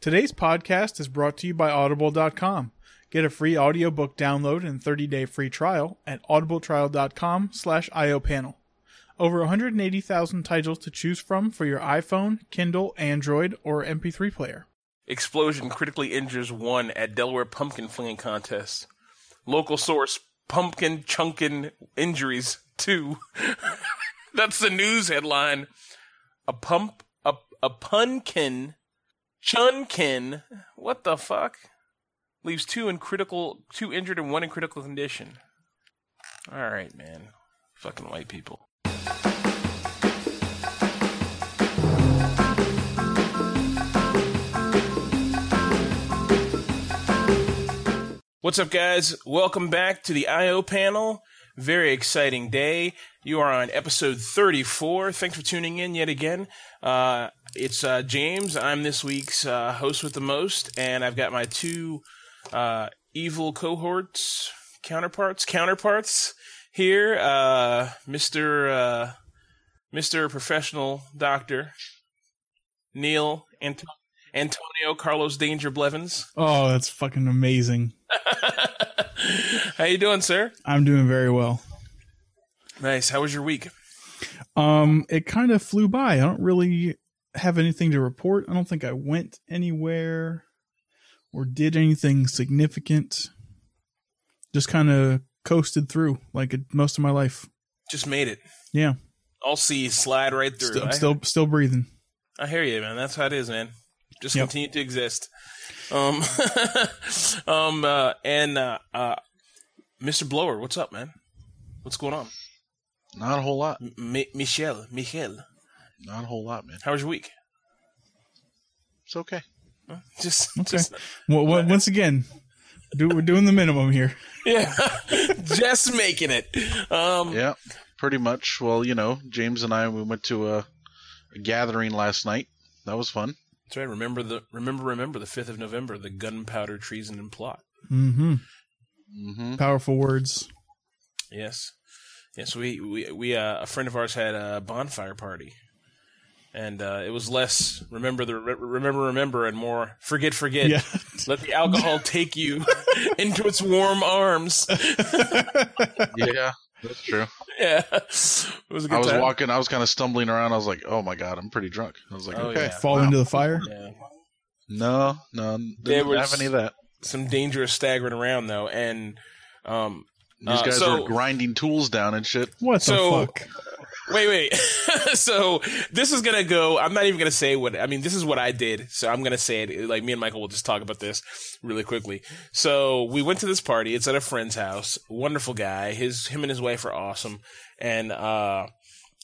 Today's podcast is brought to you by Audible.com. Get a free audiobook download and 30-day free trial at audibletrial.com slash iopanel. Over 180,000 titles to choose from for your iPhone, Kindle, Android, or MP3 player. Explosion critically injures one at Delaware pumpkin flinging contest. Local source, pumpkin chunkin injuries two. That's the news headline. A pump, a, a punkin, chunkin, what the fuck? Leaves two in critical, two injured and one in critical condition. All right, man. Fucking white people. What's up, guys? Welcome back to the IO panel. Very exciting day. You are on episode 34. Thanks for tuning in yet again. Uh, it's uh, James. I'm this week's uh, host with the most, and I've got my two uh, evil cohorts, counterparts, counterparts here. Uh, Mr. Uh, Mr. Professional Doctor Neil Ant- Antonio Carlos Danger Blevins. Oh, that's fucking amazing. How you doing, sir? I'm doing very well. Nice. How was your week? Um, it kind of flew by. I don't really have anything to report. I don't think I went anywhere or did anything significant. Just kind of coasted through like it, most of my life. Just made it. Yeah, All seas slide right through. still, I, still, still breathing. I hear you, man. That's how it is, man. Just Yep. continue to exist. Um, um, uh, and uh, uh, Mr. Blower, what's up, man? What's going on? Not a whole lot. M- Michelle, Michelle, Not a whole lot, man. how was your week? It's okay. Just, Okay. just Well, well, once again, do, we're doing the minimum here. yeah, just making it. Um, Yeah, pretty much. Well, you know, James and I we went to a, a gathering last night. That was fun. That's right. Remember the remember remember the fifth of November, the gunpowder treason and plot. Mm-hmm. mm-hmm. Powerful words. Yes, yes. We we we uh, a friend of ours had a bonfire party, and uh, it was less remember the re- remember remember and more forget forget. Yeah. Let the alcohol take you into its warm arms. Yeah, that's true. Yeah, it was a good I was time. walking. I was kind of stumbling around. I was like, "Oh my god, I'm pretty drunk." I was like, Oh, "Okay, yeah. Fall wow. into the fire. Yeah. no, no, There didn't was- have any of that." Some dangerous staggering around though, and um, These Uh, guys so- were grinding tools down and shit. What So- the fuck? Wait, wait. so this is gonna go. I'm not even gonna say what. I mean, this is what I did. So I'm gonna say it. Like me and Michael will just talk about this really quickly. So we went to this party. It's at a friend's house. Wonderful guy. His him and his wife are awesome. And uh,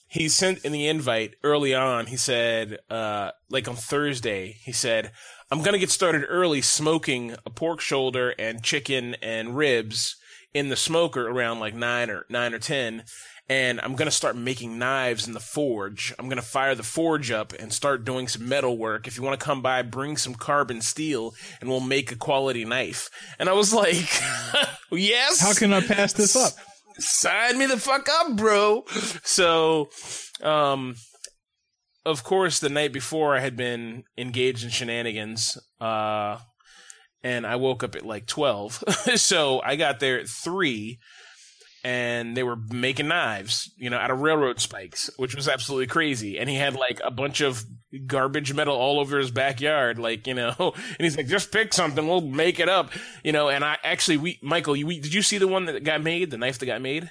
he sent in the invite early on. He said, uh, like on Thursday, he said, "I'm gonna get started early smoking a pork shoulder and chicken and ribs in the smoker around like nine or nine or ten." And I'm gonna start making knives in the forge. I'm gonna fire the forge up and start doing some metal work. If you want to come by, bring some carbon steel, and we'll make a quality knife. And I was like, yes. How can I pass this up? sign me the fuck up, bro? So, um, of course, the night before I had been engaged in shenanigans. Uh, and I woke up at like 12. so I got there at 3 and they were making knives, you know, out of railroad spikes, which was absolutely crazy. And he had like a bunch of garbage metal all over his backyard, like, you know, and he's like, just pick something, we'll make it up, you know. And I actually, we, Michael, you, we, did you see the one that got made, the knife that got made?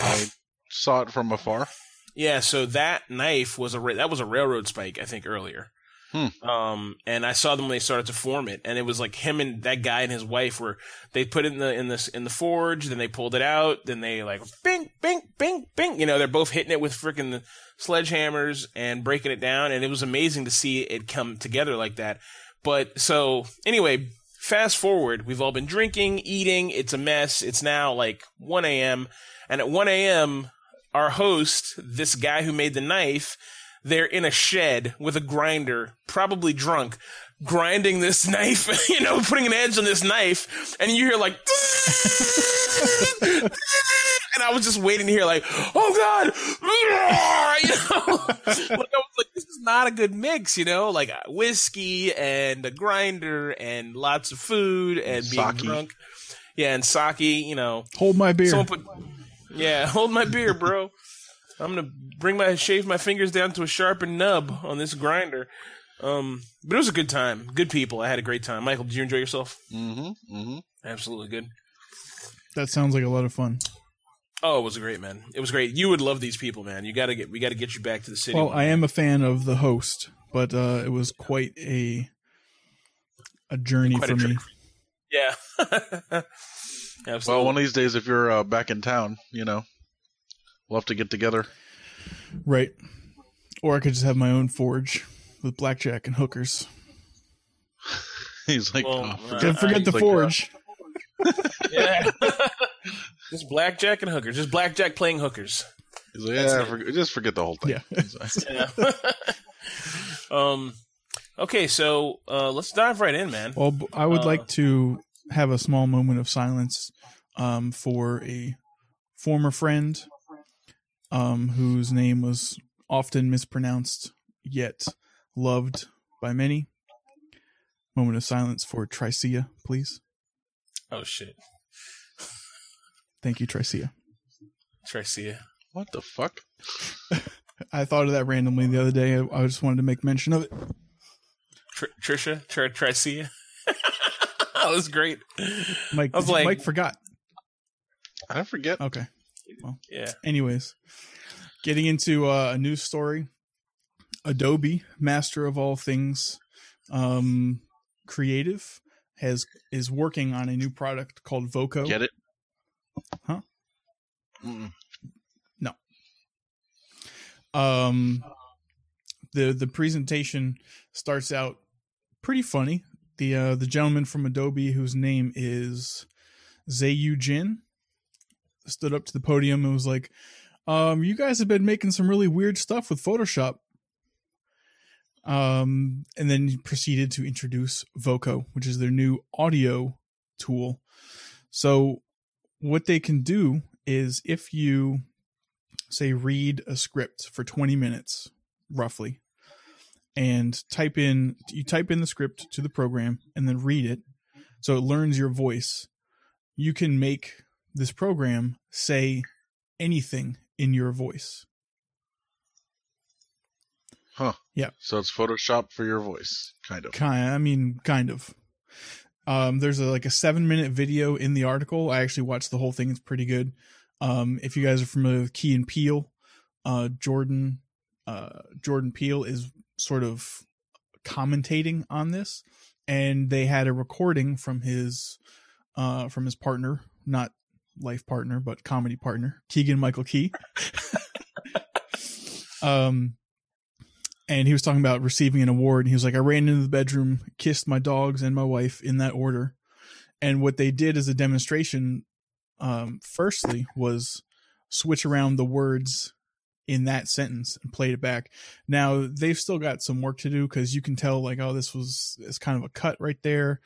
I saw it from afar. Yeah, so that knife was a that was a railroad spike, I think earlier. Hmm. Um, and I saw them when they started to form it, and it was like him and that guy and his wife were they put it in the in this in the forge, then they pulled it out, then they like bing bing bing bing, you know, they're both hitting it with freaking sledgehammers and breaking it down, and it was amazing to see it come together like that. But so anyway, fast forward, we've all been drinking, eating, it's a mess. It's now like 1 a.m. And at 1 a.m., our host, this guy who made the knife, they're in a shed with a grinder, probably drunk, grinding this knife, you know, putting an edge on this knife, and you hear like, and I was just waiting here, like, oh god, you know, like I was like, this is not a good mix, you know, like uh, whiskey and a grinder and lots of food and being Sake. drunk, yeah, and sake, you know, Hold my beer. put, yeah, hold my beer, bro. I'm gonna bring my shave my fingers down to a sharpened nub on this grinder. Um, but it was a good time, good people. I had a great time. Michael, did you enjoy yourself? mm-hmm. Mm-hmm. Absolutely good. that sounds like a lot of fun. Oh, it was great, man. It was great. You would love these people, man. You gotta get we gotta get you back to the city. Well, I am a fan of the host, but uh, it was quite a a journey Quite for a me. trip. Yeah. Absolutely. Well, one of these days, if you're uh, back in town, you know, we'll have to get together. Right. Or I could just have my own forge with blackjack and hookers. He's like, Well, oh, uh, forget- Don't forget the like, uh, forge. yeah. just blackjack and hookers. Just blackjack playing hookers. he's like, yeah, it. forget, just forget the whole thing. Yeah. Yeah. um. Okay, so uh, let's dive right in, man. Well, b- I would Uh, like to have a small moment of silence um, for a former friend um, whose name was often mispronounced yet loved by many. Moment of silence for Tricia, please. Oh shit, Thank you, Tricia. Tricia. what the fuck? I thought of that randomly the other day. I, I just wanted to make mention of it. Tr- Trisha. Tr- Tricia. that was great. Mike, I was like- Mike forgot. I forget. Okay. Well, yeah. Anyways, getting into uh, a news story. Adobe, master of all things um, creative, has is working on a new product called Voco. Get it? Huh? Mm-mm. Um, the the presentation starts out pretty funny. The uh, the gentleman from Adobe, whose name is Zeyu Jin, stood up to the podium and was like, um, "You guys have been making some really weird stuff with Photoshop." Um, and then he proceeded to introduce Voco, which is their new audio tool. So, what they can do is if you say read a script for 20 minutes roughly and type in you type in the script to the program and then read it so it learns your voice you can make this program say anything in your voice Huh. Yeah. So it's Photoshop for your voice, kind of. kind i mean kind of um there's a like a seven minute video in the article i actually watched the whole thing it's pretty good um if you guys are familiar with key and Peele, uh jordan uh jordan Peele is sort of commentating on this and they had a recording from his uh from his partner not life partner but comedy partner keegan michael key. Um and he was talking about receiving an award and he was like i ran into the bedroom kissed my dogs and my wife in that order. And what they did as a demonstration um firstly was switch around the words in that sentence and played it back. Now they've still got some work to do because you can tell like oh this was it's kind of a cut right there.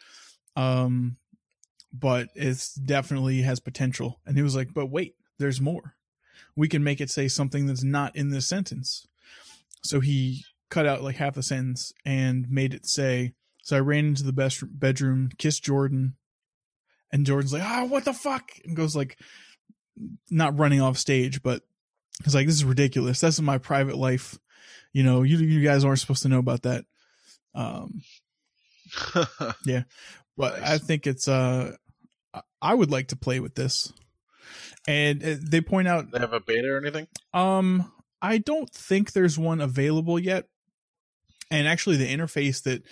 Um but it's definitely has potential and he was like but wait there's more we can make it say something that's not in this sentence so he cut out like half the sentence and made it say, "So I ran into the best bedroom, kissed Jordan, and Jordan's like, "Ah, what the fuck?" and goes like, not running off stage, but he's like, "This is ridiculous. That's my private life. You know, you you guys aren't supposed to know about that." Um, but Nice. I think it's uh, I- I would like to play with this, and uh, they point out they have a beta or anything? um, I don't think there's one available yet. And actually, the interface that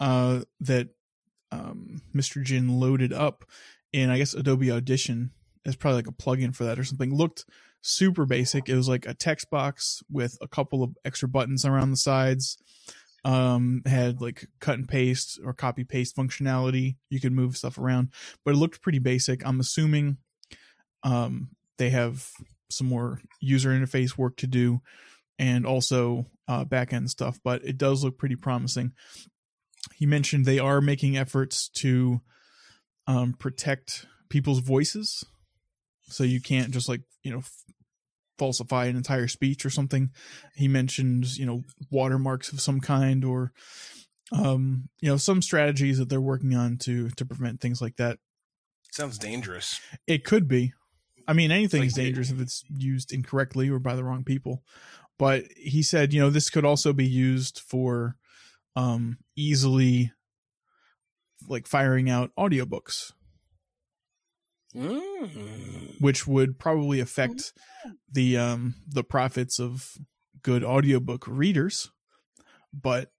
uh that um Mr. Jin loaded up in I guess Adobe Audition is probably like a plugin for that or something. Looked super basic. It was like a text box with a couple of extra buttons around the sides. Um, had like cut and paste or copy paste functionality. You could move stuff around, but it looked pretty basic. I'm assuming um they have some more user interface work to do and also uh, back end stuff, but it does look pretty promising. He mentioned they are making efforts to um, protect people's voices so you can't just like you know falsify an entire speech or something. He mentions, you know watermarks of some kind or um you know some strategies that they're working on to to prevent things like that. Sounds dangerous. It could be. I mean, anything Like is dangerous if it's used incorrectly or by the wrong people. But he said, you know, this could also be used for um easily like firing out audiobooks, Mm. which would probably affect the um the profits of good audiobook readers. But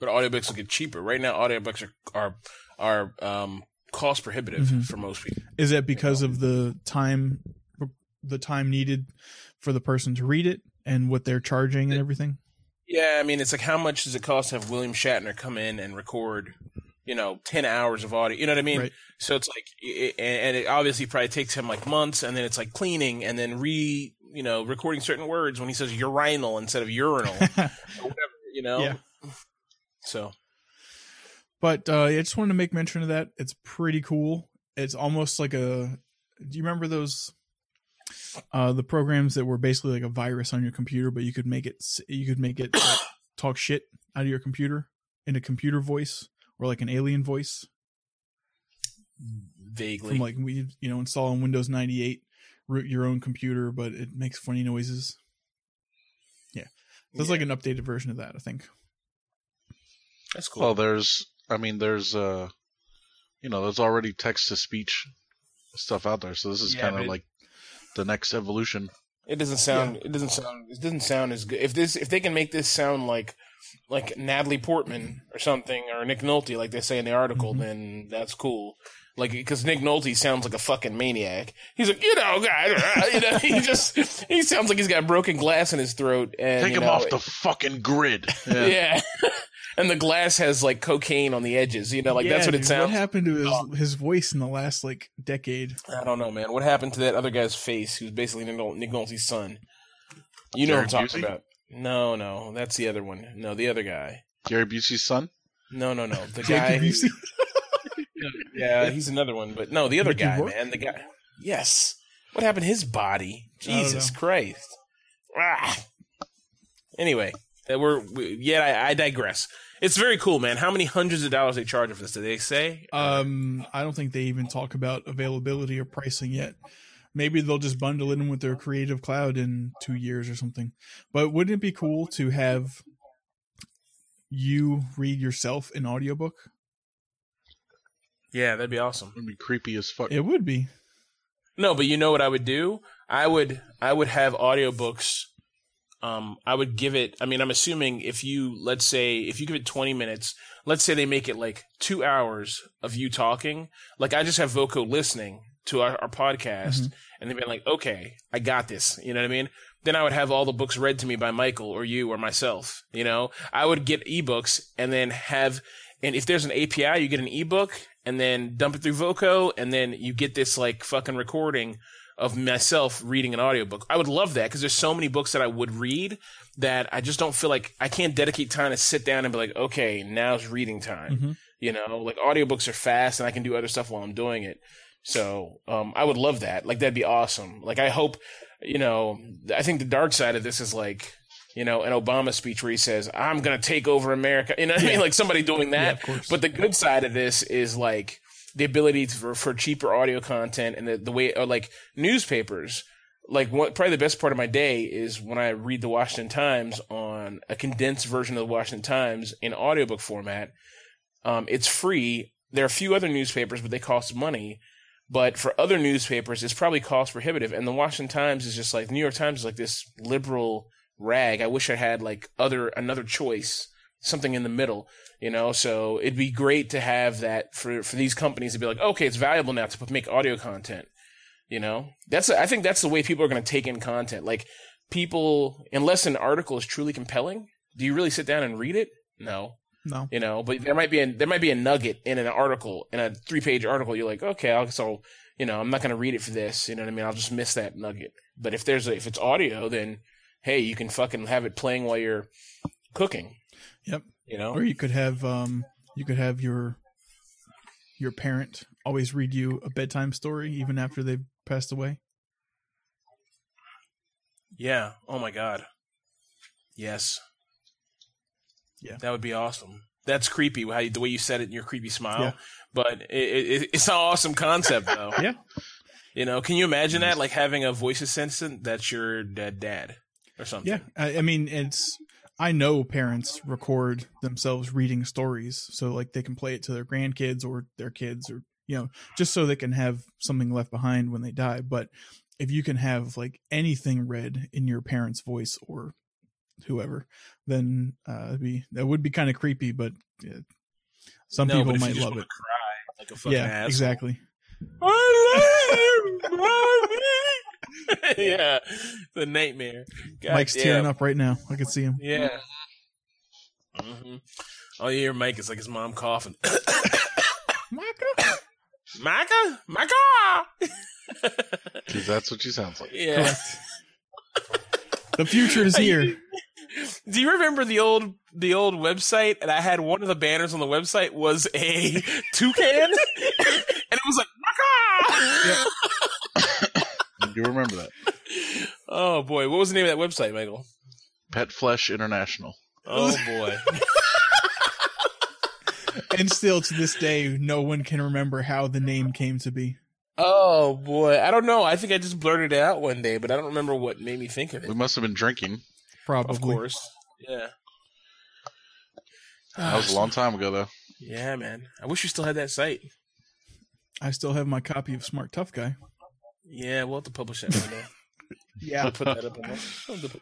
But audiobooks will get cheaper. Right now, audiobooks are are are um, cost prohibitive Mhm. for most people. is that because of the time the time needed for the person to read it and what they're charging and everything? Yeah, I mean, it's like how much does it cost to have William Shatner come in and record, you know, ten hours of audio? You know what I mean? Right. So it's like, it, and it obviously probably takes him like months, and then it's like cleaning, and then re, you know, recording certain words when he says urinal instead of urinal, or whatever, you know. Yeah. So But uh, I just wanted to make mention of that. It's pretty cool. It's almost like a. Do you remember those? Uh, the programs that were basically like a virus on your computer, but you could make it. You could make it like, talk shit out of your computer in a computer voice or like an alien voice vaguely, from like we you know install on Windows ninety eight, root your own computer, but it makes funny noises. Yeah, there's like an updated version of that. I think. that's cool. Well, there's, I mean, there's, uh, you know, there's already text to speech stuff out there, so this is Yeah, kind of like the next evolution. It doesn't sound. It doesn't sound. It doesn't sound as good. If this, if they can make this sound like, like Natalie Portman or something, or Nick Nolte, like they say in the article, Mhm. then that's cool. Like, because Nick Nolte sounds like a fucking maniac. He's like, you know, guy, you know, he just he sounds like he's got broken glass in his throat, and Take you him know, off the fucking grid. Yeah. yeah. and the glass has like cocaine on the edges. You know, like that's Yeah, what it dude, sounds. What happened to his Oh. his voice in the last like decade? I don't know, man. What happened to that other guy's face, who's basically Nick Nol- Nick Nolte's son? You know what I'm talking Busey? about. No, no, that's the other one. No, the other guy. Gary Busey's son. No, no, no. The guy. Busey? yeah, he's another one. But no, the other Mickey guy, Rourke? man. The guy. Yes. What happened to his body? Jesus. Christ. Ah. Anyway, that we're we, yet I, I digress. It's very cool, man. How many hundreds of dollars they charge for this? Did they say? Um, I don't think they even talk about availability or pricing yet. Maybe they'll just bundle it in with their Creative Cloud in two years or something. But wouldn't it be cool to have you read yourself an audiobook? yeah, that'd be awesome. It'd be creepy as fuck. It would be. No, but you know what I would do? I would I would have audiobooks. Um, I would give it. I mean, I'm assuming if you let's say if you give it 20 minutes, let's say they make it like two hours of you talking. Like I just have Voco listening to our, our podcast, Mhm. and they'd be like, "Okay, I got this." You know what I mean? Then I would have all the books read to me by Michael or you or myself. You know, I would get ebooks and then have. And if there's an API, you get an ebook and then dump it through Voco, and then you get this like fucking recording of myself reading an audiobook. I would love that because there's so many books that I would read that I just don't feel like I can't dedicate time to sit down and be like, okay, now's reading time. Mhm. You know, like audiobooks are fast and I can do other stuff while I'm doing it. So um, I would love that. Like that'd be awesome. Like I hope, you know, I think the dark side of this is like, you know, an Obama speech where he says, "I'm gonna take over America." You know what I mean? Like somebody doing that. course. But the good side of this is like the ability to, for, for cheaper audio content and the, the way, or like newspapers. Like what, probably the best part of my day is when I read the Washington Times on a condensed version of the Washington Times in audiobook format. Um, it's free. There are a few other newspapers, but they cost money. But for other newspapers, it's probably cost prohibitive. And the Washington Times is just like New York Times is like this liberal rag. I wish I had like other another choice, something in the middle, you know. So it'd be great to have that for for these companies to be like, okay, it's valuable now to make audio content. You know, that's I think that's the way people are going to take in content. Like people, unless an article is truly compelling, do you really sit down and read it? No No. you know but there might be a there might be a nugget in an article in a three page article you're like okay i'll so you know i'm not going to read it for this you know what i mean i'll just miss that nugget but if there's a, if it's audio then hey you can fucking have it playing while you're cooking Yep. you know Or you could have um you could have your your parent always read you a bedtime story even after they've passed away. Yeah. Oh my god. Yes. Yeah. That would be awesome. That's creepy. How you, the way you said it in your creepy smile, Yeah. but it, it, it's an awesome concept though. Yeah. You know, can you imagine that? Mm-hmm. Like having a voice assistant that's your dead dad or something. Yeah, I, I mean, it's. I know parents record themselves reading stories, so like they can play it to their grandkids or their kids, or you know, just so they can have something left behind when they die. But if you can have like anything read in your parents' voice or whoever, then uh, it'd be that would be kind of creepy. But yeah, some No, people but might love it. Cry like a fucking Yeah, asshole. exactly. I love you, mommy. yeah, the nightmare. God Mike's damn. tearing up right now. I can see him. Yeah. hmm Oh, you hear Mike? It's like his mom coughing. Micah? Micah, Micah. 'Cause that's what she sounds like. yeah. The future is here. Do you remember the old the old website? And I had one of the banners on the website was a toucan, and it was like Micah. I do you remember that. Oh boy, what was the name of that website, Michael? Pet Flesh International. Oh boy. and still to this day, no one can remember how the name came to be. Oh boy, I don't know. I think I just blurted it out one day, but I don't remember what made me think of it. We must have been drinking. Probably. Of course, yeah. That was a long time ago, though. Yeah, man. I wish we still had that site. I still have my copy of Smart Tough Guy. Yeah, we'll have to publish that one day. Yeah. We'll put that up. On we'll have to put that-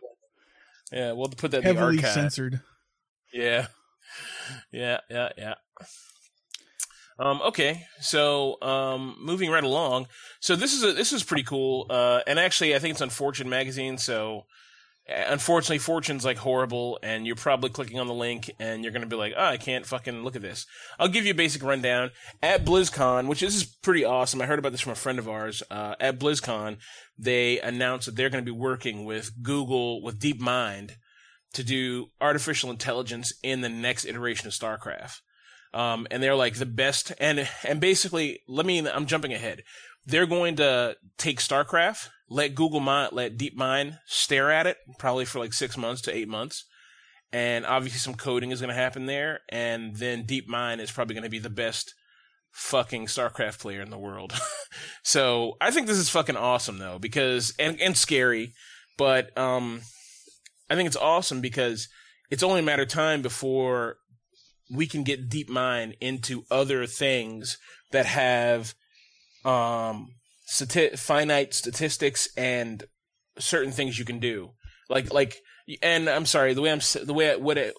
yeah, we'll put that in the Heavily archive. censored. Yeah, yeah, yeah, yeah. Um, okay, so um, moving right along. So this is a, this is pretty cool. Uh, and actually, I think it's on Fortune magazine. So uh, unfortunately, Fortune's like horrible, and you're probably clicking on the link, and you're gonna be like, "Oh, I can't fucking look at this." I'll give you a basic rundown. At BlizzCon, which is pretty awesome. I heard about this from a friend of ours. Uh, at BlizzCon, they announced that they're going to be working with Google with DeepMind to do artificial intelligence in the next iteration of StarCraft. Um, and they're like the best, and and basically, let me. I'm jumping ahead. They're going to take StarCraft, let Google Mind, let DeepMind stare at it, probably for like six months to eight months, and obviously some coding is going to happen there, and then DeepMind is probably going to be the best fucking StarCraft player in the world. so I think this is fucking awesome though, because and and scary, but um, I think it's awesome because it's only a matter of time before we can get DeepMind into other things that have um stati- finite statistics and certain things you can do. Like like and I'm sorry, the way I'm the way I, what it,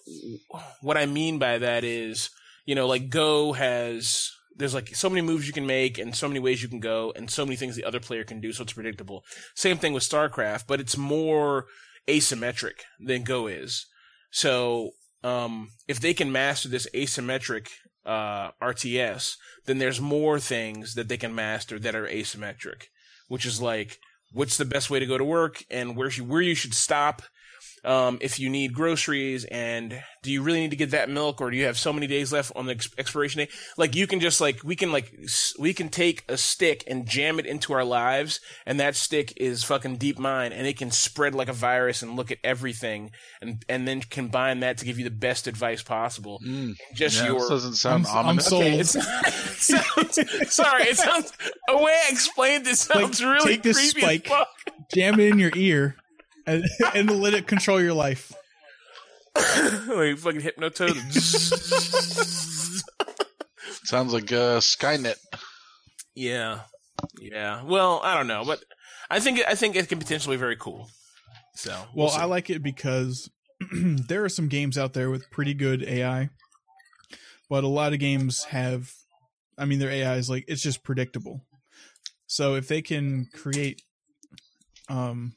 what I mean by that is, you know, like Go has there's like so many moves you can make and so many ways you can go and so many things the other player can do so it's predictable. Same thing with StarCraft, but it's more asymmetric than Go is. So, um, if they can master this asymmetric uh, RTS, then there's more things that they can master that are asymmetric, which is like what's the best way to go to work and where you, where you should stop. Um, if you need groceries and do you really need to get that milk or do you have so many days left on the ex- expiration date? Like you can just like, we can like, s- we can take a stick and jam it into our lives and that stick is fucking deep mind and it can spread like a virus and look at everything and, and then combine that to give you the best advice possible. Mm. Just Yeah, your, this doesn't sound I'm- I'm ominous. sold. Okay, it's, it sounds, sorry, it sounds, the way I explained it sounds Like, really take this creepy spike. Jam it in your ear and, and let it control your life. like fucking hypnotoad. Sounds like uh, Skynet. yeah, yeah. Well, I don't know, but I think I think it can potentially be very cool. So, Well, we'll see. I like it because there are some games out there with pretty good AI, but a lot of games have, I mean, their AI is like it's just predictable. So if they can create um,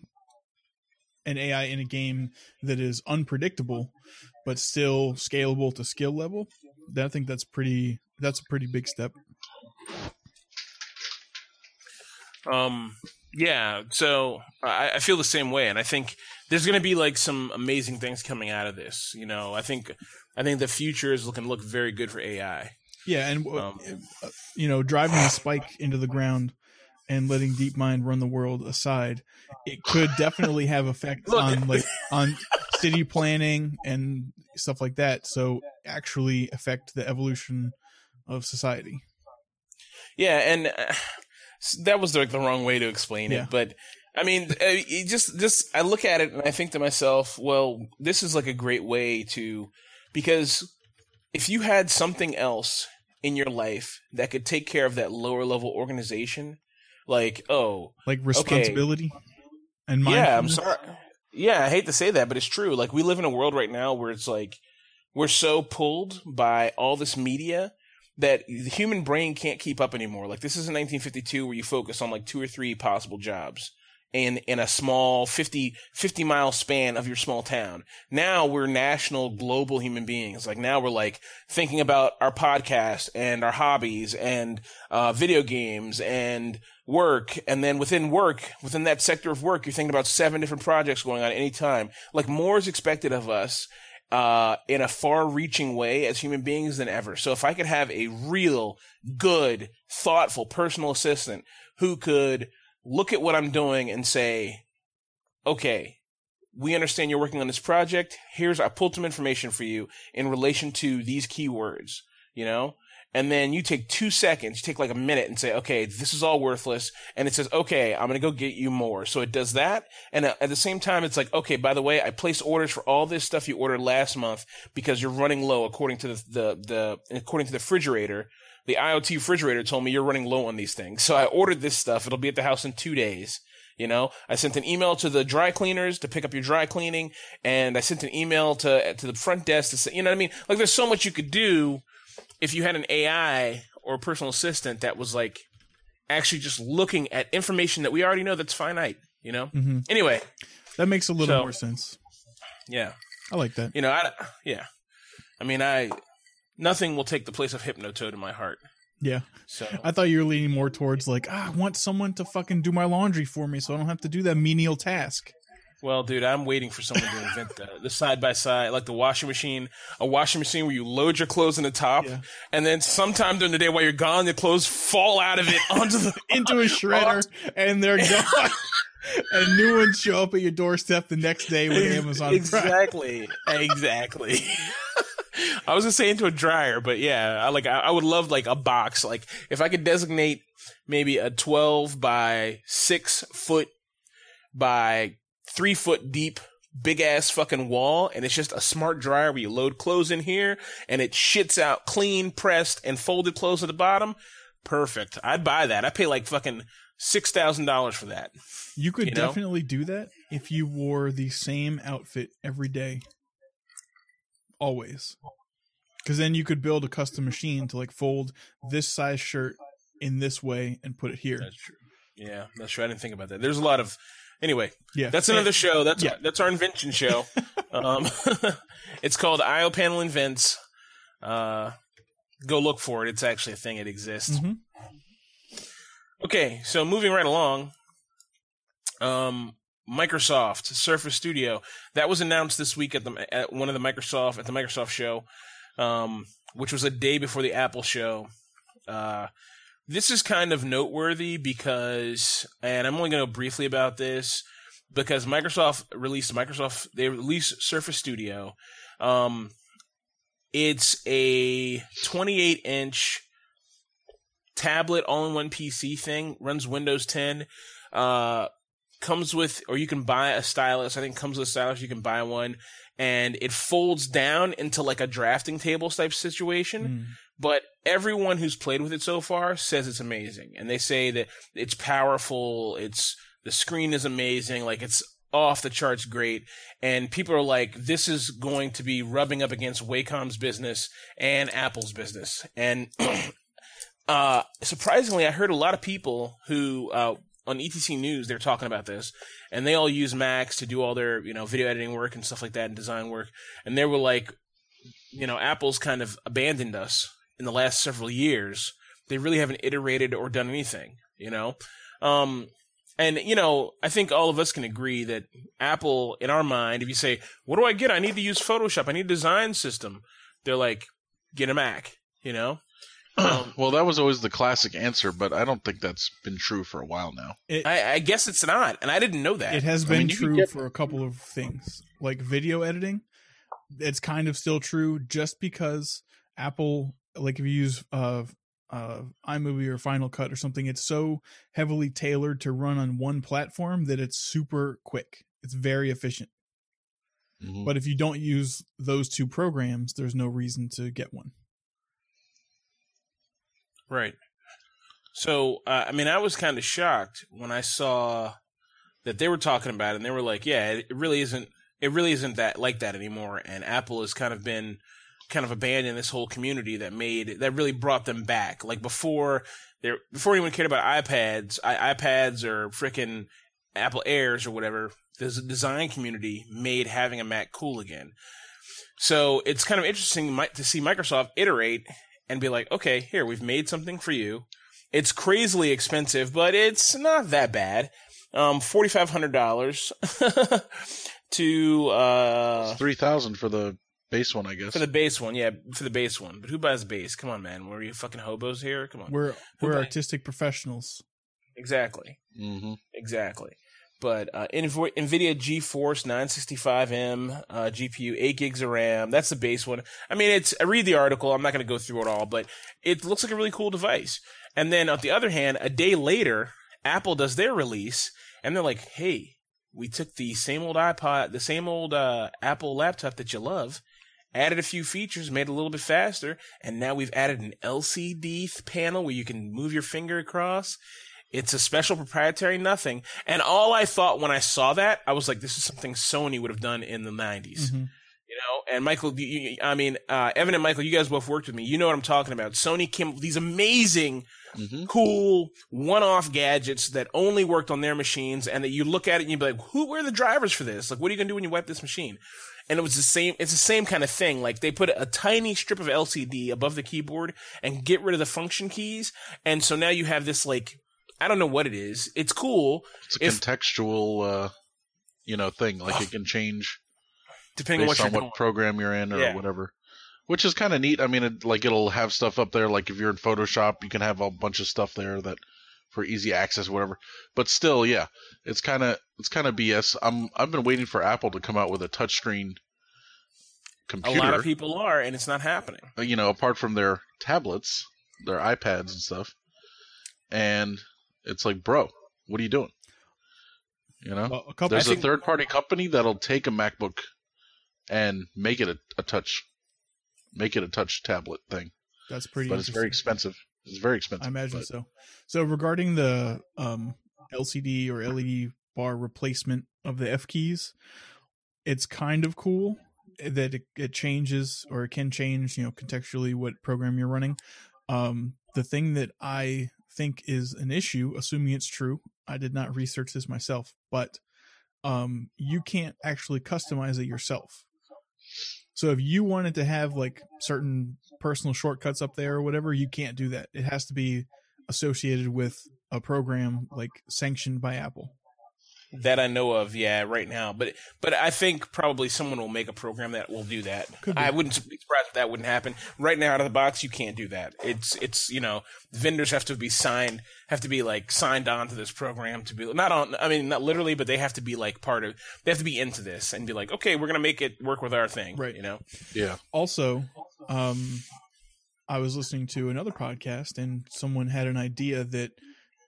an AI in a game that is unpredictable but still scalable to skill level, then I think that's pretty. That's a pretty big step. Um, yeah. So I, I feel the same way, and I think there's going to be like some amazing things coming out of this. You know, I think I think the future is looking look very good for AI. Yeah, and uh, Um, uh, you know, driving the spike into the ground and letting DeepMind run the world aside, it could definitely have effects on like on city planning and stuff like that. So actually affect the evolution of society. Yeah, and uh, that was like the wrong way to explain Yeah. it, but I mean, uh, just just I look at it and I think to myself, well, this is like a great way to because if you had something else in your life that could take care of that lower level organization, like oh, Like responsibility and yeah, I'm sorry. Yeah, I hate to say that, but it's true. Like we live in a world right now where it's like we're so pulled by all this media that the human brain can't keep up anymore. Like this is in 1952 where you focus on like two or three possible jobs in in a small 50 50 mile span of your small town. Now we're national global human beings. Like now we're like thinking about our podcast and our hobbies and uh, video games and work and then within work within that sector of work you're thinking about seven different projects going on at any time. Like more is expected of us uh, in a far reaching way as human beings than ever. So if i could have a real good thoughtful personal assistant who could look at what i'm doing and say okay we understand you're working on this project. Here's i pulled some information for you in relation to these keywords you know and then you take two seconds, you take like a minute and say, okay, this is all worthless. And it says, okay, I'm going to go get you more. So it does that. And uh, at the same time, it's like, okay, by the way, I placed orders for all this stuff you ordered last month because you're running low according to the, the, the, according to the refrigerator. The IoT refrigerator told me you're running low on these things. So I ordered this stuff. It'll be at the house in two days. You know, I sent an email to the dry cleaners to pick up your dry cleaning, and I sent an email to to the front desk to say, you know what I mean? Like, there's so much you could do if you had an AI or a personal assistant that was like actually just looking at information that we already know that's finite, you know? hmm Anyway, That makes a little So- more sense. yeah. I like that. You know, I yeah. I mean, I nothing will take the place of Hypnotoad in my heart. Yeah. So I thought you were leaning more towards like, ah, I want someone to fucking do my laundry for me so I don't have to do that menial task. Well, dude, I'm waiting for someone to invent the the side by side, like the washing machine, a washing machine where you load your clothes in the top, Yeah. and then sometime during the day while you're gone, the clothes fall out of it onto the Into a shredder and they're gone. and new ones show up at your doorstep the next day with Amazon Prime. exactly, exactly. I was gonna say into a dryer, but yeah, I like I, I would love like a box. Like if I could designate maybe a twelve by six foot by three foot deep big ass fucking wall and it's just a smart dryer where you load clothes in here and it shits out clean pressed and folded clothes at the bottom perfect i'd buy that i pay like fucking six thousand dollars for that You could You know? definitely do that if you wore the same outfit every day. Always. Because then you could build a custom machine to like fold this size shirt in this way and put it here. That's true. Yeah, that's true. I didn't think about that. There's a lot of. Anyway, Yeah. that's another show. That's Yeah. that's our invention show. um, it's called IO Panel Invents. Uh, go look for it. It's actually a thing. It exists. Mhm. Okay, so moving right along. Um, Microsoft Surface Studio that was announced this week at the at one of the Microsoft at the Microsoft show, um, which was a day before the Apple show. Uh, this is kind of noteworthy because, and I'm only going to briefly about this because Microsoft released Microsoft they released Surface Studio. Um, it's a 28 inch tablet all-in-one PC thing. Runs Windows 10. Uh, comes with, or you can buy a stylus. I think comes with a stylus. You can buy one, and it folds down into like a drafting table type situation Mm. But everyone who's played with it so far says it's amazing. And they say that it's powerful it's the screen is amazing like it's off the charts great. And people are like this is going to be rubbing up against wacom's business and apple's business. And uh surprisingly i heard a lot of people who uh on etc news they're talking about this and they all use macs to do all their you know video editing work and stuff like that and design work. And they were like you know apple's kind of abandoned us in the last several years, they really haven't iterated or done anything, you know? Um, and, you know, I think all of us can agree that Apple, in our mind, if you say, what do I get? I need to use Photoshop. I need a design system. They're like, get a Mac, you know? Um, well, that was always the classic answer, but I don't think that's been true for a while now. It, I, I guess it's not, and I didn't know that. it has I been mean, true get- for a couple of things, like video editing. It's kind of still true, just because Apple, like if you use uh, uh, iMovie or Final Cut or something, it's so heavily tailored to run on one platform that it's super quick. It's very efficient. Mhm. But if you don't use those two programs, there's no reason to get one. Right. So, uh, I mean, I was kind of shocked when I saw that they were talking about it, and they were like, "Yeah, it really isn't. It really isn't that like that anymore." And Apple has kind of been kind of abandoned this whole community that made that really brought them back. Like before, there before anyone cared about iPads, I, iPads or freaking Apple Airs or whatever. The design community made having a Mac cool again. So it's kind of interesting to see Microsoft iterate and be like, okay, here, we've made something for you. It's crazily expensive, but it's not that bad. Um, $4,500 to, uh, Three thousand for the base one, I guess. for the base one. Yeah, for the base one. But who buys base? Come on, man. Were you fucking hobos here? Come on. We're we're Okay. artistic professionals. Exactly. hmm Exactly. But uh, Nv- NVIDIA GeForce 965M uh, GPU, 8 gigs of RAM. That's the base one. I mean, it's. I read the article. I'm not going to go through it all, but it looks like a really cool device. And then on the other hand, a day later, Apple does their release, and they're like, "Hey, we took the same old iPod, the same old uh, Apple laptop that you love." Added a few features, made it a little bit faster, and now we've added an LCD panel where you can move your finger across. It's a special proprietary nothing. And all I thought when I saw that, I was like, this is something Sony would have done in the 90s. Mhm. You know, and Michael, you, you, I mean, uh, Evan and Michael, you guys both worked with me. You know what I'm talking about. Sony came up with these amazing, hmm cool, one-off gadgets that only worked on their machines, and that you look at it and you'd be like, "Who? Where are the drivers for this? Like, what are you gonna do when you wipe this machine?" And it was the same. It's the same kind of thing. Like they put a tiny strip of LCD above the keyboard and get rid of the function keys, and so now you have this like. I don't know what it is. It's cool, It's a If- contextual, uh, you know, thing. Like it can change depending on what on what program you're in or Yeah. whatever. Which is kind of neat. I mean, it, like it'll have stuff up there. Like if you're in Photoshop, you can have a bunch of stuff there that for easy access, whatever. But still, yeah, it's kind of it's kind of BS. I'm I've been waiting for Apple to come out with a touchscreen A computer. A lot of people are, and it's not happening. uh, you know, apart from their tablets, their iPads and stuff. And it's like, bro, what are you doing? You know, Well, a couple. there's I think- a third party company that'll take a MacBook and make it a, a touch, make it a touch tablet thing, that's pretty. but it's very expensive. It's very expensive. I imagine but- so. So regarding the um, LCD or LED bar replacement of the F keys, it's kind of cool that it, it changes or it can change, you know, contextually what program you're running. Um, the thing that I think is an issue, assuming it's true, I did not research this myself, but um, you can't actually customize it yourself. So if you wanted to have like certain personal shortcuts up there or whatever, you can't do that. It has to be associated with a program like sanctioned by Apple. That I know of, yeah, right now. But but I think probably someone will make a program that will do that. I wouldn't be surprised if that wouldn't happen. Right now, out of the box, you can't do that. It's it's you know vendors have to be signed, have to be like signed on to this program to be not on. I mean, not literally, but they have to be like part of. They have to be into this and be like, okay, we're gonna make it work with our thing, Right. You know, yeah, Also, um, I was listening to another podcast and someone had an idea that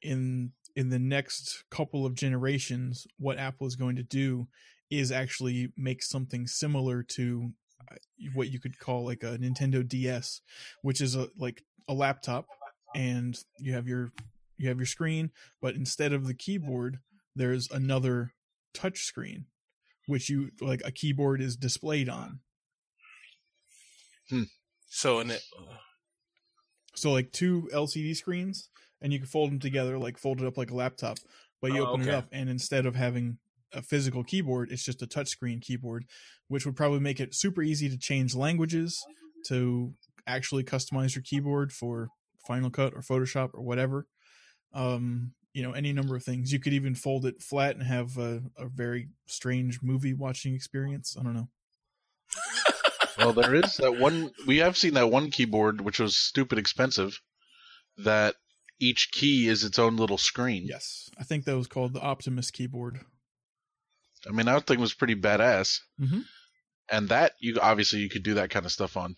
in in the next couple of generations, what Apple is going to do is actually make something similar to uh, what you could call like a Nintendo DS, which is a like a laptop, and you have your you have your screen, but instead of the keyboard, there's another touch screen, which you like a keyboard is displayed on. so and it, So like two LCD screens, and you can fold them together, like fold it up like a laptop. But you Oh, open it up, and instead of having a physical keyboard, it's just a touchscreen keyboard, which would probably make it super easy to change languages, to actually customize your keyboard for Final Cut or Photoshop or whatever. Um, you know, any number of things. You could even fold it flat and have a, a very strange movie watching experience. I don't know. well, there is that one. We have seen that one keyboard, which was stupid expensive. That each key is its own little screen. Yes, I think that was called the Optimus keyboard. I mean, that thing was pretty badass. Mhm. And that you obviously you could do that kind of stuff on.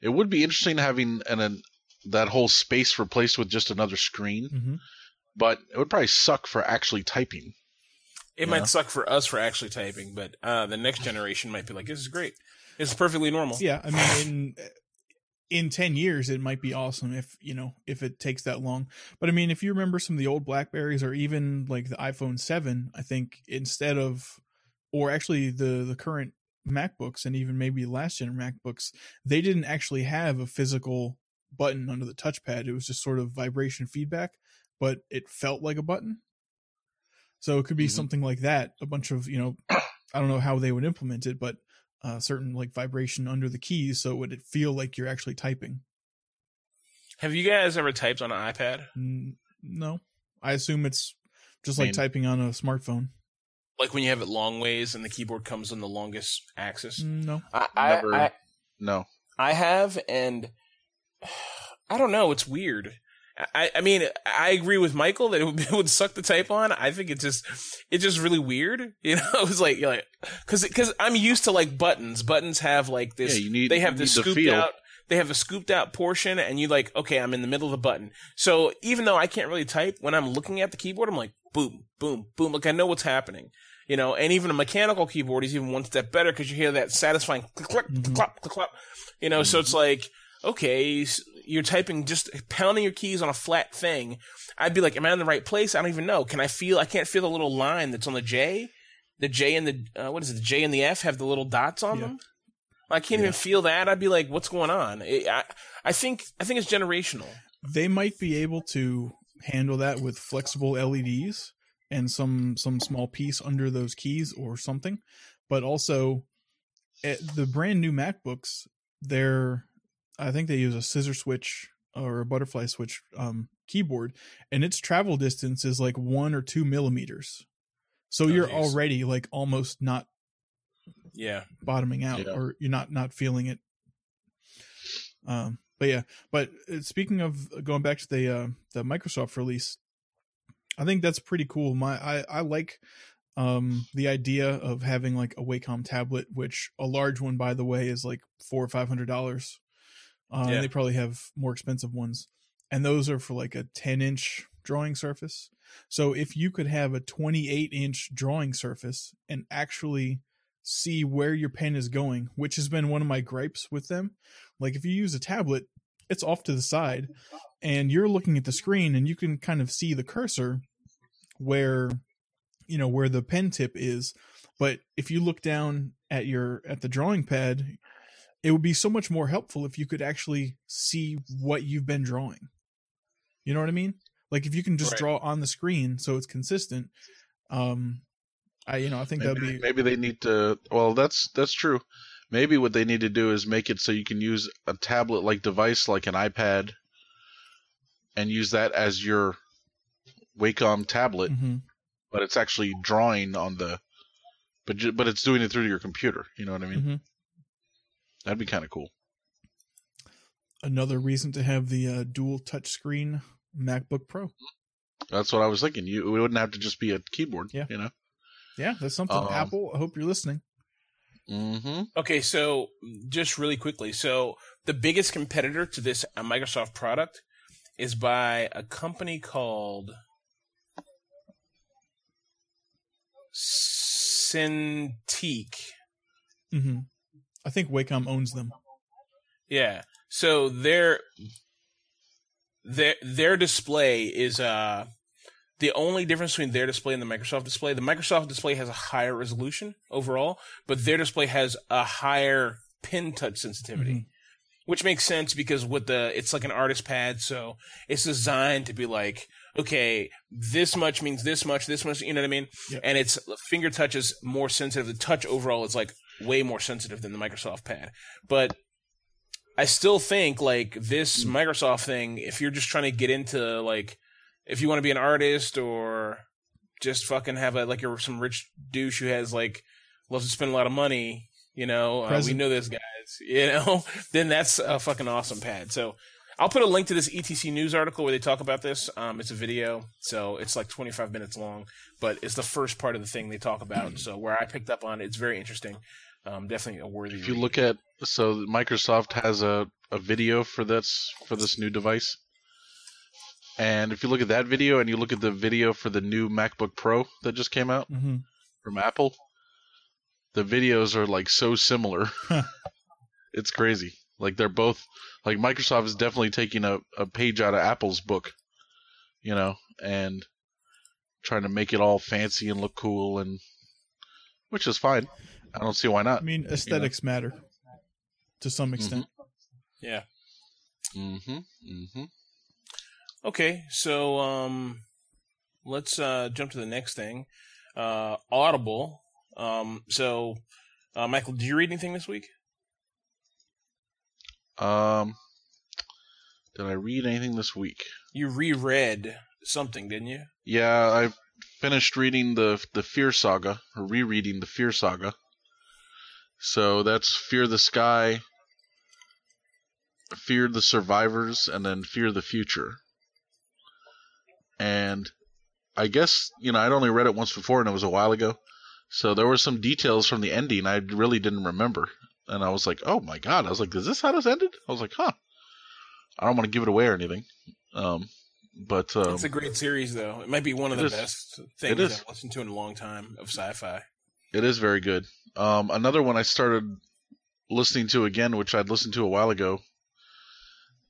It would be interesting having an, an that whole space replaced with just another screen, hmm but it would probably suck for actually typing. It Yeah. might suck for us for actually typing, but uh, the next generation might be like, "This is great. This is perfectly normal." Yeah, I mean, in in ten years, it might be awesome if you know if it takes that long. But I mean, if you remember some of the old Blackberries or even like the iPhone Seven, I think instead of, or actually the the current MacBooks and even maybe last gen MacBooks, they didn't actually have a physical button under the touchpad. It was just sort of vibration feedback, but it felt like a button. So it could be Mhm. something like that. A bunch of you know, I don't know how they would implement it, but uh, certain like vibration under the keys, so it would feel like you're actually typing. Have you guys ever typed on an iPad? N- no, I assume it's just I like mean- typing on a smartphone. Like when you have it long ways and the keyboard comes on the longest axis? Mm, No, I, Never. I, I, No. I have, and I don't know. It's weird. I, I mean, I agree with Michael that it would, it would suck to type on. I think it's just, it's just really weird. You know, it was like, you're like, cause, cause I'm used to like buttons. Buttons have like this, Yeah, need- they have this scooped feel. out, they have a scooped out portion and you like, okay, I'm in the middle of the button. So even though I can't really type, when I'm looking at the keyboard, I'm like, boom, boom, boom. Like I know what's happening. You know, and even a mechanical keyboard is even one step better because you hear that satisfying click, click, Mhm. clap, click, clap. You know, so it's like, okay, you're typing just pounding your keys on a flat thing. I'd be like, am I in the right place? I don't even know. Can I feel? I can't feel the little line that's on the J. The J and the uh, what is it? The J and the F have the little dots on Yeah. them. I can't Yeah. even feel that. I'd be like, what's going on? I I think I think it's generational. they might be able to handle that with flexible LEDs and some some small piece under those keys or something. But also, eh, the brand new MacBooks, they're I think they use a scissor switch or a butterfly switch um, keyboard, and its travel distance is like one or two millimeters. So Oh, you're geez. already like almost not Yeah. bottoming out Yeah. or you're not not feeling it um but yeah but uh, speaking of going back to the uh the microsoft release i think that's pretty cool my i i like um the idea of having like a wacom tablet which a large one by the way is like four or five hundred dollars uh, Yeah. they probably have more expensive ones and those are for like a 10 inch drawing surface so if you could have a 28 inch drawing surface and actually see where your pen is going, which has been one of my gripes with them. Like if you use a tablet, it's off to the side and you're looking at the screen and you can kind of see the cursor where you know where the pen tip is. But if you look down at your at the drawing pad, it would be so much more helpful if you could actually see what you've been drawing. You know what I mean? Like if you can just Right. draw on the screen so it's consistent. Um I you know, I think that'd Maybe, be maybe they need to. Well, that's that's true. Maybe what they need to do is make it so you can use a tablet-like device, like an iPad, and use that as your Wacom tablet, Mhm. but it's actually drawing on the, but but it's doing it through your computer. You know what I mean? Mhm. That'd be kind of cool. another reason to have the uh, dual touchscreen MacBook Pro. That's what I was thinking. You it wouldn't have to just be a keyboard. Yeah. You know. Yeah, that's something. Um, Apple, I hope you're listening. Mm-hmm. Okay, so just really quickly, so the biggest competitor to this Microsoft product is by a company called Cintiq. hmm I think Wacom owns them. Yeah. So their their their display is uh the only difference between their display and the Microsoft display. The Microsoft display has a higher resolution overall, but their display has a higher pin touch sensitivity. Mhm. Which makes sense because with the it's like an artist pad, so it's designed to be like, okay, this much means this much, this much, you know what I mean? Yep. And it's finger touch is more sensitive. The touch overall is like way more sensitive than the Microsoft pad. But I still think like this Microsoft thing, if you're just trying to get into like, if you want to be an artist or just fucking have a like you're some rich douche who has like loves to spend a lot of money, you know, uh, we know those guys. you know, then that's a fucking awesome pad. So I'll put a link to this ETC news article where they talk about this. Um, it's a video, so it's like 25 minutes long, but it's the first part of the thing they talk about. So where I picked up on it, it's very interesting. Um, definitely a worthy. If you read. look at so Microsoft has a, a video for this for this new device. And if you look at that video and you look at the video for the new MacBook Pro that just came out hmm from Apple, the videos are like so similar. it's crazy. Like they're both like Microsoft is definitely taking a, a page out of Apple's book, you know, and trying to make it all fancy and look cool and which is fine. I don't see why not. I mean, aesthetics matter to some extent. yeah. Mm-hmm. Mm-hmm. Okay, so um, let's uh, jump to the next thing. Uh, Audible. Um, so, uh, Michael, did you read anything this week? Um, did I read anything this week? You reread something, didn't you? Yeah, I finished reading the the Fear Saga, or rereading the Fear Saga. So that's Fear the Sky, Fear the Survivors, and then Fear the Future. And I guess you know I'd only read it once before, and it was a while ago. So there were some details from the ending I really didn't remember, and I was like, "Oh my god!" I was like, "Is this how this ended?" I was like, "Huh." I don't want to give it away or anything, um, but um, it's a great series, though. It might be one of the is. best things I've listened to in a long time of sci-fi. It is very good. Um, another one I started listening to again, which I'd listened to a while ago,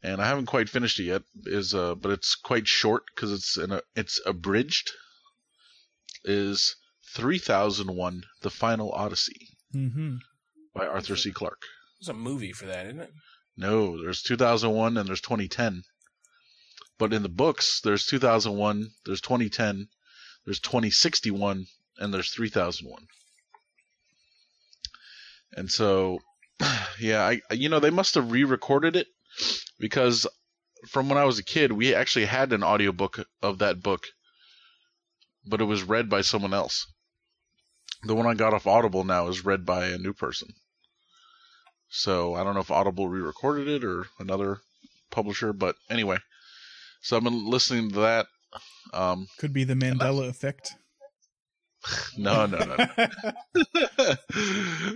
and I haven't quite finished it yet. Is uh, but it's quite short because it's in a it's abridged. Is three thousand one: The Final Odyssey hmm by Arthur C. Clarke. There's a movie for that, isn't it? No, there's 2001 and there's 2010. But in the books, there's 2001, there's 2010, there's 2061, and there's 3001. And so, yeah, I you know they must have re-recorded it because from when I was a kid, we actually had an audiobook of that book, but it was read by someone else. The one I got off Audible now is read by a new person. So I don't know if Audible re-recorded it or another publisher, but anyway. So I've been listening to that. Um, Could be the Mandela effect. no, no, no.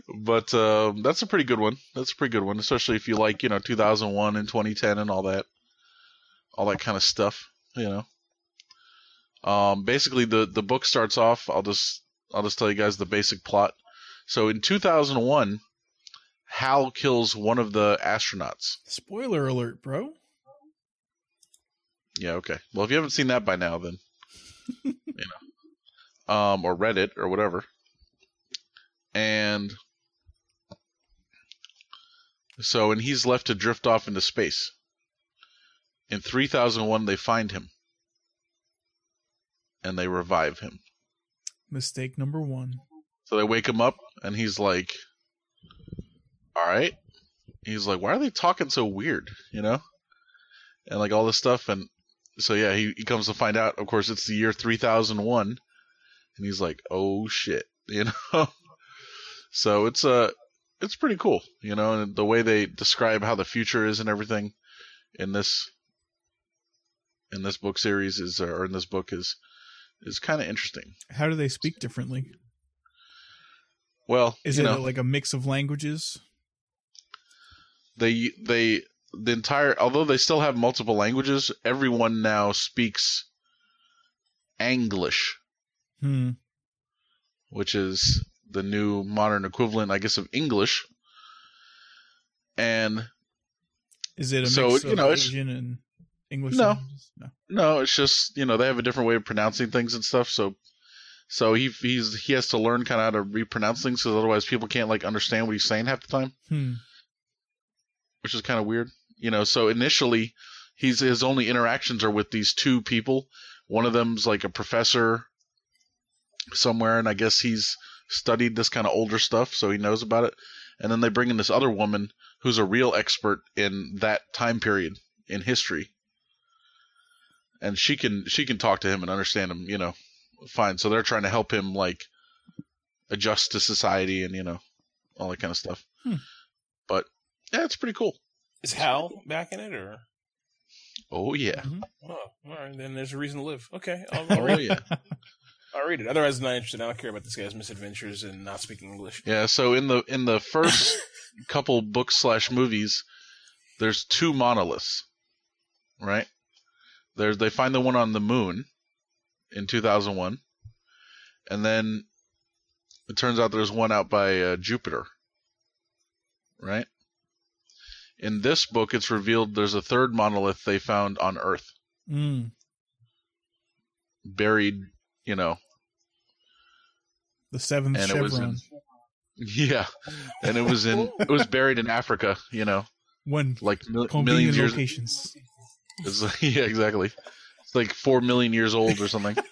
but um, that's a pretty good one. That's a pretty good one, especially if you like, you know, 2001 and 2010 and all that, all that kind of stuff. You know. Um, basically, the the book starts off. I'll just I'll just tell you guys the basic plot. So in 2001, Hal kills one of the astronauts. Spoiler alert, bro. Yeah, okay. Well, if you haven't seen that by now, then you know, um, or read it or whatever, and so and he's left to drift off into space. In 3001, they find him, and they revive him. Mistake number one. So they wake him up, and he's like, "All right." He's like, "Why are they talking so weird?" You know, and like all this stuff, and so yeah, he, he comes to find out. Of course, it's the year three thousand one, and he's like, "Oh shit," you know. so it's uh it's pretty cool, you know, and the way they describe how the future is and everything in this in this book series is or in this book is is kind of interesting. How do they speak differently? Well, Is you it know, like a mix of languages? They they the entire although they still have multiple languages everyone now speaks anglish Hmm. which is the new modern equivalent i guess of english and Is it a So, mix you of know, Asian and English? No. languages? No. no it's just you know they have a different way of pronouncing things and stuff so so he he's he has to learn kind of how to repronounce things because otherwise people can't like understand what he's saying half the time Hmm. Which is kind of weird. You know, so initially he's his only interactions are with these two people. One of them's like a professor somewhere, and I guess he's studied this kind of older stuff, so he knows about it. And then they bring in this other woman who's a real expert in that time period in history, and she can she can talk to him and understand him, you know, fine. So they're trying to help him like adjust to society and you know all that kind of stuff. Hmm. But yeah, it's pretty cool. Is Hal back in it or? Oh yeah, Oh, all right. Then there's a reason to live. Okay, I'll, oh I'll, read, yeah, I'll read it. Otherwise, I'm not interested. I don't care about this guy's misadventures and not speaking English. yeah. So in the in the first couple books slash movies, there's two monoliths, right? There's they find the one on the moon in 2001, and then it turns out there's one out by uh, Jupiter, right? In this book, it's revealed there's a third monolith they found on Earth, Mm, buried, you know, the seventh And chevron. in- yeah, and it was in it was buried in Africa, you know, when like mil- millions years. locations. It's like, yeah, exactly. It's like four million years old or something.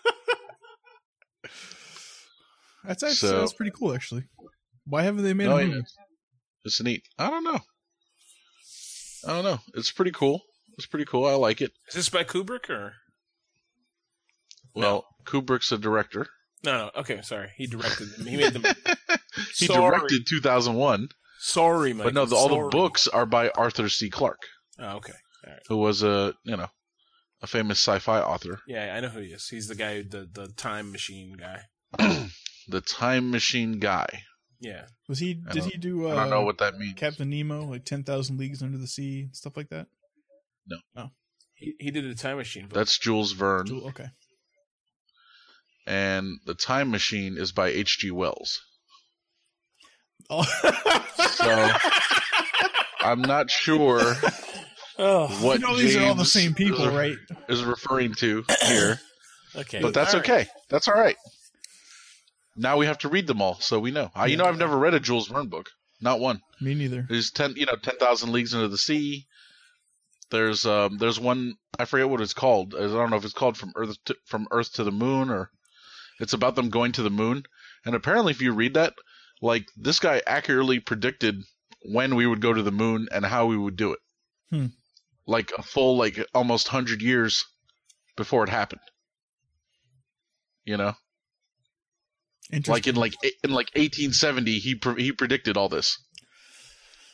That's actually So- that's pretty cool, actually. Why haven't they made Oh, a movie? It's neat. I don't know. I don't know. It's pretty cool. It's pretty cool. I like it. Is this by Kubrick or? Well, Kubrick's a director. No, no. Okay, sorry. He directed them. He made them. He Sorry. directed 2001, Sorry, but no, the, all the books are by Arthur C. Clarke, Oh, okay. who was a you know a famous sci-fi author. Yeah, I know who he is. He's the guy, the the time machine guy. the Time Machine guy. Yeah. Was he? Did he do? Uh, I don't know what that means. Captain Nemo, like ten thousand leagues under the sea, stuff like that. No. No. He he did a time machine. Book. That's Jules Verne, Jewel- Okay. and the Time Machine is by H.G. Wells. Oh. So I'm not sure oh, what you know these are all the James same people, is, right? is referring to here, okay. but that's All right. okay. That's all right. Now we have to read them all, so we know. I, you know, I've never read a Jules Verne book, not one. Me neither. There's ten, you know, ten thousand leagues under the sea. There's um, there's one I forget what it's called. I don't know if it's called from Earth to, from Earth to the Moon or it's about them going to the moon. And apparently, if you read that, like this guy accurately predicted when we would go to the moon and how we would do it. Hmm. Like a full like almost hundred years before it happened. You know. Like in like in like 1870, he pre- he predicted all this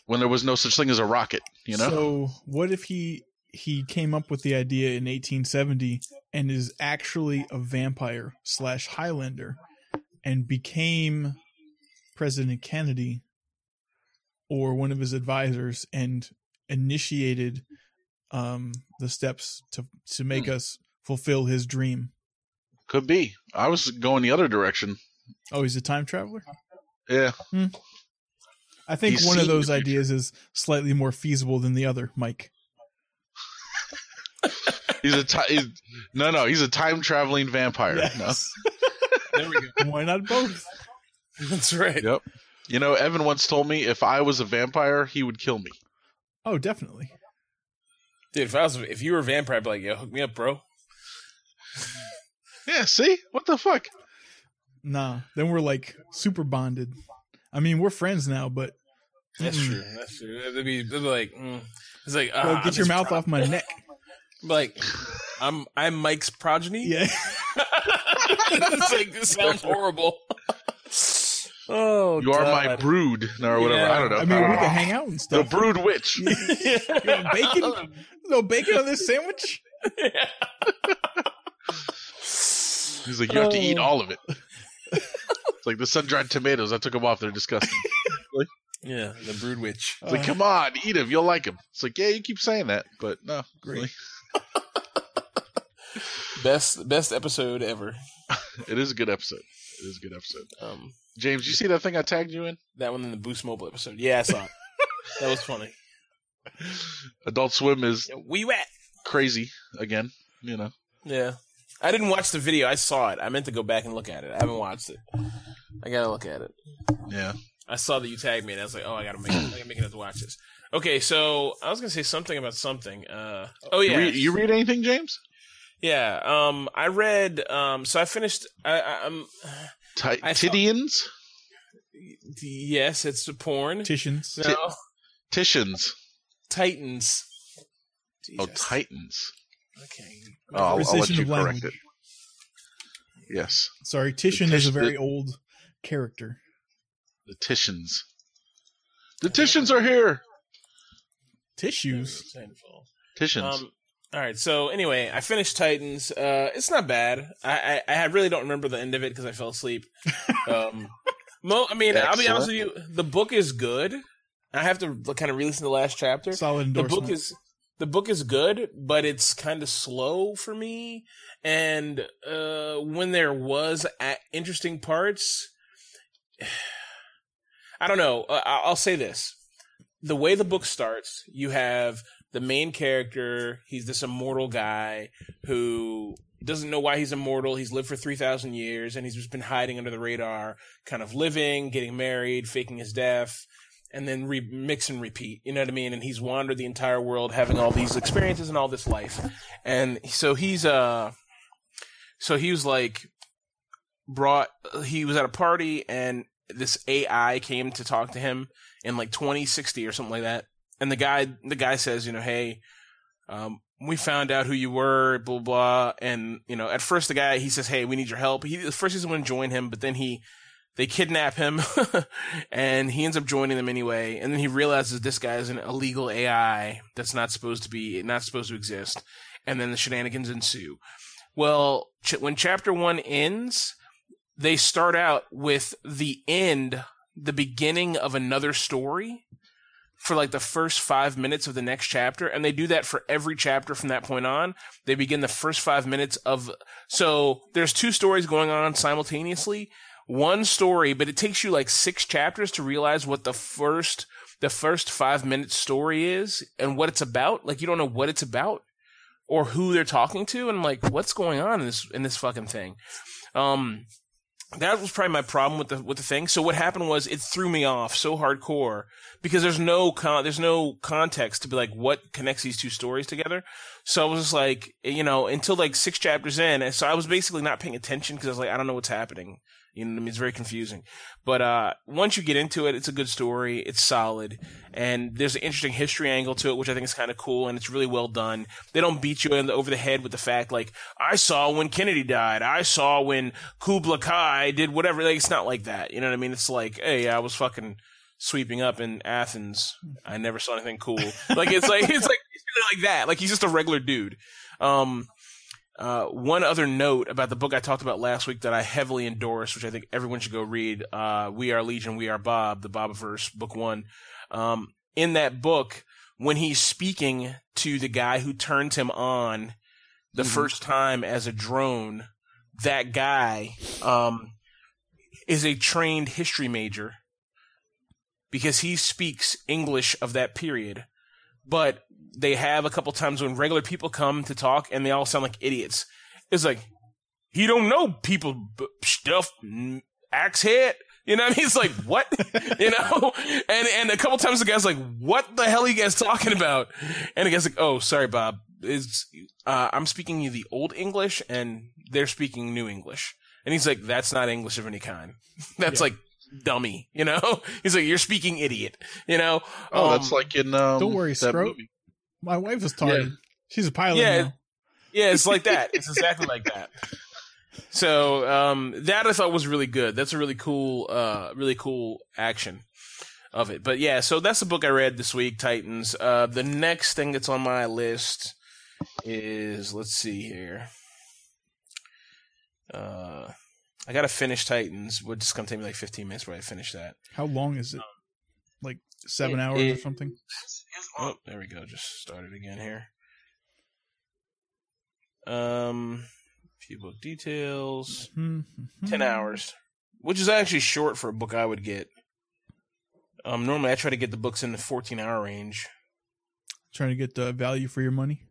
when there was no such thing as a rocket. You know. So what if he he came up with the idea in 1870 and is actually a vampire slash Highlander and became President Kennedy or one of his advisors and initiated um, the steps to to make Hmm. us fulfill his dream. Could be. I was going the other direction. Oh, he's a time traveler. Yeah. Hmm. I think He's one of those ideas is slightly more feasible than the other, Mike. He's a ti- he's, no, no. He's a time traveling vampire. Yes. There we go. Why not both? That's right. Yep. You know, Evan once told me if I was a vampire, he would kill me. Oh, definitely. Dude, if I was, if you were a vampire, I'd be like, yo, hook me up, bro. Yeah. See what the fuck? Nah, then we're like super bonded. I mean, we're friends now, but That's Mm-mm. true. That's true. They'd be, they'd be like, mm. it's like, Bro, ah, get your mouth pro- off my neck. Like, I'm, I'm Mike's progeny. Yeah. it's like this sounds horrible. oh, You are my brood, or whatever. Yeah. I don't know. I mean, we don't can hang out and stuff. the brood witch. You want bacon? No bacon on this sandwich? He's like, you have to eat Oh. all of it. It's like the sun dried tomatoes. I took them off. They're disgusting. yeah, the brood witch. It's like, Uh, come on, eat them. You'll like them. It's like, yeah, you keep saying that, but no. Great. Best, best episode ever. It is a good episode. It is a good episode. Um, James, you see that thing I tagged you in? that one in the Boost Mobile episode. Yeah, I saw it. that was funny. Adult Swim is We wet. crazy again. You know. Yeah. I didn't watch the video. I saw it. I meant to go back and look at it. I haven't watched it. I gotta look at it. Yeah. I saw that you tagged me, and I was like, "Oh, I gotta make, I gotta make enough to watch this." Okay, so I was gonna say something about something. Uh, oh You yeah, read, you read anything, James? yeah. Um, I read. Um, so I finished. I, I, I'm. Ti- I saw- Yes, it's the porn. Titians. No, Titians. Titans. Oh, Titans. Okay. Oh, I'll, I'll let you correct language. it. Yes. Sorry, Titian is a very the- old character. The Titians. The Titians are here. Tissues. Titians. Um, all right. So anyway, I finished Titans. Uh, it's not bad. I, I, I really don't remember the end of it because I fell asleep. Um, mo- I mean, I'll be honest with you. The book is good. I have to kind of re-listen to the last chapter. Solid endorsement. The book is the book is good, but it's kind of slow for me. And uh, when there was a- interesting parts, I don't know. Uh, I'll say this: the way the book starts, you have the main character. He's this immortal guy who doesn't know why he's immortal. He's lived for 3,000 years and he's just been hiding under the radar, kind of living, getting married, faking his death, and then re- mix and repeat. You know what I mean? And he's wandered the entire world having all these experiences and all this life. And so he's, uh, so he was like, brought, he was at a party and this AI came to talk to him in like 2060 or something like that. And the guy, the guy says, you know, hey, um, we found out who you were, blah, blah. And, you know, at first the guy, he says, hey, we need your help. He, first he doesn't want to join him, but then he, they kidnap him and he ends up joining them anyway. And then he realizes this guy is an illegal AI that's not supposed to be, not supposed to exist. And then the shenanigans ensue. Well, ch- when chapter one ends, they start out with the end, the beginning of another story for like the first five minutes of the next chapter. And they do that for every chapter from that point on. They begin the first five minutes of, so there's two stories going on simultaneously. One story, but it takes you like six chapters to realize what the first, the first five minute story is and what it's about. Like you don't know what it's about or who they're talking to. And I'm like, what's going on in this, in this fucking thing? Um, that was probably my problem with the with the thing. So what happened was it threw me off so hardcore because there's no con- there's no context to be like what connects these two stories together. So I was just like, you know, until like six chapters in, and so I was basically not paying attention because I was like, I don't know what's happening. You know, it's very confusing. But uh, once you get into it, it's a good story. It's solid, and there's an interesting history angle to it, which I think is kind of cool, and it's really well done. They don't beat you the, over the head with the fact like I saw when Kennedy died, I saw when Kubla Kai did whatever. Like it's not like that. You know what I mean? It's like, hey, I was fucking sweeping up in Athens. I never saw anything cool. Like it's like it's like it's like that. Like he's just a regular dude. Um, uh, one other note about the book I talked about last week that I heavily endorse, which I think everyone should go read. Uh, we Are Legion, We Are Bob, the Bobiverse, book one. Um, in that book, when he's speaking to the guy who turned him on the Mhm. first time as a drone, that guy, um, is a trained history major because he speaks English of that period. But they have a couple times when regular people come to talk and they all sound like idiots. It's like, he don't know people stuff, n- axe head. You know what I mean? It's like, what? you know? And, and a couple times the guy's like, what the hell are you guys talking about? And the guy's like, oh, sorry, Bob. Is, uh, I'm speaking you the old English and they're speaking new English. And he's like, that's not English of any kind. That's Yeah. like dummy, you know? He's like, you're speaking idiot, you know? oh, Um, that's like in um, Don't worry, that Scroat. movie. My wife is tardy. She's a pilot Yeah. now. Yeah, it's like that. It's exactly like that. So um, that I thought was really good. That's a really cool, uh, really cool action of it. But yeah, so that's the book I read this week, Titans. Uh, the next thing that's on my list is let's see here. Uh, I gotta finish Titans. Would just gonna take me like 15 minutes before I finish that. How long is it? Like seven It- hours it- or something? Oh, there we go. Just started again here. Um, few book details. Mm-hmm. 10 hours, which is actually short for a book I would get. Um, normally I try to get the books in the 14 hour range. Trying to get the value for your money.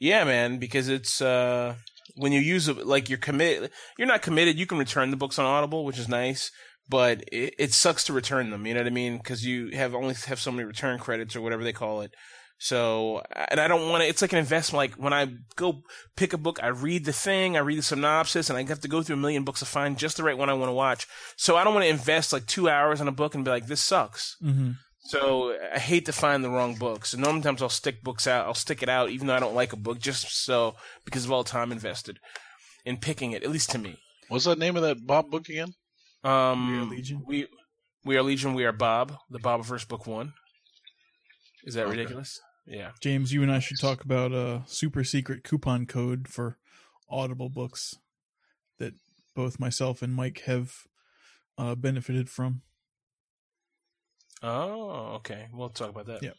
Yeah, man, because it's, uh, when you use it, like you're committed, you're not committed. You can return the books on Audible, which is nice, but it, it sucks to return them. You know what I mean? Because you have only have so many return credits or whatever they call it. So, and I don't want to, it's like an investment. Like when I go pick a book, I read the thing, I read the synopsis, and I have to go through a million books to find just the right one I want to watch. So I don't want to invest like two hours on a book and be like, this sucks. Mm-hmm. So I hate to find the wrong book. So normally times I'll stick books out. I'll stick it out even though I don't like a book just so because of all the time invested in picking it, at least to me. What's the name of that Bob book again? Um, We Are Legion? We We Are Legion, We Are Bob, the Bobiverse book one. Is that Okay. ridiculous? Yeah. James, you and I should talk about a super secret coupon code for Audible books that both myself and Mike have uh, benefited from. Oh, okay. We'll talk about that. Yep.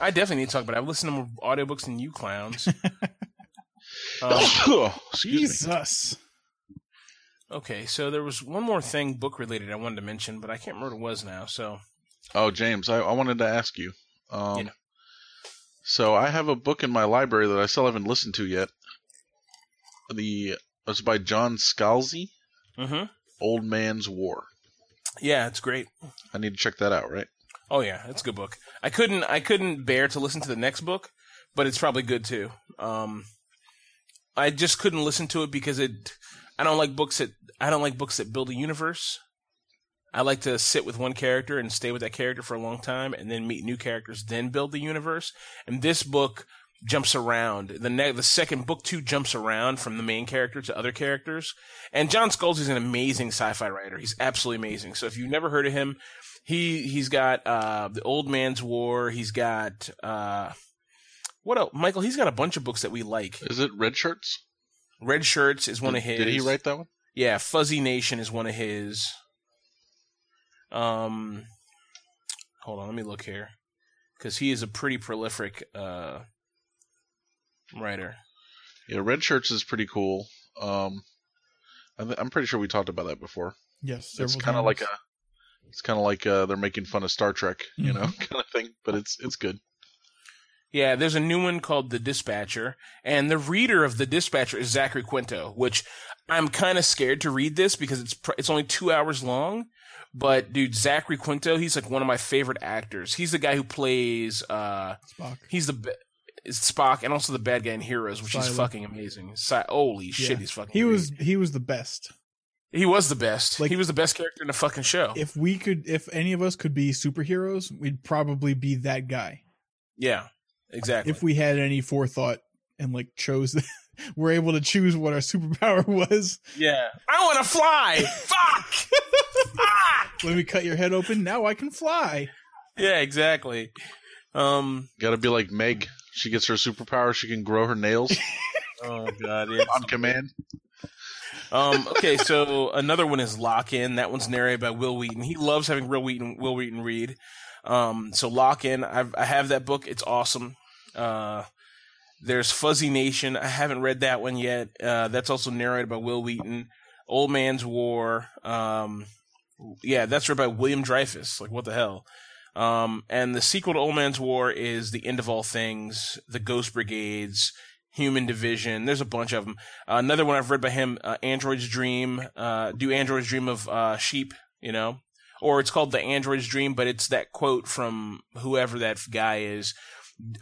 I definitely need to talk about it. I've listened to more audiobooks than you clowns. um, Excuse me. Jesus. Okay, so there was one more thing book related I wanted to mention, but I can't remember what it was now. So Oh, James, I, I wanted to ask you. Um, Yeah. So I have a book in my library that I still haven't listened to yet. The it's by John Scalzi, hmm Old Man's War. yeah, it's great. I need to check that out, right? Oh yeah, it's a good book. I couldn't I couldn't bear to listen to the next book, but it's probably good too. Um, I just couldn't listen to it because it. I don't like books that I don't like books that build a universe. I like to sit with one character and stay with that character for a long time, and then meet new characters, then build the universe. And this book jumps around. The ne- the second book two jumps around from the main character to other characters. And John Scalzi is an amazing sci-fi writer. He's absolutely amazing. So if you've never heard of him, he he's got uh the Old Man's War. He's got uh what else? Michael, he's got a bunch of books that we like. Is it Red Shirts? Red Shirts is one did, of his. Did he write that one? Yeah, Fuzzy Nation is one of his. Um, hold on, let me look here, because he is a pretty prolific uh writer. Yeah, Red Shirts is pretty cool. Um, I th- I'm pretty sure we talked about that before. Yes, it's kind of like a, it's kind of like uh, they're making fun of Star Trek, you know, Mm-hmm. kind of thing. But it's it's good. Yeah, there's a new one called The Dispatcher, and the reader of The Dispatcher is Zachary Quinto, which I'm kind of scared to read this because it's pr- it's only two hours long. But dude, Zachary Quinto, he's like one of my favorite actors. He's the guy who plays uh Spock. he's the is Spock and also the bad guy in Heroes, which is fucking amazing. Si- holy shit, he's fucking. He was he was the best. he was the best. Like- he was the best character in the fucking show. If we could, if any of us could be superheroes, we'd probably be that guy. yeah, exactly. If we had any forethought and like chose, we're able to choose what our superpower was. yeah, I want to fly. Fuck. Fuck. Let me cut your head open. Now I can fly. Yeah, exactly. Um. Got to be like Meg. She gets her superpower. She can grow her nails Oh god. Yeah. on command. Um, okay, so another one is Lock In. That one's narrated by Wil Wheaton. He loves having Wil Wheaton, Wil Wheaton read. Um, so Lock In, I've, I have that book. It's awesome. Uh, there's Fuzzy Nation. I haven't read that one yet. Uh, that's also narrated by Wil Wheaton. Old Man's War. Um, yeah, that's read by William Dufris. Like, what the hell? Um, and the sequel to Old Man's War is The End of All Things, The Ghost Brigades, Human Division. There's a bunch of them. Uh, another one I've read by him, uh, Android's Dream. Uh, do androids dream of uh, sheep? You know, or it's called the Android's Dream, but it's that quote from whoever that guy is.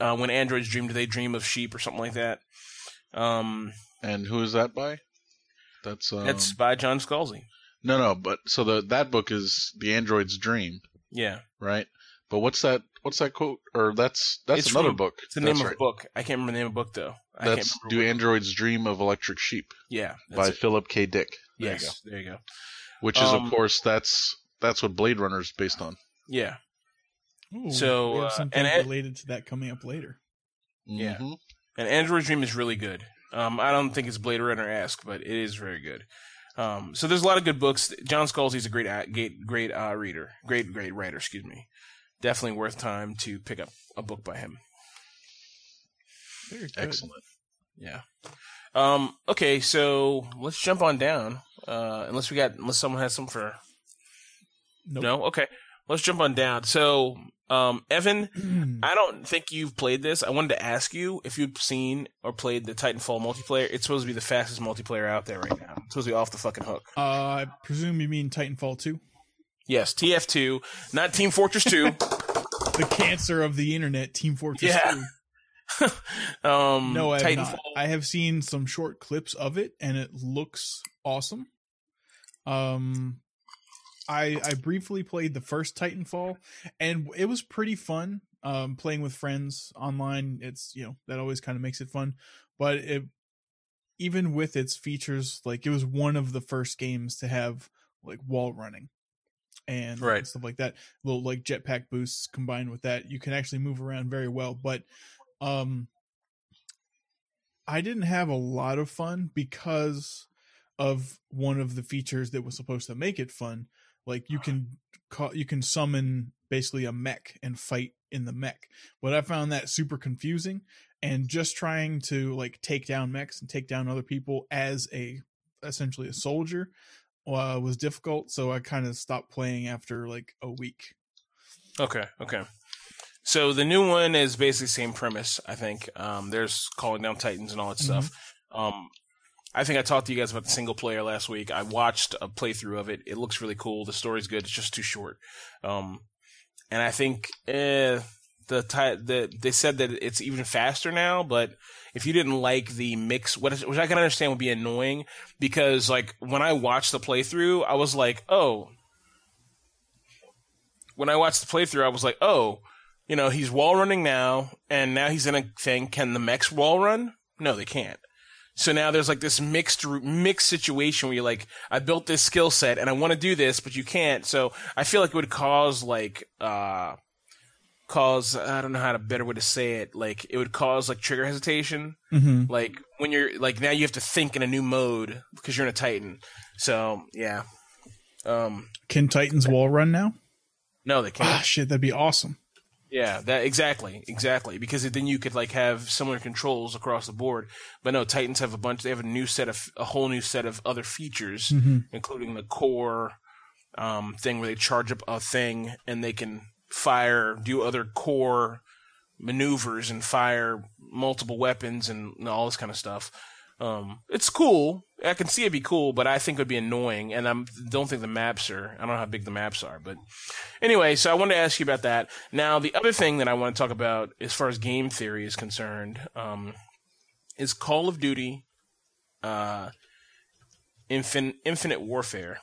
Uh, when androids dream, do they dream of sheep or something like that? Um, And who is that by? That's um, that's by John Scalzi. no, no. But so the that book is the android's dream, Yeah, right? But what's that? What's that quote? Or that's that's It's another from- book. it's the that's name of a book. I can't remember the name of the book though. I That's can't Do Androids Dream of Electric Sheep yeah, that's by it. Philip K. Dick. There you go. yes, there you go. Which is Um, of course that's that's what Blade Runner is based on. Yeah, Ooh, So, we have uh, something and it- related to that coming up later. Yeah. Mhm. And Android's Dream is really good. Um, I don't think it's Blade Runner esque, but it is very good. Um, so there's a lot of good books. John Scalzi's a great, great, great uh, reader, great, great writer. Excuse me. Definitely worth time to pick up a book by him. Very good. Excellent. Yeah. Um, okay, so let's jump on down. Uh, unless we got, unless someone has some for Nope. no. Okay, let's jump on down. So, um, Evan, I don't think you've played this. I wanted to ask you if you've seen or played the Titanfall multiplayer. It's supposed to be the fastest multiplayer out there right now. It's supposed to be off the fucking hook. uh, I presume you mean Titanfall 2? Yes, TF2, not Team Fortress 2. The cancer of the internet, Team Fortress Yeah. 2. um, No, I have not. I have seen some short clips of it, and it looks awesome. Um, I I briefly played the first Titanfall, and it was pretty fun. Um, playing with friends online, it's you know that always kind of makes it fun. But it, even with its features, like it was one of the first games to have like wall running. and Right. stuff like that. Little like jetpack boosts combined with that, you can actually move around very well. But um, I didn't have a lot of fun because of one of the features that was supposed to make it fun. Like you can call, you can summon basically a mech and fight in the mech. But I found that super confusing and just trying to like take down mechs and take down other people as a essentially a soldier uh, was difficult. So I kind of stopped playing after like a week. Okay, okay. So the new one is basically same premise. I think um, there's calling down titans and all that stuff. Um, I think I talked to you guys about the single player last week. I watched a playthrough of it. It looks really cool. The story's good. It's just too short. Um, and I think eh, the, ti- the they said that it's even faster now. But if you didn't like the mix, what is, which I can understand would be annoying because like when I watched the playthrough, I was like, oh. When I watched the playthrough, I was like, oh, you know, he's wall running now, and now he's in a thing. Can the mechs wall run? No, they can't. So now there's like this mixed mixed situation where you're like, I built this skill set and I want to do this, but you can't. So I feel like it would cause like uh cause I don't know how to better way to say it. Like it would cause like trigger hesitation. Mm-hmm. Like when you're like now you have to think in a new mode because you're in a Titan. So yeah. Um Can Titans wall run now? no they can't. Ah, shit, that'd be awesome. Yeah, that exactly, exactly. Because then you could like have similar controls across the board. But no, Titans have a bunch. They have a new set of a whole new set of other features, Mm-hmm. including the core um, thing where they charge up a thing and they can fire, do other core maneuvers and fire multiple weapons and all this kind of stuff. Um, it's cool. I can see it'd be cool, but I think it would be annoying, and I don't think the maps are. I don't know how big the maps are, but anyway. So I wanted to ask you about that. Now, the other thing that I want to talk about, as far as game theory is concerned, um, is Call of Duty, uh, Infin- Infinite Warfare.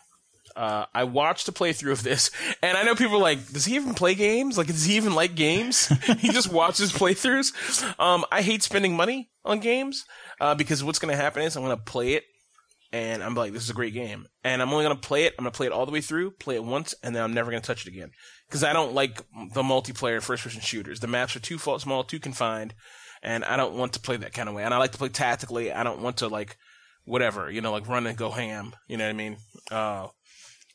Uh, I watched a playthrough of this, and I know people are like, does he even play games? Like, does he even like games? he just watches playthroughs. Um, I hate spending money on games uh, because what's going to happen is I'm going to play it, and I'm like, this is a great game, and I'm only going to play it. I'm going to play it all the way through, play it once, and then I'm never going to touch it again because I don't like the multiplayer first-person shooters. The maps are too small, too confined, and I don't want to play that kind of way. And I like to play tactically. I don't want to like whatever, you know, like run and go ham. You know what I mean? Uh,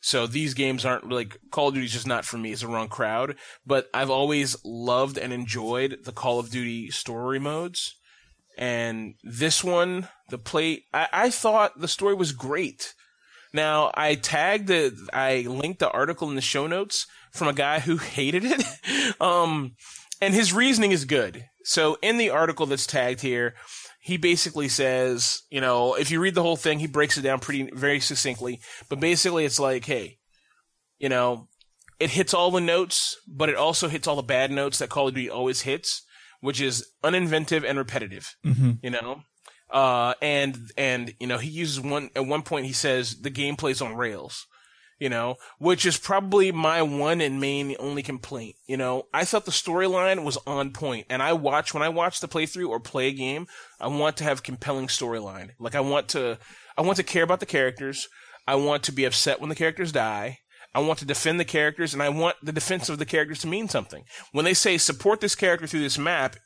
so these games aren't like Call of Duty's just not for me. It's the wrong crowd. But I've always loved and enjoyed the Call of Duty story modes. And this one, the play, I, I thought the story was great. Now I tagged the, I linked the article in the show notes from a guy who hated it. um, and his reasoning is good. So in the article that's tagged here, he basically says, you know, if you read the whole thing, he breaks it down pretty very succinctly. But basically, it's like, hey, you know, it hits all the notes, but it also hits all the bad notes that Call of Duty always hits, which is uninventive and repetitive. Mm-hmm. You know, uh, and and you know, he uses one at one point. He says the gameplay's on rails you know, which is probably my one and main only complaint. You know, I thought the storyline was on point, and I watch when I watch the playthrough or play a game, I want to have compelling storyline. Like I want to, I want to care about the characters. I want to be upset when the characters die. I want to defend the characters, and I want the defense of the characters to mean something. When they say support this character through this map,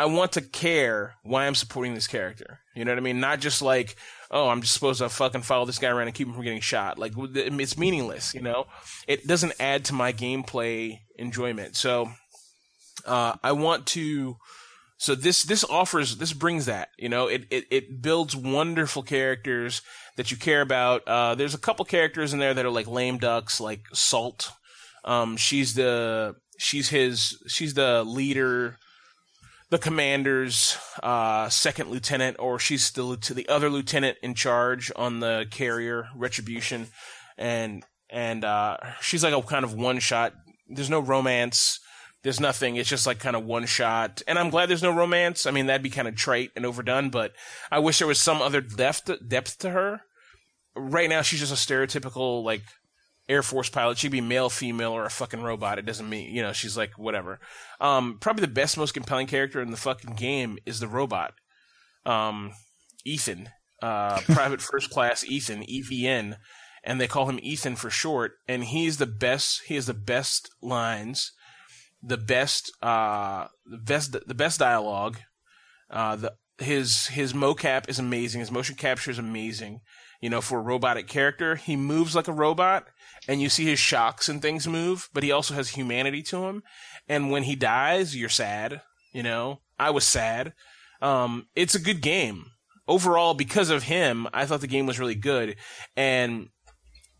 I want to care why I'm supporting this character. You know what I mean? Not just like, oh, I'm just supposed to fucking follow this guy around and keep him from getting shot. Like, it's meaningless, you know? It doesn't add to my gameplay enjoyment. So, uh, I want to, so this, this offers, this brings that, you know, it, it, it builds wonderful characters that you care about. Uh, there's a couple characters in there that are like lame ducks, like Salt. Um, she's the, she's his, she's the leader, the commander's uh, second lieutenant, or she's still to the other lieutenant in charge on the carrier Retribution, and and uh, she's like a kind of one shot. There's no romance. There's nothing. It's just like kind of one shot, and I'm glad there's no romance. I mean, that'd be kind of trite and overdone, but I wish there was some other depth depth to her. Right now, she's just a stereotypical like Air Force pilot. She'd be male, female, or a fucking robot. It doesn't mean, you know, she's like whatever. Um, probably the best, most compelling character in the fucking game is the robot. Um, Ethan, uh, Private First Class Ethan, EVN. and they call him Ethan for short. And he's the best. He has the best lines, the best, uh, the best, the best dialogue. Uh, the his his mocap is amazing. His motion capture is amazing. You know, for a robotic character, he moves like a robot, and you see his shocks and things move. But he also has humanity to him. And when he dies, you're sad. You know, I was sad. Um, it's a good game overall because of him. I thought the game was really good, and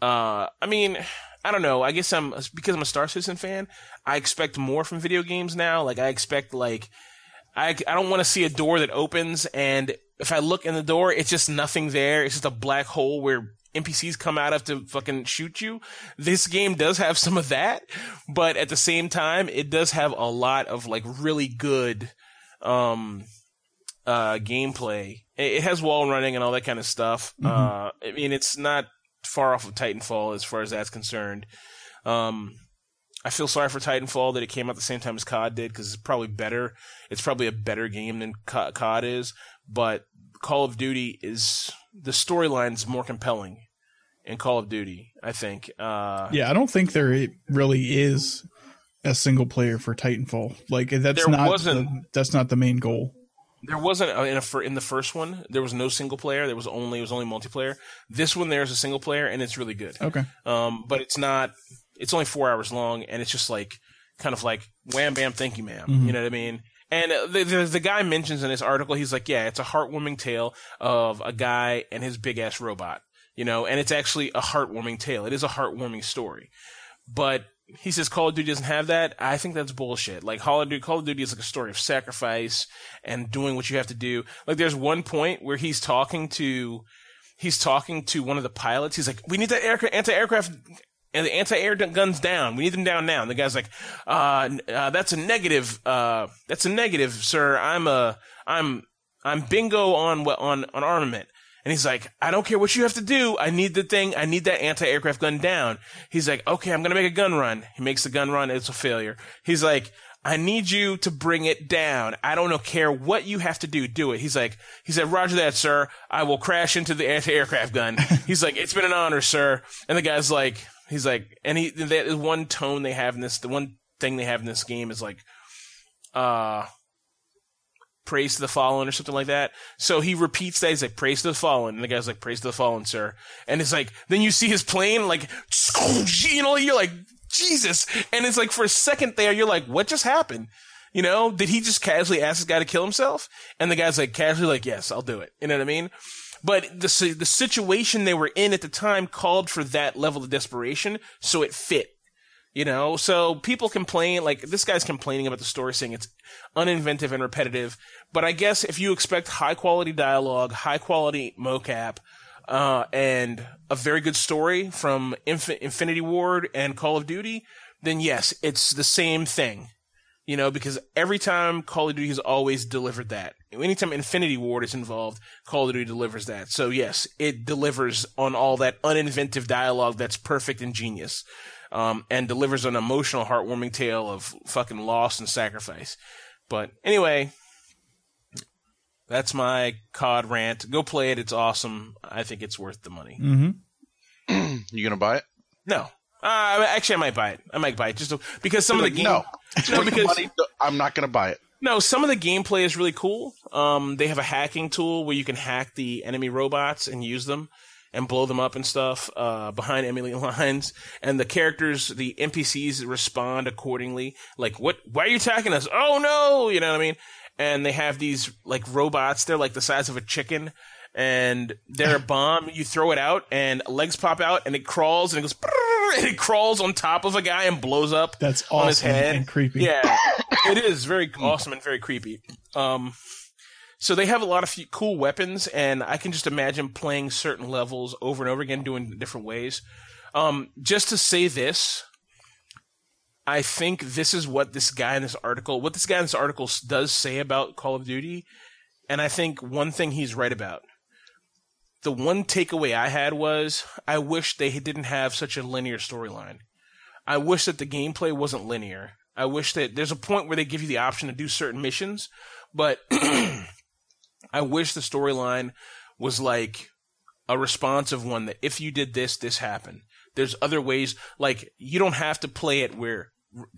uh, I mean, I don't know. I guess I'm because I'm a Star Citizen fan. I expect more from video games now. Like I expect like I I don't want to see a door that opens and if I look in the door, it's just nothing there. It's just a black hole where NPCs come out of to fucking shoot you. This game does have some of that, but at the same time, it does have a lot of like really good um uh gameplay. It, it has wall running and all that kind of stuff. Mhm. Uh I mean, it's not far off of Titanfall as far as that's concerned. Um I feel sorry for Titanfall that it came out the same time as COD did because it's probably better. It's probably a better game than COD is, but Call of Duty is the storyline's more compelling in Call of Duty. I think. Uh, Yeah, I don't think there really is a single player for Titanfall. Like that's not wasn't. the, that's not the main goal. There wasn't uh, in a in the first one. There was no single player. There was only it was only multiplayer. This one there's a single player and it's really good. Okay. Um, but it's not. It's only four hours long, and it's just like kind of like wham bam, thank you, ma'am. Mhm. You know what I mean? And uh, the, the the guy mentions in his article, he's like, yeah, it's a heartwarming tale of a guy and his big ass robot. You know, and it's actually a heartwarming tale. It is a heartwarming story, but he says Call of Duty doesn't have that. I think that's bullshit. Like Call of Duty, Call of Duty is like a story of sacrifice and doing what you have to do. Like there's one point where he's talking to he's talking to one of the pilots. He's like, "We need that air- anti-aircraft and the anti-air guns down. We need them down now." And the guy's like, uh, uh that's a negative. Uh, that's a negative, sir. I'm a, I'm, I'm bingo on what on on armament." And he's like, "I don't care what you have to do. I need the thing. I need that anti-aircraft gun down." He's like, "Okay, I'm gonna make a gun run." He makes the gun run. It's a failure. He's like. I need you to bring it down. I don't know, care what you have to do. Do it. He's like, he said, Roger that, sir. I will crash into the anti-aircraft gun. He's like, it's been an honor, sir. And the guy's like, he's like, and he, that is one tone they have in this, the one thing they have in this game is like, uh, praise to the fallen or something like that. So he repeats that. He's like, praise to the fallen. And the guy's like, praise to the fallen, sir. And it's like, then you see his plane, like, you know, you're like, Jesus. And it's like, for a second there, you're like, what just happened? You know, did he just casually ask this guy to kill himself? And the guy's like, casually like, yes, I'll do it. You know what I mean? But the the situation they were in at the time called for that level of desperation, so it fit. You know, so people complain like this guy's complaining about the story, saying it's uninventive and repetitive. But I guess if you expect high quality dialogue, high quality mocap, uh, and a very good story from Inf- Infinity Ward and Call of Duty, then yes, it's the same thing. You know, because every time Call of Duty has always delivered that. Anytime Infinity Ward is involved, Call of Duty delivers that. So yes, it delivers on all that uninventive dialogue that's perfect and genius. Um, and delivers an emotional, heartwarming tale of fucking loss and sacrifice. But anyway, that's my COD rant. Go play it. It's awesome. I think it's worth the money. Mm-hmm. you gonna buy it? No. Uh, actually, I might buy it. I might buy it just to, because some of the game. no, No, because money, I'm not gonna buy it. no, some of the gameplay is really cool. Um, they have a hacking tool where you can hack the enemy robots and use them and blow them up and stuff uh, behind enemy lines. And the characters, the NPCs respond accordingly. Like, what? Why are you attacking us? Oh no! You know what I mean? And they have these like robots. They're like the size of a chicken. And they're a bomb. You throw it out, and legs pop out, and it crawls, and it goes, it crawls on top of a guy and blows up That's on his awesome head and creepy. Yeah, it is very awesome and very creepy. Um, so they have a lot of f- cool weapons, and I can just imagine playing certain levels over and over again, doing different ways. Um, just to say this, I think this is what this guy in this article, what this guy in this article does say about Call of Duty, and I think one thing he's right about. The one takeaway I had was I wish they didn't have such a linear storyline. I wish that the gameplay wasn't linear. I wish that there's a point where they give you the option to do certain missions, but I wish the storyline was like a responsive one that if you did this, this happened. There's other ways, like you don't have to play it where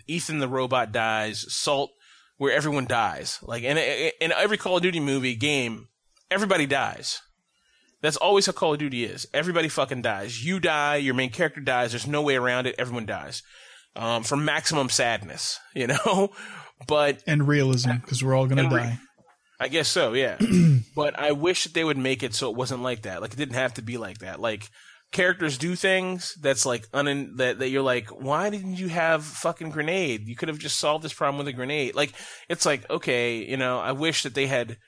Ethan the robot dies, Salt where everyone dies. Like in in every Call of Duty movie game, everybody dies. That's always how Call of Duty is. Everybody fucking dies. You die, your main character dies. There's no way around it. Everyone dies. Um, for maximum sadness, you know. But and realism because we're all gonna And re- die. I guess so, yeah. but I wish that they would make it so it wasn't like that. Like it didn't have to be like that. Like characters do things that's like un that that you're like, why didn't you have fucking grenade? You could have just solved this problem with a grenade. Like it's like okay, you know, I wish that they had.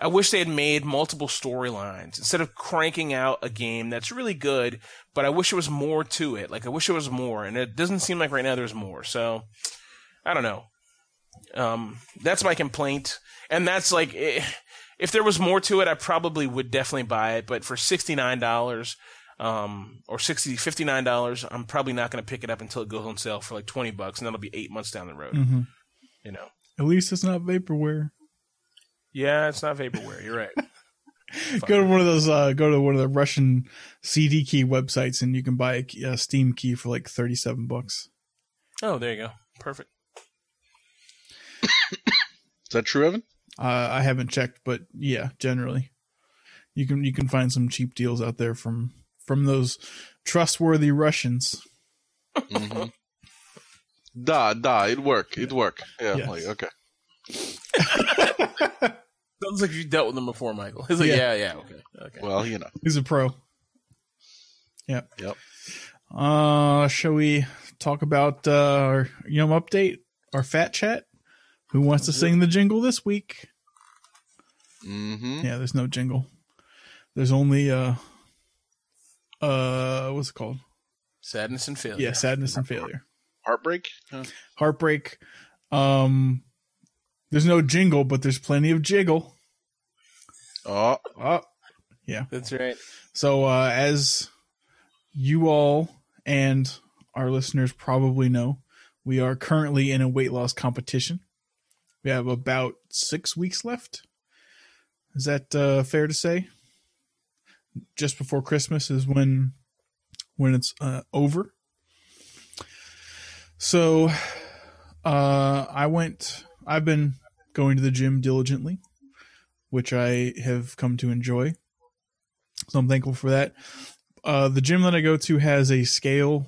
I wish they had made multiple storylines instead of cranking out a game that's really good, but I wish there was more to it. Like I wish there was more, and it doesn't seem like right now there's more. So I don't know. Um, that's my complaint, and that's like if there was more to it, I probably would definitely buy it. But for sixty nine dollars, um, or 60 59 dollars, I'm probably not going to pick it up until it goes on sale for like twenty bucks, and that'll be eight months down the road. hmm You know. At least it's not vaporware. Yeah, it's not vaporware. You're right. Go to one of those. Uh, go to one of the Russian CD key websites, and you can buy a, a Steam key for like thirty-seven bucks. Oh, there you go. Perfect. Is that true, Evan? Uh, I haven't checked, but yeah, generally, you can you can find some cheap deals out there from from those trustworthy Russians. Mm-hmm. da, da, it work, it work. Yeah, Yes. like okay. Sounds like you dealt with them before, Michael. He's like, Yeah. yeah, yeah, okay, okay. Well, you know. He's a pro. Yep. Yep. Uh, shall we talk about uh, our Yum update, our fat chat? Who wants to sing the jingle this week? Mm-hmm. Yeah, there's no jingle. There's only uh, uh, what's it called? Sadness and failure. Yeah, sadness and failure, Heartbreak. Uh, heartbreak. Um, there's no jingle, but there's plenty of jiggle. oh, Oh, yeah, that's right. So, uh, as you all and our listeners probably know, we are currently in a weight loss competition. We have about six weeks left. Is that uh, fair to say? Just before Christmas is when when it's uh, over. So, uh, I went. I've been going to the gym diligently, which I have come to enjoy. So I'm thankful for that. Uh, the gym that I go to has a scale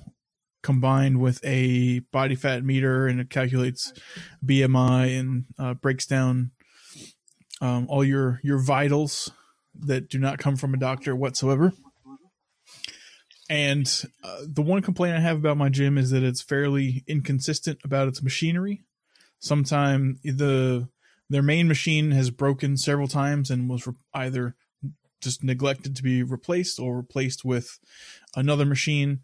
combined with a body fat meter, and it calculates BMI and uh, breaks down um, all your your vitals that do not come from a doctor whatsoever. And uh, the one complaint I have about my gym is that it's fairly inconsistent about its machinery. Sometime the their main machine has broken several times and was re- either just neglected to be replaced or replaced with another machine.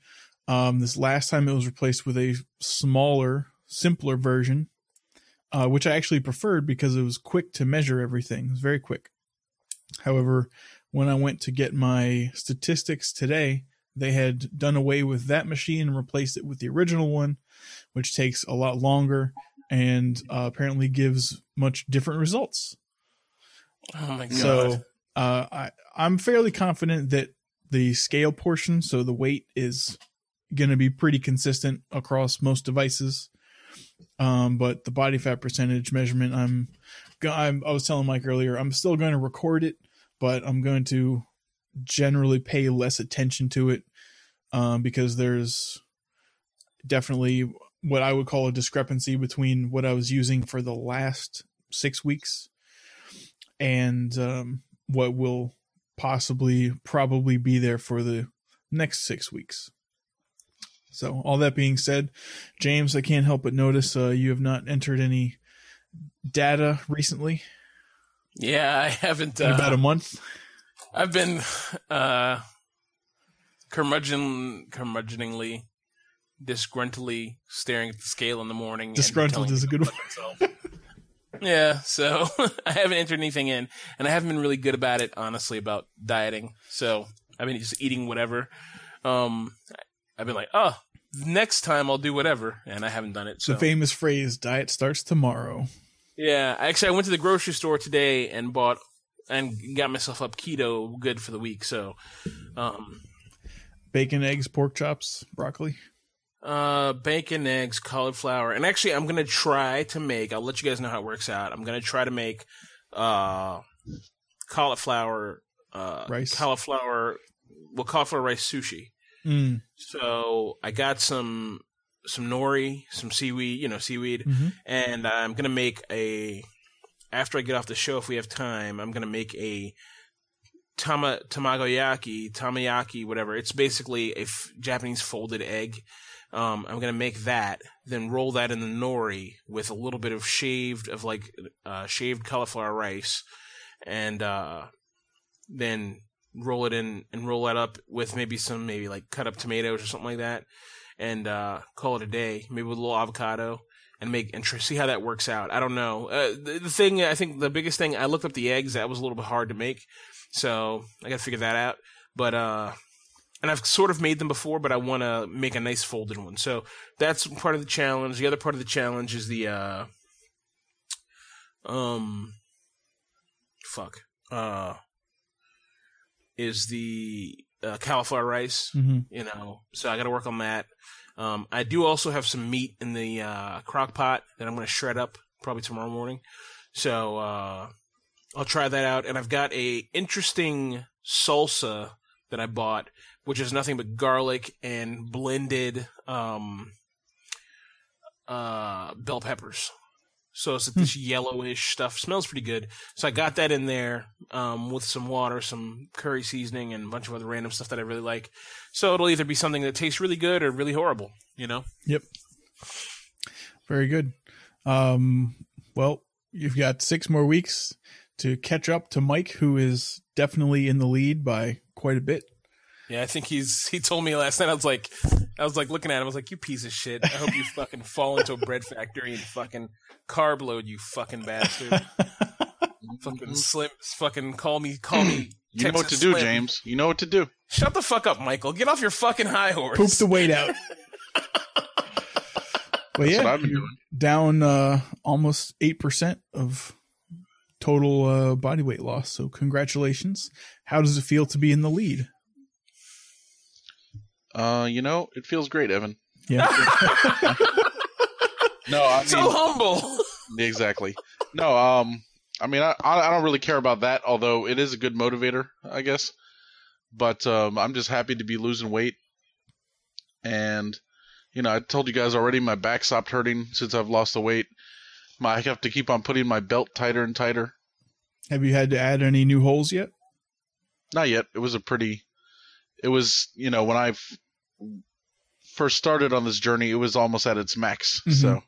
Um, this last time it was replaced with a smaller, simpler version, uh, which I actually preferred because it was quick to measure everything. It was very quick. However, when I went to get my statistics today, they had done away with that machine and replaced it with the original one, which takes a lot longer and uh, apparently gives much different results. Oh my god. So uh, I I'm fairly confident that the scale portion, so the weight is going to be pretty consistent across most devices. Um, but the body fat percentage measurement, I'm, I'm I was telling Mike earlier, I'm still going to record it, but I'm going to generally pay less attention to it um, because there's definitely what I would call a discrepancy between what I was using for the last six weeks and um, what will possibly probably be there for the next six weeks. So, all that being said, James, I can't help but notice uh, you have not entered any data recently yeah, I haven't. in about a Uh, month. I've been uh, curmudgeon, curmudgeoningly, disgruntledly staring at the scale in the morning. Disgruntled is a good myself. yeah, so I haven't entered anything in, and I haven't been really good about it, honestly, about dieting. So I've been just eating whatever. Um, I've been like, oh, next time I'll do whatever, and I haven't done it. So The famous phrase "diet starts tomorrow." Yeah, actually, I went to the grocery store today and bought and got myself up keto good for the week. So, Um, Bacon, eggs, pork chops, broccoli. Uh, bacon, eggs, cauliflower, and actually, I'm gonna try to make. I'll let you guys know how it works out. I'm gonna try to make uh, cauliflower, uh, Rice. cauliflower, well, cauliflower rice sushi. Mm. So I got some some nori, some seaweed, you know, seaweed, Mhm. and I'm gonna make a. After I get off the show, if we have time, I'm gonna make a tama tamagoyaki, tamayaki, whatever. It's basically a f- Japanese folded egg. Um, I'm gonna make that, then roll that in the nori with a little bit of shaved of like uh, shaved cauliflower rice, and uh, then roll it in and roll that up with maybe some maybe like cut up tomatoes or something like that, and uh, call it a day. Maybe with a little avocado and make and try, see how that works out. I don't know. Uh, the, the thing I think the biggest thing I looked up the eggs. That was a little bit hard to make, so I got to figure that out. But uh, and I've sort of made them before, but I want to make a nice folded one. So that's part of the challenge. The other part of the challenge is the uh, um, fuck, uh, is the uh, cauliflower rice. hmm You know, so I got to work on that. Um, I do also have some meat in the uh, crock pot that I'm going to shred up probably tomorrow morning. So uh, I'll try that out. And I've got a interesting salsa that I bought, which is nothing but garlic and blended um, uh, bell peppers. So it's like this yellowish stuff. Smells pretty good. So I got that in there um, with some water, some curry seasoning, and a bunch of other random stuff that I really like. So it'll either be something that tastes really good or really horrible. You know. Yep. Very good. Um, well, you've got six more weeks to catch up to Mike, who is definitely in the lead by quite a bit. Yeah, I think he's. He told me last night. I was like, I was like looking at him. I was like, "You piece of shit! I hope you fucking fall into a bread factory and fucking carb load, you fucking bastard! fucking slim, fucking call me, call me. You know what to do, Slim. James. You know what to do. Shut the fuck up, Michael. Get off your fucking high horse. Poop the weight out. Well, That's yeah, what I've been doing. down uh, almost eight percent of total uh, body weight loss. So congratulations. How does it feel to be in the lead? Uh, you know, it feels great, Evan. Yeah. No, I mean so humble. exactly. No, um, I mean, I I don't really care about that. Although it is a good motivator, I guess. But um, I'm just happy to be losing weight, and you know, I told you guys already, my back stopped hurting since I've lost the weight. My, I have to keep on putting my belt tighter and tighter. Have you had to add any new holes yet? Not yet. It was a pretty. It was you know when I f- first started on this journey, it was almost at its max. Mhm. So.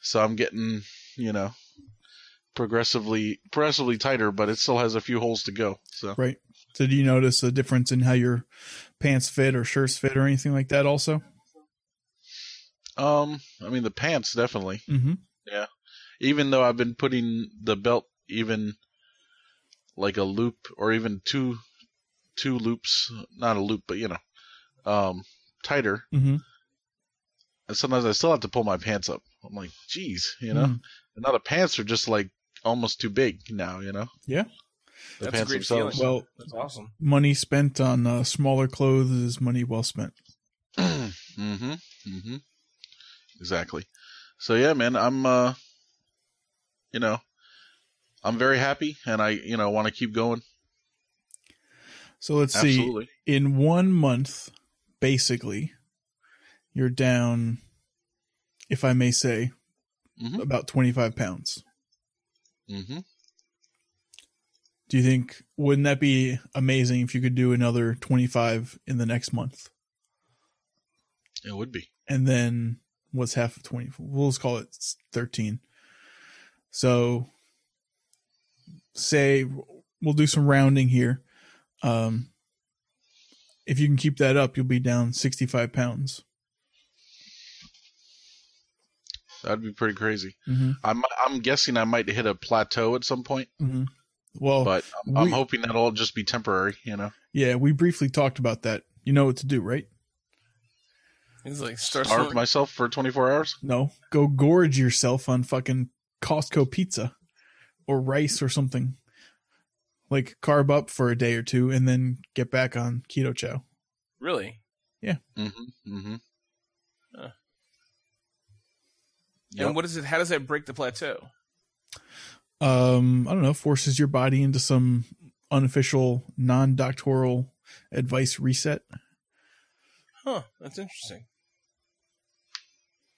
So I'm getting you know progressively progressively tighter, but it still has a few holes to go. So Right. So do you notice a difference in how your pants fit or shirts fit or anything like that also? um, I mean the pants definitely. Mm-hmm. Yeah. Even though I've been putting the belt even like a loop or even two two loops, not a loop, but you know, um, tighter. Mm-hmm. and sometimes I still have to pull my pants up. I'm like, geez, you know. Mm. And now the pants are just like almost too big now, you know. Yeah. The That's a pants great themselves. Well, That's awesome. money spent on uh, smaller clothes is money well spent. mm-hmm. Mm-hmm. Exactly. So yeah, man, I'm uh, you know, I'm very happy, and I you know want to keep going. So let's see. In one month, basically, you're down, if I may say, Mhm. about 25 pounds. Mm-hmm. Do you think, wouldn't that be amazing if you could do another 25 in the next month? It would be. and then what's half of 20 we'll just call it 13 so say we'll do some rounding here um if you can keep that up you'll be down 65 pounds That'd be pretty crazy. mm-hmm. I'm I'm guessing I might hit a plateau at some point, Mm-hmm. well but I'm, I'm hoping that'll just be temporary. You know, yeah we briefly talked about that you know what to do right He's like start starve smoking- myself for 24 hours. no go gorge yourself on fucking costco pizza or rice or something like carb up for a day or two and then get back on keto chow. Really? Yeah. Mm-hmm. Mm-hmm. Huh. Yep. And what is it? How does that break the plateau? Um, I don't know, forces your body into some unofficial, non-doctoral advice reset. Huh? That's interesting.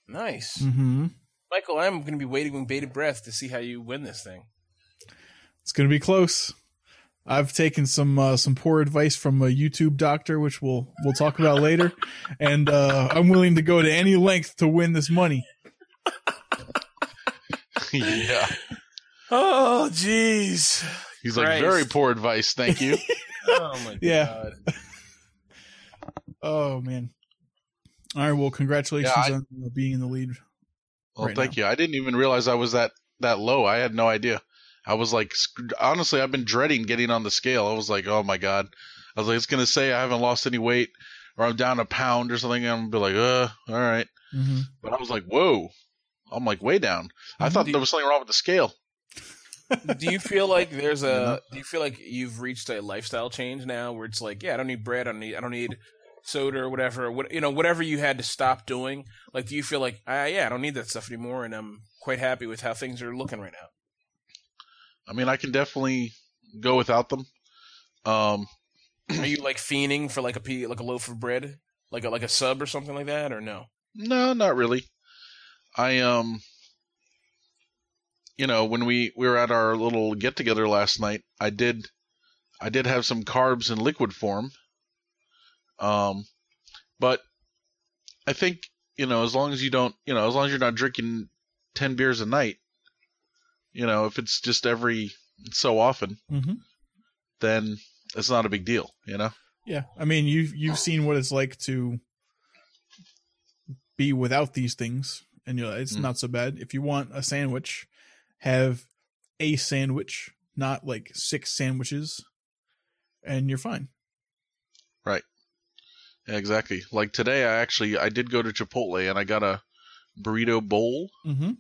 Nice, Mm-hmm. Michael. I'm going to be waiting with bated breath to see how you win this thing. It's gonna be close. I've taken some uh, some poor advice from a YouTube doctor, which we'll we'll talk about later, and uh, I'm willing to go to any length to win this money. yeah. Oh, jeez. He's like very poor advice. Thank you. Oh my Yeah. god. Oh man! All right, well, congratulations Yeah, I- on uh, being in the lead. Well, Right thank you. I didn't even realize I was that that low. I had no idea. I was like, honestly, I've been dreading getting on the scale. I was like, oh my god. I was like, it's gonna say I haven't lost any weight, or I'm down a pound or something. I'm gonna be like, uh, all right. Mm-hmm. But I was like, whoa. I'm like way down. I thought there was something wrong with the scale. do you feel like there's a? Do you feel like you've reached a lifestyle change now, where it's like, yeah, I don't need bread, I don't need, I don't need soda or whatever, what you know, whatever you had to stop doing. Like, do you feel like, ah, yeah, I don't need that stuff anymore, and I'm quite happy with how things are looking right now. I mean, I can definitely go without them. Um, Are you like fiending for like a pea, like a loaf of bread, like a like a sub or something like that, or no? No, not really. I um you know, when we we were at our little get together last night, I did I did have some carbs in liquid form. Um but I think, you know, as long as you don't, you know, as long as you're not drinking 10 beers a night, you know, if it's just every so often, Mm-hmm. then it's not a big deal, you know? Yeah, I mean, you've you've seen what it's like to be without these things, and you're like, it's Mm. not so bad. If you want a sandwich, have a sandwich, not like six sandwiches, and you're fine. Right. Yeah, exactly. Like today I actually I did go to Chipotle and I got a burrito bowl Mm-hmm.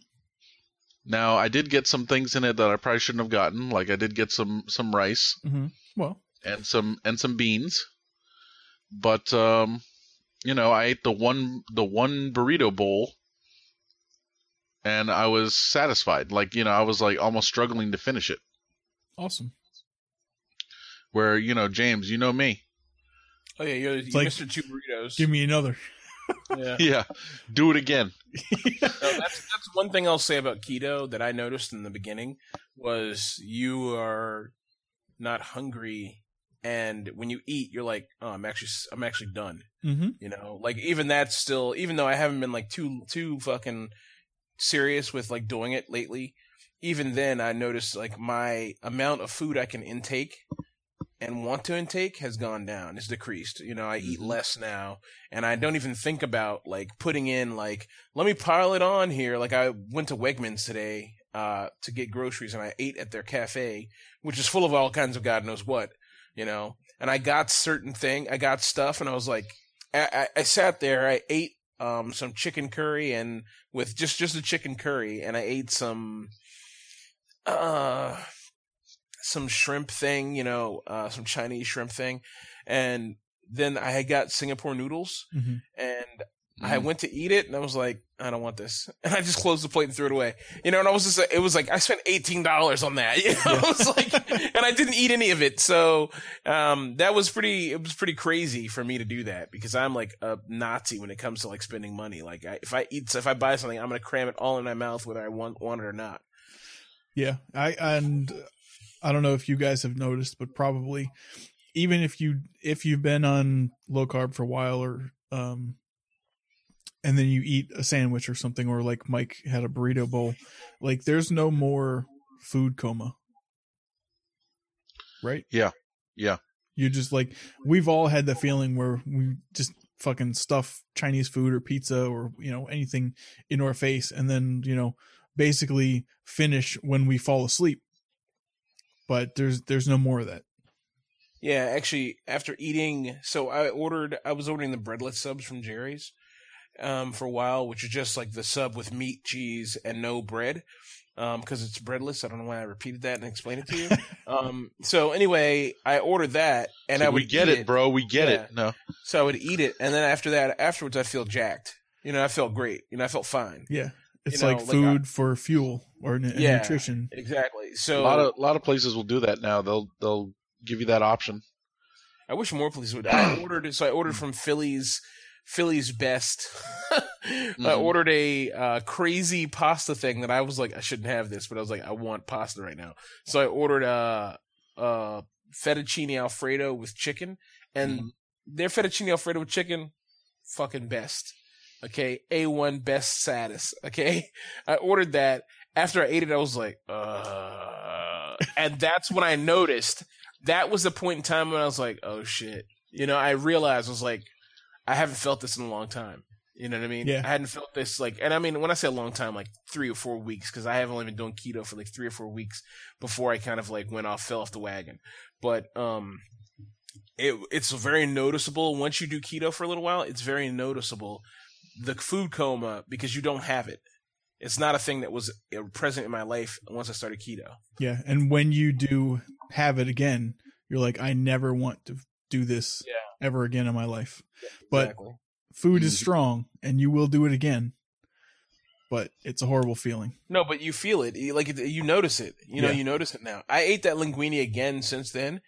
Now I did get some things in it that I probably shouldn't have gotten. Like I did get some some rice Mm-hmm. Well, and some and some beans, but um, you know I ate the one the one burrito bowl, and I was satisfied. Like you know I was like almost struggling to finish it. awesome. Where you know James, you know me, Oh yeah, you're, you like, Mr. Two Burritos. Give me another. Yeah. yeah, do it again. No, that's that's one thing I'll say about keto that I noticed in the beginning was you are not hungry, and when you eat, you're like, oh, I'm actually I'm actually done. mm-hmm. You know, like even that's still even though I haven't been like too too fucking serious with like doing it lately. Even then, I noticed like my amount of food I can intake and want to intake has gone down. It's decreased. You know, I eat Mhm. less now, and I don't even think about like putting in like let me pile it on here. Like I went to Wegmans today uh, to get groceries, and I ate at their cafe, which is full of all kinds of God knows what. You know, and I got certain thing, I got stuff, and I was like, I, I, I sat there, I ate um some chicken curry and with just just the chicken curry, and I ate some uh some shrimp thing, you know, uh some Chinese shrimp thing, and then I had got Singapore noodles, Mm-hmm. and I Mm. went to eat it, and I was like, I don't want this, and I just closed the plate and threw it away. You know, and I was just, it was like I spent eighteen dollars on that. You know, it was like, and I didn't eat any of it, so um, that was pretty. It was pretty crazy for me to do that because I'm like a Nazi when it comes to like spending money. Like, I, if I eat, if I buy something, I'm gonna cram it all in my mouth whether I want want it or not. Yeah, I and I don't know if you guys have noticed, but probably even if you if you've been on low carb for a while or um and then you eat a sandwich or something or like Mike had a burrito bowl, like there's no more food coma. Right? Yeah. Yeah. You just like we've all had the feeling where we just fucking stuff Chinese food or pizza or you know anything in our face and then, you know, basically finish when we fall asleep. But there's there's no more of that. Yeah, actually, after eating, so I ordered, I was ordering the breadless subs from Jerry's um, for a while, which is just like the sub with meat, cheese, and no bread. because it's breadless. I don't know why I repeated that and explained it to you. um, so anyway, I ordered that, and See, I would we get eat it, bro. We get Yeah. it. No, So I would eat it, and then after that, afterwards, I feel jacked. You know, I felt great. You know, I felt fine. Yeah. It's You know, like like, food for fuel or n- Yeah. nutrition. Exactly. a So lot of a lot of places will do that now. They'll they'll give you that option. I wish more places would. I ordered so I ordered from Philly's Philly's Best. I Mhm. ordered a uh, crazy pasta thing that I was like I shouldn't have this, but I was like I want pasta right now. So I ordered a, a fettuccine alfredo with chicken, and Mhm. their fettuccine alfredo with chicken, fucking best. Okay, a one best status. Okay, I ordered that. After I ate it, I was like, uh, and that's when I noticed that was the point in time when I was like, oh shit. You know, I realized I was like, I haven't felt this in a long time. You know what I mean? Yeah. I hadn't felt this like, and I mean, when I say a long time, like three or four weeks, because I have only been doing keto for like three or four weeks before I kind of like went off, fell off the wagon. But um, it it's very noticeable once you do keto for a little while. It's very noticeable the food coma because you don't have it. It's not a thing that was uh, present in my life once I started keto. Yeah. And when you do have it again, you're like, I never want to do this Yeah. ever again in my life. But exactly. food is Mhm. strong and you will do it again. But it's a horrible feeling. No, but you feel it. Like you notice it. You know, Yeah. you notice it now. I ate that linguine again since then,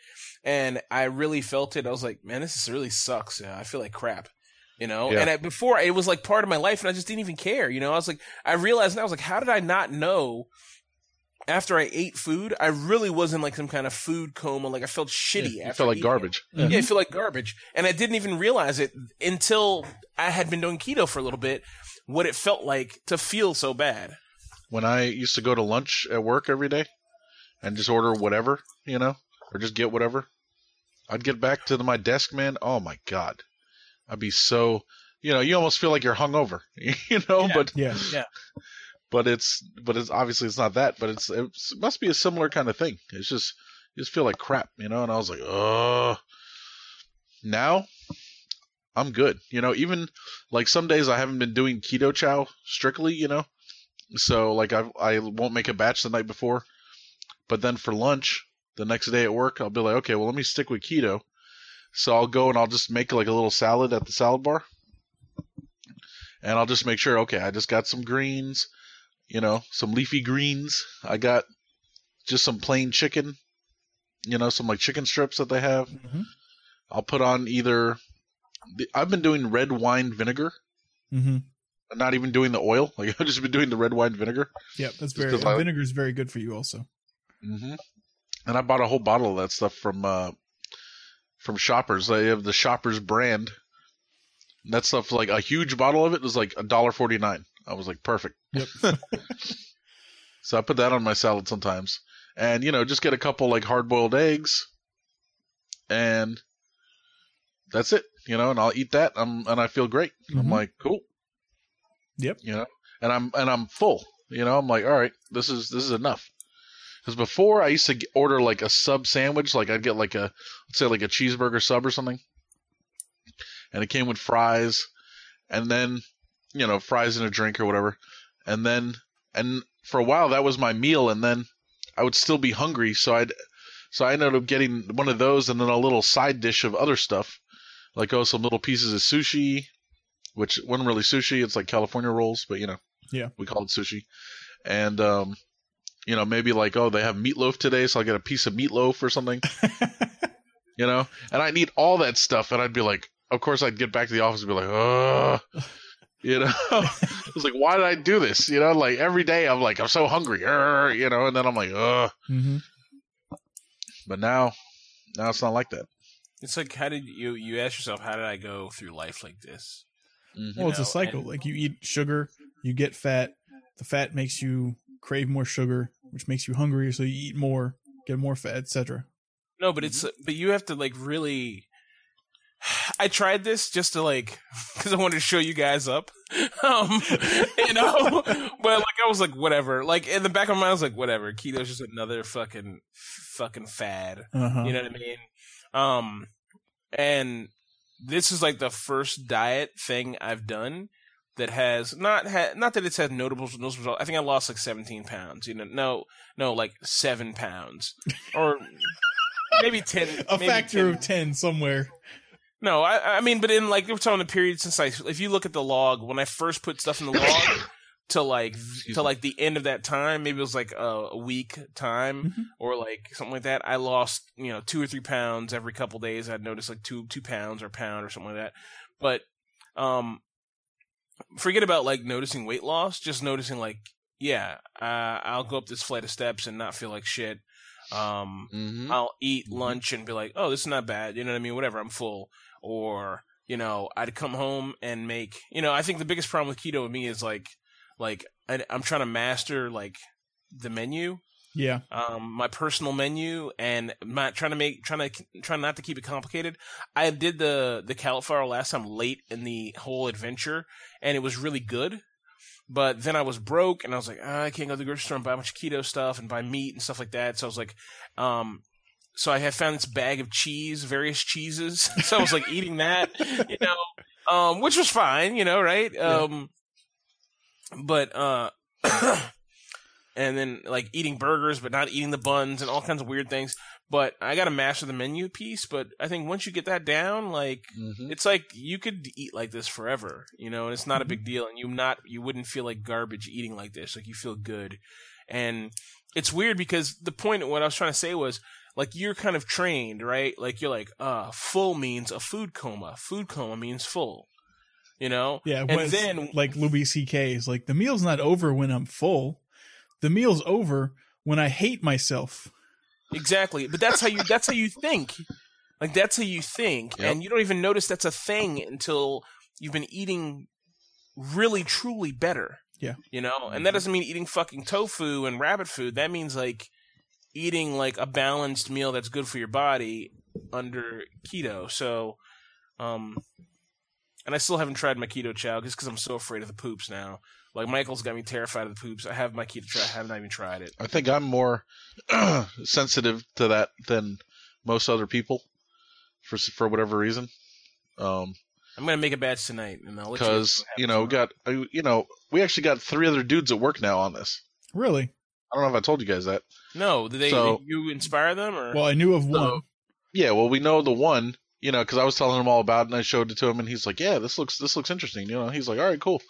and I really felt it. I was like, man, this really sucks. I feel like crap. You know, Yeah. and I, before it was like part of my life, and I just didn't even care. You know, I was like, I realized now, I was like, how did I not know? After I ate food, I really was in like some kind of food coma. Like I felt shitty. You after feel like eating it. garbage. Yeah, I mm-hmm. feel like garbage. And I didn't even realize it until I had been doing keto for a little bit, what it felt like to feel so bad. When I used to go to lunch at work every day and just order whatever, you know, or just get whatever, I'd get back to the, my desk, man. Oh my god, I'd be so, you know, you almost feel like you're hungover, you know, Yeah. but Yeah. but it's but it's obviously it's not that, but it's it must be a similar kind of thing. It's just you just feel like crap, you know. And I was like, oh. Now, I'm good. You know, even like some days I haven't been doing keto chow strictly, you know. So like I I won't make a batch the night before, but then for lunch the next day at work I'll be like, okay, well let me stick with keto. So I'll go and I'll just make like a little salad at the salad bar. And I'll just make sure, okay, I just got some greens, you know, some leafy greens. I got just some plain chicken, you know, some like chicken strips that they have. hmm I'll put on either. the- I've been doing red wine vinegar, Mm-hmm. not even doing the oil. Like I've just been doing the red wine vinegar. Yeah, That's very very, 'cause I- vinegar is very good for you also. Mm-hmm. And I bought a whole bottle of that stuff from uh, from Shoppers. They have the Shoppers brand. And that stuff, like a huge bottle of it, was like a dollar forty nine. I was like, perfect. Yep. So I put that on my salad sometimes, and you know, just get a couple like hard boiled eggs, and that's it. You know, and I'll eat that. I'm and I feel great. I'm Mhm. like, cool. Yep. You know, and I'm and I'm full. You know, I'm like, all right, this is this is enough. Because before I used to order like a sub sandwich, like I'd get like a let's say like a cheeseburger sub or something, and it came with fries, and then you know fries and a drink or whatever, and then and for a while that was my meal, and then I would still be hungry, so I'd so I ended up getting one of those and then a little side dish of other stuff, like oh some little pieces of sushi, which wasn't really sushi, it's like California rolls, but you know Yeah. we call it sushi, and um you know maybe like oh they have meatloaf today, so I'll get a piece of meatloaf or something you know, and I'd eat all that stuff, and I'd be like, of course, I'd get back to the office and be like, ugh, you know, I was like, why did I do this? You know, like every day I'm like, I'm so hungry, "Arr," you know, and then I'm like, ugh, hmm but now, now it's not like that. It's like how did you you ask yourself how did I go through life like this? Mhm. Well, it's a cycle. and- like you eat sugar, you get fat. The fat makes you crave more sugar, which makes you hungry, so you eat more, get more fat, etc. No, but it's but you have to like really. I tried this just to like because I wanted to show you guys up, um, you know. but like I was like whatever. Like in the back of my mind, I was like whatever. Keto's just another fucking fucking fad. Uh huh. You know what I mean? Um, and this is like the first diet thing I've done that has not had not that it's had notable noticeable results. I think I lost like 17 pounds. You know, no, no, like seven pounds or maybe 10. A maybe factor 10. of ten somewhere. No, I, I mean, but in like we're talking the period since I, if you look at the log, when I first put stuff in the log to like Excuse to like the end of that time, maybe it was like a, a week time Mhm. or like something like that. I lost you know two or three pounds every couple days. I'd notice like two two pounds or a pound or something like that. But um, forget about like noticing weight loss. Just noticing like yeah, uh, I'll go up this flight of steps and not feel like shit. Um, hmm I'll eat Mhm. lunch and be like, oh, this is not bad. You know what I mean? Whatever, I'm full. Or, you know, I'd come home and make, you know, I think the biggest problem with keto with me is like, like, I, I'm trying to master like the menu, Yeah. um, my personal menu and not trying to make, trying to, trying not to keep it complicated. I did the, the cauliflower last time late in the whole adventure and it was really good. But then I was broke and I was like, ah, I can't go to the grocery store and buy a bunch of keto stuff and buy meat and stuff like that. So I was like, um, so I had found this bag of cheese, various cheeses. So I was like eating that, you know, um, which was fine, you know, right? Yeah. Um, but, uh, and then like eating burgers, but not eating the buns and all kinds of weird things. But I got to master the menu piece. But I think once you get that down, like, hmm it's like you could eat like this forever, you know, and it's not a big deal, and you not you wouldn't feel like garbage eating like this. Like you feel good, and it's weird because the point of what I was trying to say was like you're kind of trained, right? Like you're like, uh, full means a food coma. Food coma means full, you know. Yeah. And then like Louis C.K. is like the meal's not over when I'm full. The meal's over when I hate myself. Exactly. But that's how you that's how you think. Like that's how you think. Yep. And you don't even notice that's a thing until you've been eating really truly better. Yeah. You know? And that doesn't mean eating fucking tofu and rabbit food. That means like eating like a balanced meal that's good for your body under keto. So um and I still haven't tried my keto chow just because I'm so afraid of the poops now. Like Michael's got me terrified of the poops. I have my key to try. I haven't even tried it. I think I'm more sensitive to that than most other people for for whatever reason. Um, I'm gonna make a batch tonight, and I'll let you. because you know we got uh, you know we actually got three other dudes at work now on this. Really? I don't know if I told you guys that. No, did they? So- did you inspire them or? Well, I knew of one. So- Yeah, well, we know the one, you know, because I was telling him all about it, and I showed it to him, and he's like, "Yeah, this looks this looks interesting." You know, he's like, "All right, cool."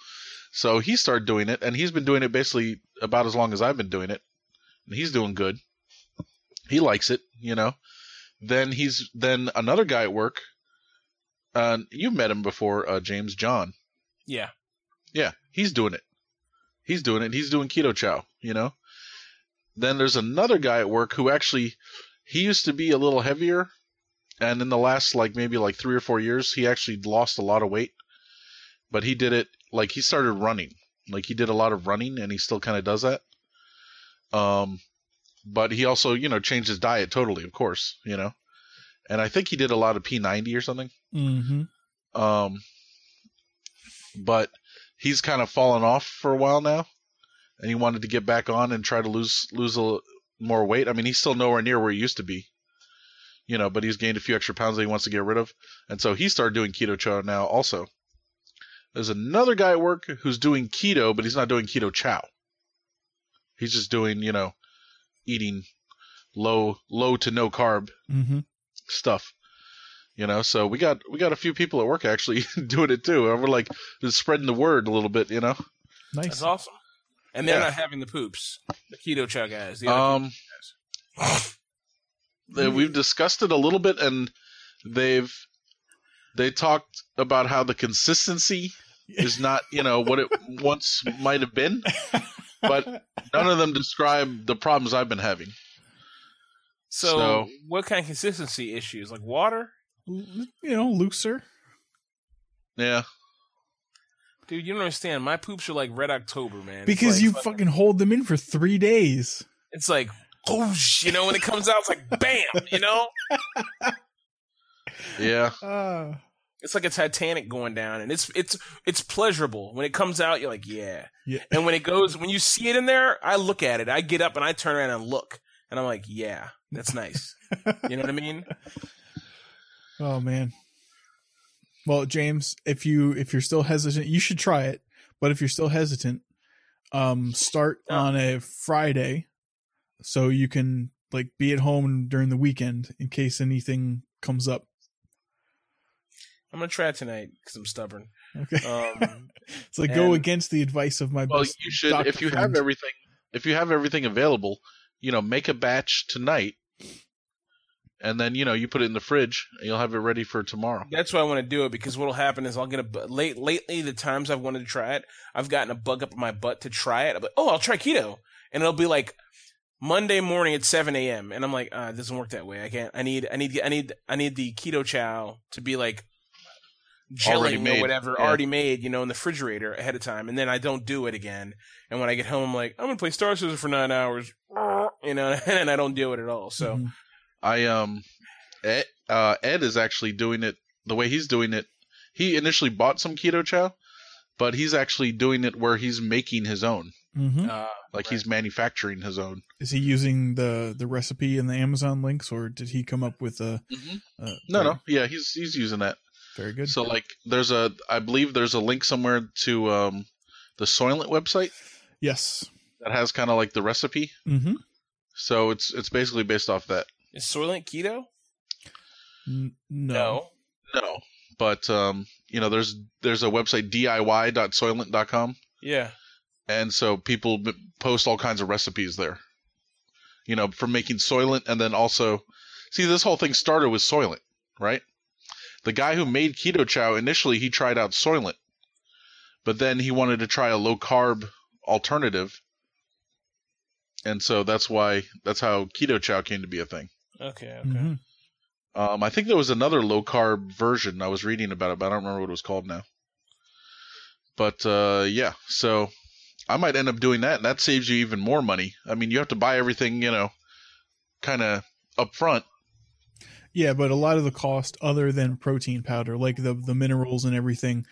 So he started doing it, and he's been doing it basically about as long as I've been doing it, and he's doing good. He likes it, you know. Then he's then another guy at work. Uh, you've met him before, uh, James John. yeah, Yeah, he's doing it. He's doing it. He's doing keto chow, you know? Then there's another guy at work who actually he used to be a little heavier and in the last like maybe like 3 or 4 years he actually lost a lot of weight. But he did it like he started running. Like he did a lot of running and he still kind of does that. Um but he also, you know, changed his diet totally, of course, you know. And I think he did a lot of P90 or something. Mm-hmm. Um, but he's kind of fallen off for a while now, and he wanted to get back on and try to lose lose a more weight. I mean, he's still nowhere near where he used to be, you know, but he's gained a few extra pounds that he wants to get rid of, and so he started doing keto chow now. Also, there's another guy at work who's doing keto, but he's not doing keto chow. He's just doing, you know, eating low low to no carb Mm-hmm. stuff. You know, so we got we got a few people at work actually doing it too. And we're like just spreading the word a little bit, you know. Nice. that's awesome. And they're Yeah. not having the poops. The keto chow guys. The Um, they- we've discussed it a little bit, and they've they talked about how the consistency is not, you know, what it once might have been. but None of them describe the problems I've been having. so, so- what kind of consistency issues? Like water? you know, looser. Yeah, Dude, you don't understand. My poops are like Red October, man. Because like you fucking- fucking hold them in for three days. It's like, whoosh, you know, when it comes out, it's like, bam, you know? yeah. Uh, It's like a Titanic going down, and it's it's it's pleasurable when it comes out. You're like, yeah. yeah. And when it goes, when you see it in there, I look at it. I get up and I turn around and look, and I'm like, yeah, that's nice. you know what I mean? Oh man. Well, James, if you if you're still hesitant, you should try it. But if you're still hesitant, um, start Yeah. on a Friday, so you can like be at home during the weekend in case anything comes up. I'm gonna try it tonight because I'm stubborn. Okay, Um, it's like go against the advice of my Well, best. you should if you friend. have everything if you have everything available, you know, make a batch tonight, and then you know you put it in the fridge and you'll have it ready for tomorrow. That's why I want to do it because what'll happen is I'll get a bu- late lately the times I've wanted to try it, I've gotten a bug up my butt to try it. I'm like, oh, I'll try keto, and it'll be like Monday morning at 7 a.m. and I'm like, uh, it doesn't work that way. I can't. I need. I need. I need. I need the keto chow to be like Already gelling made, or whatever, yeah. already made, you know, in the refrigerator ahead of time, and then I don't do it again. And when I get home, I'm like, I'm gonna play Star Citizen for nine hours, you know, and I don't do it at all. So. Mhm. I um, Ed, uh, Ed is actually doing it the way he's doing it. He initially bought some keto chow, but he's actually doing it where he's making his own, Mhm. Uh, like Right. he's manufacturing his own. Is he using the the recipe in the Amazon links, or did he come up with a? Mhm. a No, very, no, yeah, he's he's using that. Very good. So like, there's a I believe there's a link somewhere to um, the Soylent website yes. that has kind of like the recipe. Mm-hmm. So it's it's basically based off that. is Soylent keto? N- no. No, but um, you know, there's there's a website diy.soylent.com, Yeah. and so people post all kinds of recipes there. You know, for making Soylent, and then also, see, this whole thing started with Soylent, right? The guy who made Keto Chow initially he tried out Soylent, but then he wanted to try a low carb alternative, and so that's why that's how Keto Chow came to be a thing. Okay. Okay. Mhm. Um, I think there was another low carb version I was reading about it, but I don't remember what it was called now. But uh, yeah, so I might end up doing that, and that saves you even more money. I mean, you have to buy everything, you know, kind of up front. Yeah, but a lot of the cost, other than protein powder, like the the minerals and everything,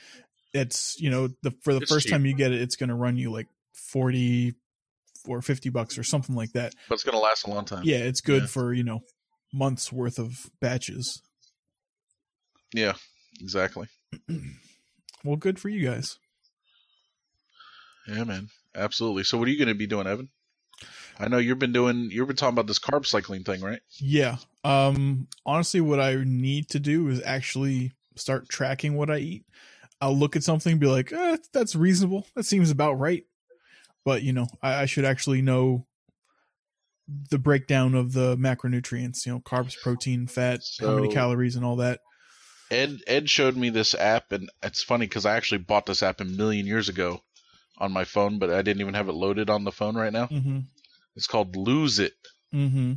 it's you know the for the It's first cheap. time you get it, it's going to run you like forty or fifty bucks or something like that. But it's gonna last a long time. Yeah, it's good Yeah. for you know months worth of batches. Yeah, exactly. Well, good for you guys. Yeah, man, absolutely. So, what are you gonna be doing, Evan? I know you've been doing. You've been talking about this carb cycling thing, right? Yeah. Um honestly what I need to do is actually start tracking what I eat. I'll look at something and be like, eh, that's reasonable. That seems about right. But you know, I, I should actually know the breakdown of the macronutrients, you know, carbs, protein, fat, how many calories and all that. Ed Ed showed me this app, and it's funny because I actually bought this app a million years ago on my phone, but I didn't even have it loaded on the phone right now. Mm-hmm. It's called Lose It, Mm-hmm.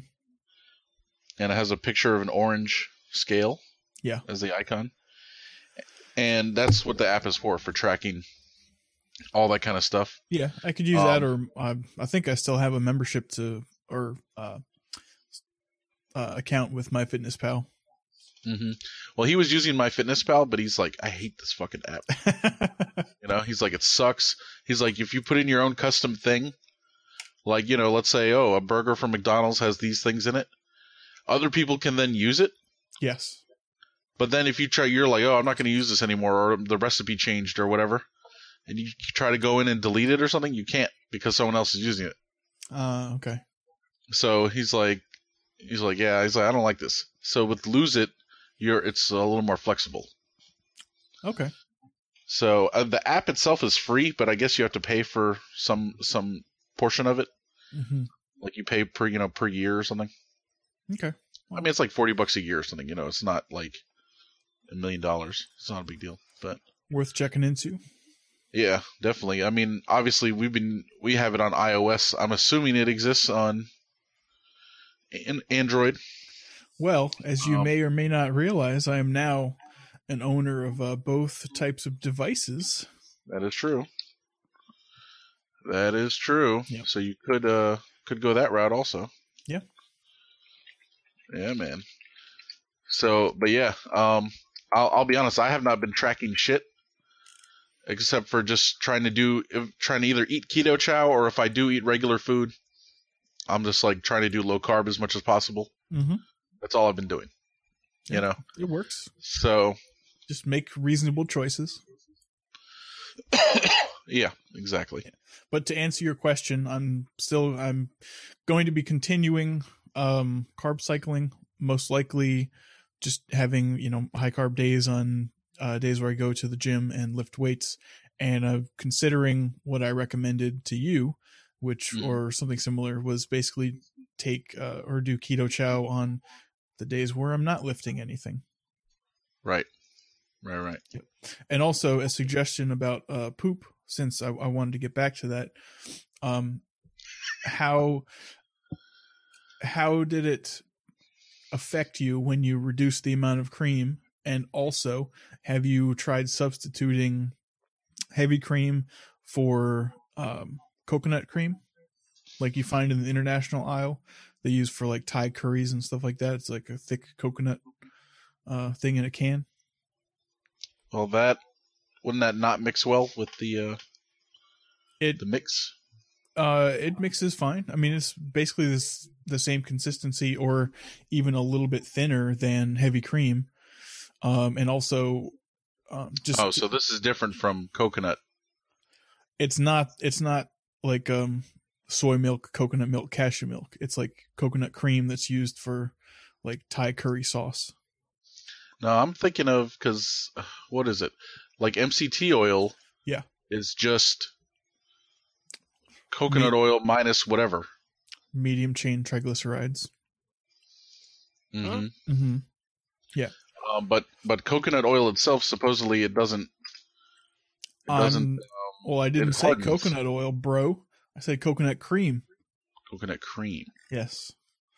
and it has a picture of an orange scale. Yeah. as the icon, and that's what the app is for for tracking all that kind of stuff. Yeah, I could use that, or Um, uh, I think I still have a membership to or uh, uh, account with MyFitnessPal. hmm Well, he was using my Fitness Pal, but he's like, I hate this fucking app. You know, he's like, it sucks. He's like, if you put in your own custom thing, like, you know, let's say, oh, a burger from McDonald's has these things in it, other people can then use it. yes. But then if you try, you're like, oh, I'm not going to use this anymore, or the recipe changed, or whatever, and you try to go in and delete it or something, you can't because someone else is using it. Uh, okay. So he's like, he's like, yeah, he's like, I don't like this. So with Lose It, you're it's a little more flexible. Okay. So uh, the app itself is free, but I guess you have to pay for some some portion of it. Hmm Like you pay per you know per year or something. Okay. I mean, it's like forty bucks a year or something. You know, it's not like a million dollars. It's not a big deal, but Worth checking into. yeah, definitely. I mean, obviously we've been we have it on iOS. I'm assuming it exists on an Android. Well, as you Um, may or may not realize, I am now an owner of uh, both types of devices. That is true. That is true. Yep. So you could uh could go that route also. Yeah. Yeah, man. So, but yeah, um, I'll I'll be honest. I have not been tracking shit, except for just trying to do trying to either eat keto chow or if I do eat regular food, I'm just like trying to do low carb as much as possible. Mm-hmm. That's all I've been doing. You know. It works. So Just make reasonable choices. yeah, exactly. But to answer your question, I'm still I'm going to be continuing um carb cycling, most likely just having, you know, high carb days on uh, days where I go to the gym and lift weights and uh, considering what I recommended to you, which Mhm. or something similar was basically take uh, or do keto chow on the days where I'm not lifting anything. Right. Right, right. and also a suggestion about uh, poop since I, I wanted to get back to that um how how did it affect you when you reduced the amount of cream? And also have you tried substituting heavy cream for um, coconut cream? Like you find in the international aisle they use for like thai curries and stuff like that. It's like a thick coconut uh, thing in a can? Well, that wouldn't that not mix well with the uh it the mix? Uh, it mixes fine. I mean, it's basically this the same consistency, or even a little bit thinner than heavy cream. Um, and also, um, just Oh, so this is different from coconut. it's not it's not like um soy milk, coconut milk, cashew milk. It's like coconut cream that's used for like Thai curry sauce. No, I'm thinking of because what is it? Like MCT oil. Yeah. Is just coconut oil minus whatever. Medium chain triglycerides. hmm Mm-hmm. Yeah. Um, but but coconut oil itself supposedly it doesn't. It doesn't Um, well, I didn't say hardens. coconut oil, bro. I said coconut cream. coconut cream, Yes.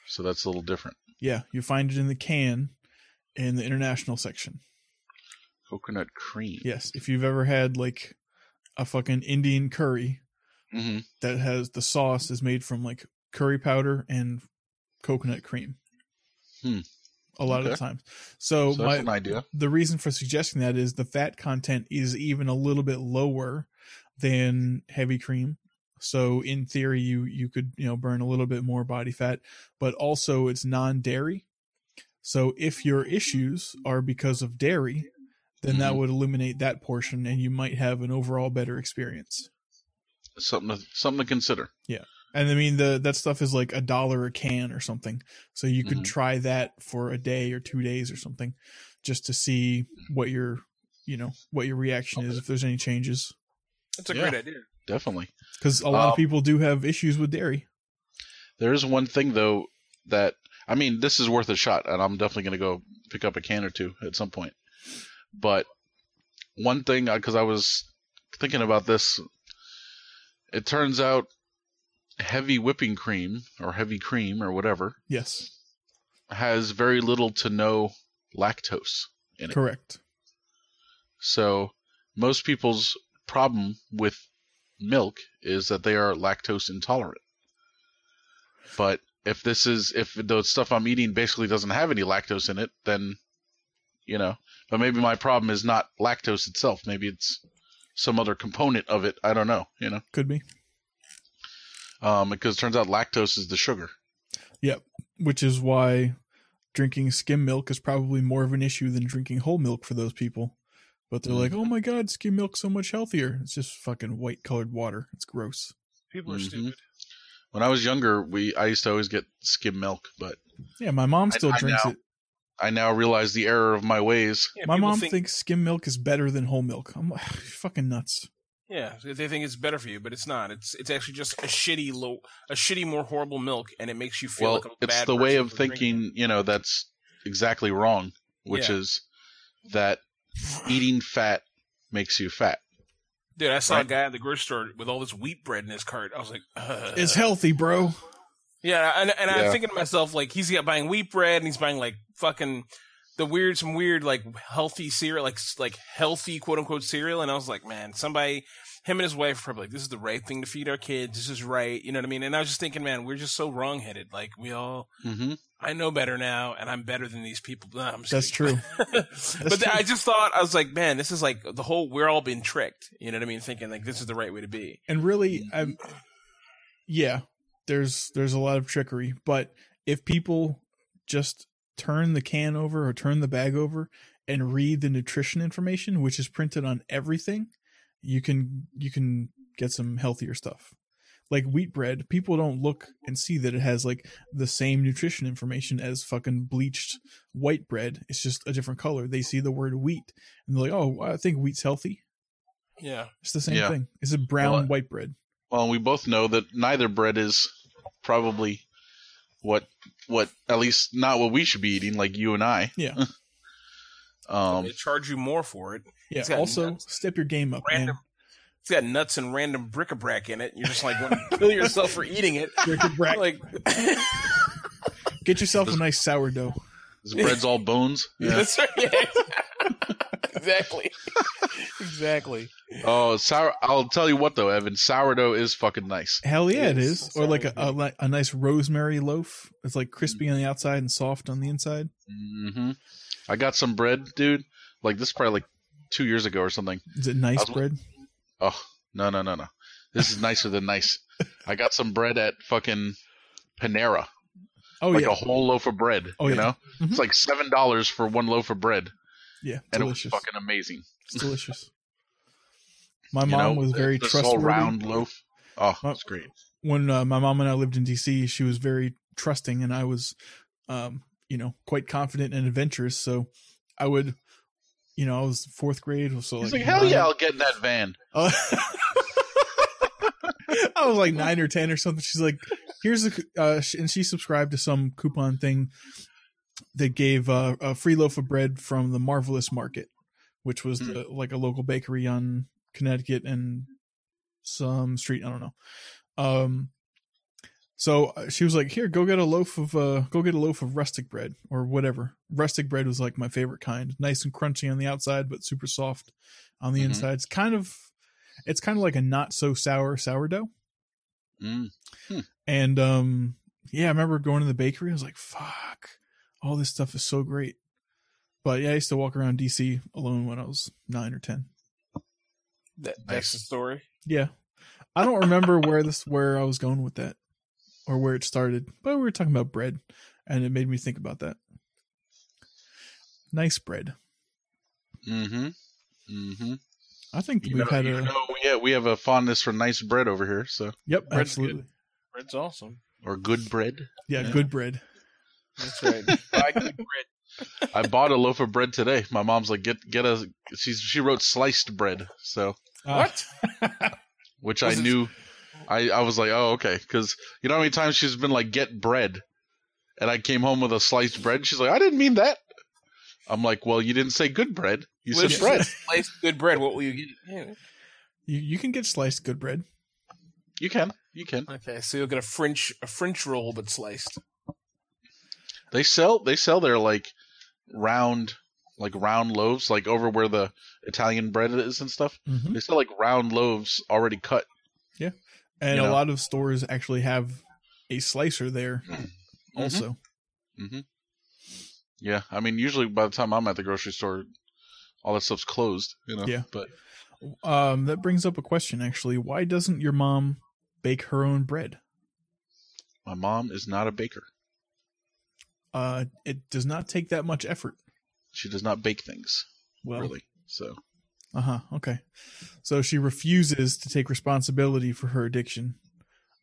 so that's a little different. Yeah, you find it in the can in the international section. Coconut cream. Yes, if you've ever had like a fucking Indian curry hmm that has the sauce is made from like curry powder and coconut cream. Hmm. A lot of Okay. the times. So, So my an idea. the reason for suggesting that is the fat content is even a little bit lower than heavy cream. So in theory you you could, you know, burn a little bit more body fat, but also it's non-dairy. So if your issues are because of dairy, then that Mhm. would eliminate that portion and you might have an overall better experience. Something to, something to consider. Yeah, and I mean the that stuff is like a dollar a can or something. So you could Mhm. try that for a day or two days or something just to see what your you know, what your reaction is if there's any changes. That's a Yeah. great idea. Definitely. Because a lot Um, of people do have issues with dairy. There is one thing though that I mean, this is worth a shot, and I'm definitely going to go pick up a can or two at some point. But one thing, uh, because I was thinking about this, it turns out heavy whipping cream or heavy cream or whatever Yes, has very little to no lactose in it. correct. So most people's problem with milk is that they are lactose intolerant. But if this is if the stuff I'm eating basically doesn't have any lactose in it, then you know, but maybe my problem is not lactose itself. Maybe it's some other component of it. I don't know, you know. Could be. Um because it turns out lactose is the sugar. Yep, which is why drinking skim milk is probably more of an issue than drinking whole milk for those people. But they're like, oh my god, skim milk's so much healthier. It's just fucking white colored water. It's gross. People are Mhm. stupid. When I was younger, we I used to always get skim milk, but Yeah, my mom still I drinks know. it. I now realize the error of my ways. Yeah, My mom think, thinks skim milk is better than whole milk. I'm like, fucking nuts. yeah, they think it's better for you, but it's not. It's it's actually just a shitty low, a shitty more horrible milk, and it makes you feel well, like a it's the way of for drinking thinking, you know, that's exactly wrong, which Yeah. is that eating fat makes you fat. Dude, I saw a guy at the grocery store with all this wheat bread in his cart. I was like, Ugh. It's healthy, bro. Yeah, and, and I'm thinking to myself, like, he's got buying wheat bread and he's buying like fucking the weird, some weird like healthy cereal, like like healthy quote unquote cereal. And I was like, man, somebody, him and his wife, were probably like, this is the right thing to feed our kids. This is right, you know what I mean? And I was just thinking, man, we're just so wrongheaded. Like we all, hmm I know better now, and I'm better than these people. Nah, I'm That's kidding. true. but true. I just thought I was like, man, this is like the whole. We're all being tricked. You know what I mean? Thinking like this is the right way to be. And really, I'm yeah, there's there's a lot of trickery, but if people just turn the can over or turn the bag over and read the nutrition information, which is printed on everything, you can you can get some healthier stuff. Like wheat bread, people don't look and see that it has like the same nutrition information as fucking bleached white bread. It's just a different color. They see the word wheat and they're like, "Oh, I think wheat's healthy." Yeah. It's the same Yeah. thing. It's a brown Well, white bread. Well, we both know that neither bread is probably what what at least not what we should be eating, like you and I. Yeah. Um, they charge you more for it. Yeah. It's Also, nuts. step your game up, Random. It's got nuts and random bric-a-brac in it. You're just like want to kill yourself for eating it. man. Like, Get yourself a nice sourdough. this bread's all bones. Yeah. that's right. Yeah. exactly. exactly. Oh, sour. I'll tell you what though, Evan. Sourdough is fucking nice. Hell yeah, it Yes, is. Or like a, a a nice rosemary loaf. It's like crispy on the outside and soft on the inside. Mm-hmm. I got some bread, dude. Like this is probably like two years ago or something. Is it nice was- bread? Oh no no no no! This is nicer than nice. I got some bread at fucking Panera, Oh like yeah, a whole loaf of bread. Oh, you yeah. know, Mhm. it's like seven dollars for one loaf of bread, yeah, and delicious. it was fucking amazing. It's delicious. My You mom know, was very this whole trustworthy. round loaf. Oh, it's great. When uh, my mom and I lived in DC, she was very trusting, and I was, um, you know, quite confident and adventurous. So I would, you know, I was fourth grade, so He's like, like, hell nine- yeah, I'll get in that van. Uh, I was like nine or ten or something. She's like, "Here's a," uh, and she subscribed to some coupon thing that gave uh, a free loaf of bread from the Marvelous Market, which was the, like a local bakery on Connecticut and some street. I don't know. Um, so uh, she was like, "Here, go get a loaf of uh, go get a loaf of rustic bread or whatever." Rustic bread was like my favorite kind, nice and crunchy on the outside, but super soft on the Mhm. inside. It's kind of, it's kind of like a not so sour sourdough. Mm. And um, yeah, I remember going to the bakery. I was like, "Fuck, all this stuff is so great." But yeah, I used to walk around DC alone when I was nine or ten. That, Nice. That's the story. Yeah, I don't remember where this where I was going with that or where it started, but we were talking about bread, and it made me think about that. Nice bread. Mm-hmm. Mm-hmm. I think You we've know, had a know, we, have, we have a fondness for nice bread over here, so yep, bread's absolutely. Bread's awesome. or good bread. Yeah, Yeah. good bread. That's right. Buy good bread. I bought a loaf of bread today. My mom's like, get get a. She she wrote sliced bread, so Ah, What? which Was I knew. I I was like, oh okay, because you know how many times she's been like, get bread, and I came home with a sliced bread. She's like, I didn't mean that. I'm like, well, you didn't say good bread. You What said bread. Sliced good bread. What will you get? Yeah. you you can get sliced good bread. You can, you can. Okay, so you'll get a French a French roll, but sliced. They sell they sell their like round like round loaves like over where the Italian bread is and stuff. Mhm. They sell like round loaves already cut. Yeah. And You a know? lot of stores actually have a slicer there also. Yeah, I mean usually by the time I'm at the grocery store, all that stuff's closed. You know. Yeah. But Um, that brings up a question actually. Why doesn't your mom bake her own bread? my mom is not a baker. Uh, it does not take that much effort. She does not bake things Well, really. So uh huh. Okay. So she refuses to take responsibility for her addiction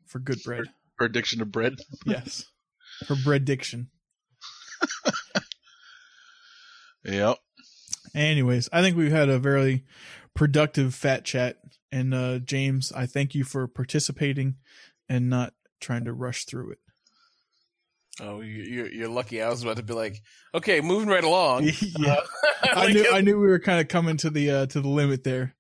for good bread. her addiction to bread. yes. Her bread addiction. Yep. Anyways, I think we've had a very productive fat chat. And uh, James, I thank you for participating and not trying to rush through it. Oh, you- you're you're lucky. I was about to be like, okay, moving right along. yeah, I Like, knew I knew we were kind of coming to the uh, to the limit there.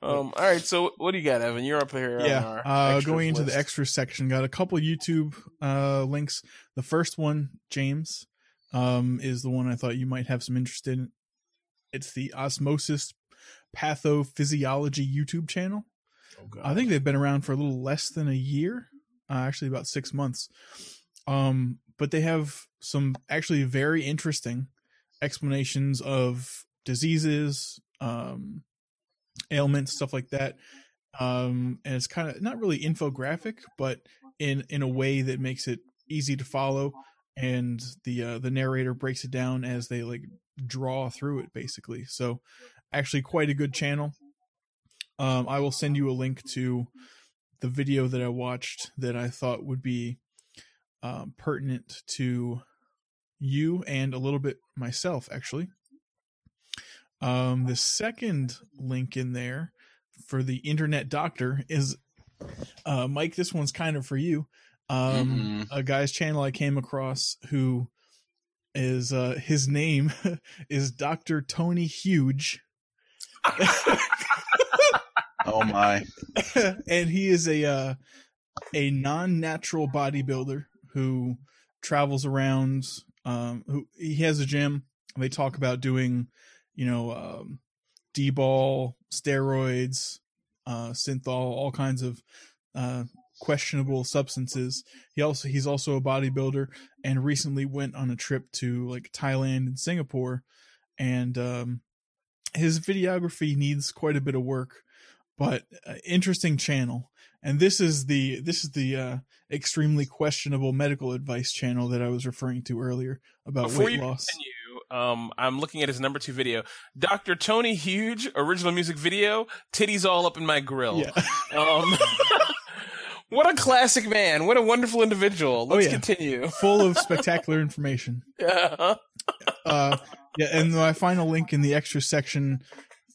Um. All right. So, what do you got, Evan? You're up here. on yeah, our uh, going into list. the extra section, got a couple YouTube uh, links. The first one, James, um, is the one I thought you might have some interest in. It's the Osmosis Pathophysiology YouTube channel. Oh, God. I think they've been around for a little less than a year, uh, actually about six months. Um, but they have some actually very interesting explanations of diseases, um, ailments, stuff like that. Um, and it's kind of not really infographic, but in in a way that makes it easy to follow. And the uh, the narrator breaks it down as they like draw through it, basically. So, actually, quite a good channel. Um, I will send you a link to the video that I watched that I thought would be um, pertinent to you and a little bit myself, actually. Um, the second link in there for the internet doctor is uh, Mike. This one's kind of for you. Um, Mhm. a guy's channel I came across who is uh, his name is Doctor Tony Huge. Oh my. and he is a uh, a non-natural bodybuilder who travels around. Um, who he has a gym. They talk about doing, you know, um, D-bol, steroids, uh, synthol, all kinds of uh, questionable substances. He also he's also a bodybuilder and recently went on a trip to like Thailand and Singapore, and um, his videography needs quite a bit of work but uh, interesting channel and this is the this is the uh extremely questionable medical advice channel that i was referring to earlier about Before weight loss continue, um, I'm looking at his number two video. Dr. Tony Huge, original music video, titties all up in my grill. yeah Um, what a classic man. What a wonderful individual. Let's yeah. continue. full of spectacular information Yeah. uh yeah and my final link in the extra section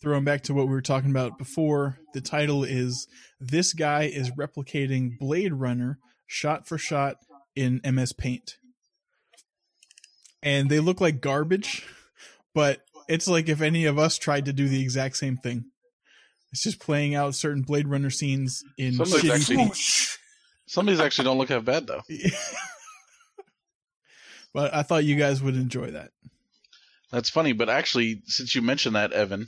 throwing back to what we were talking about before the title is this guy is replicating blade runner shot for shot in ms paint and they look like garbage but it's like if any of us tried to do the exact same thing it's just playing out certain blade runner scenes in Some of shitty actually-. Some of these actually don't look half bad though. but i thought you guys would enjoy that That's funny, but actually, since you mentioned that, Evan,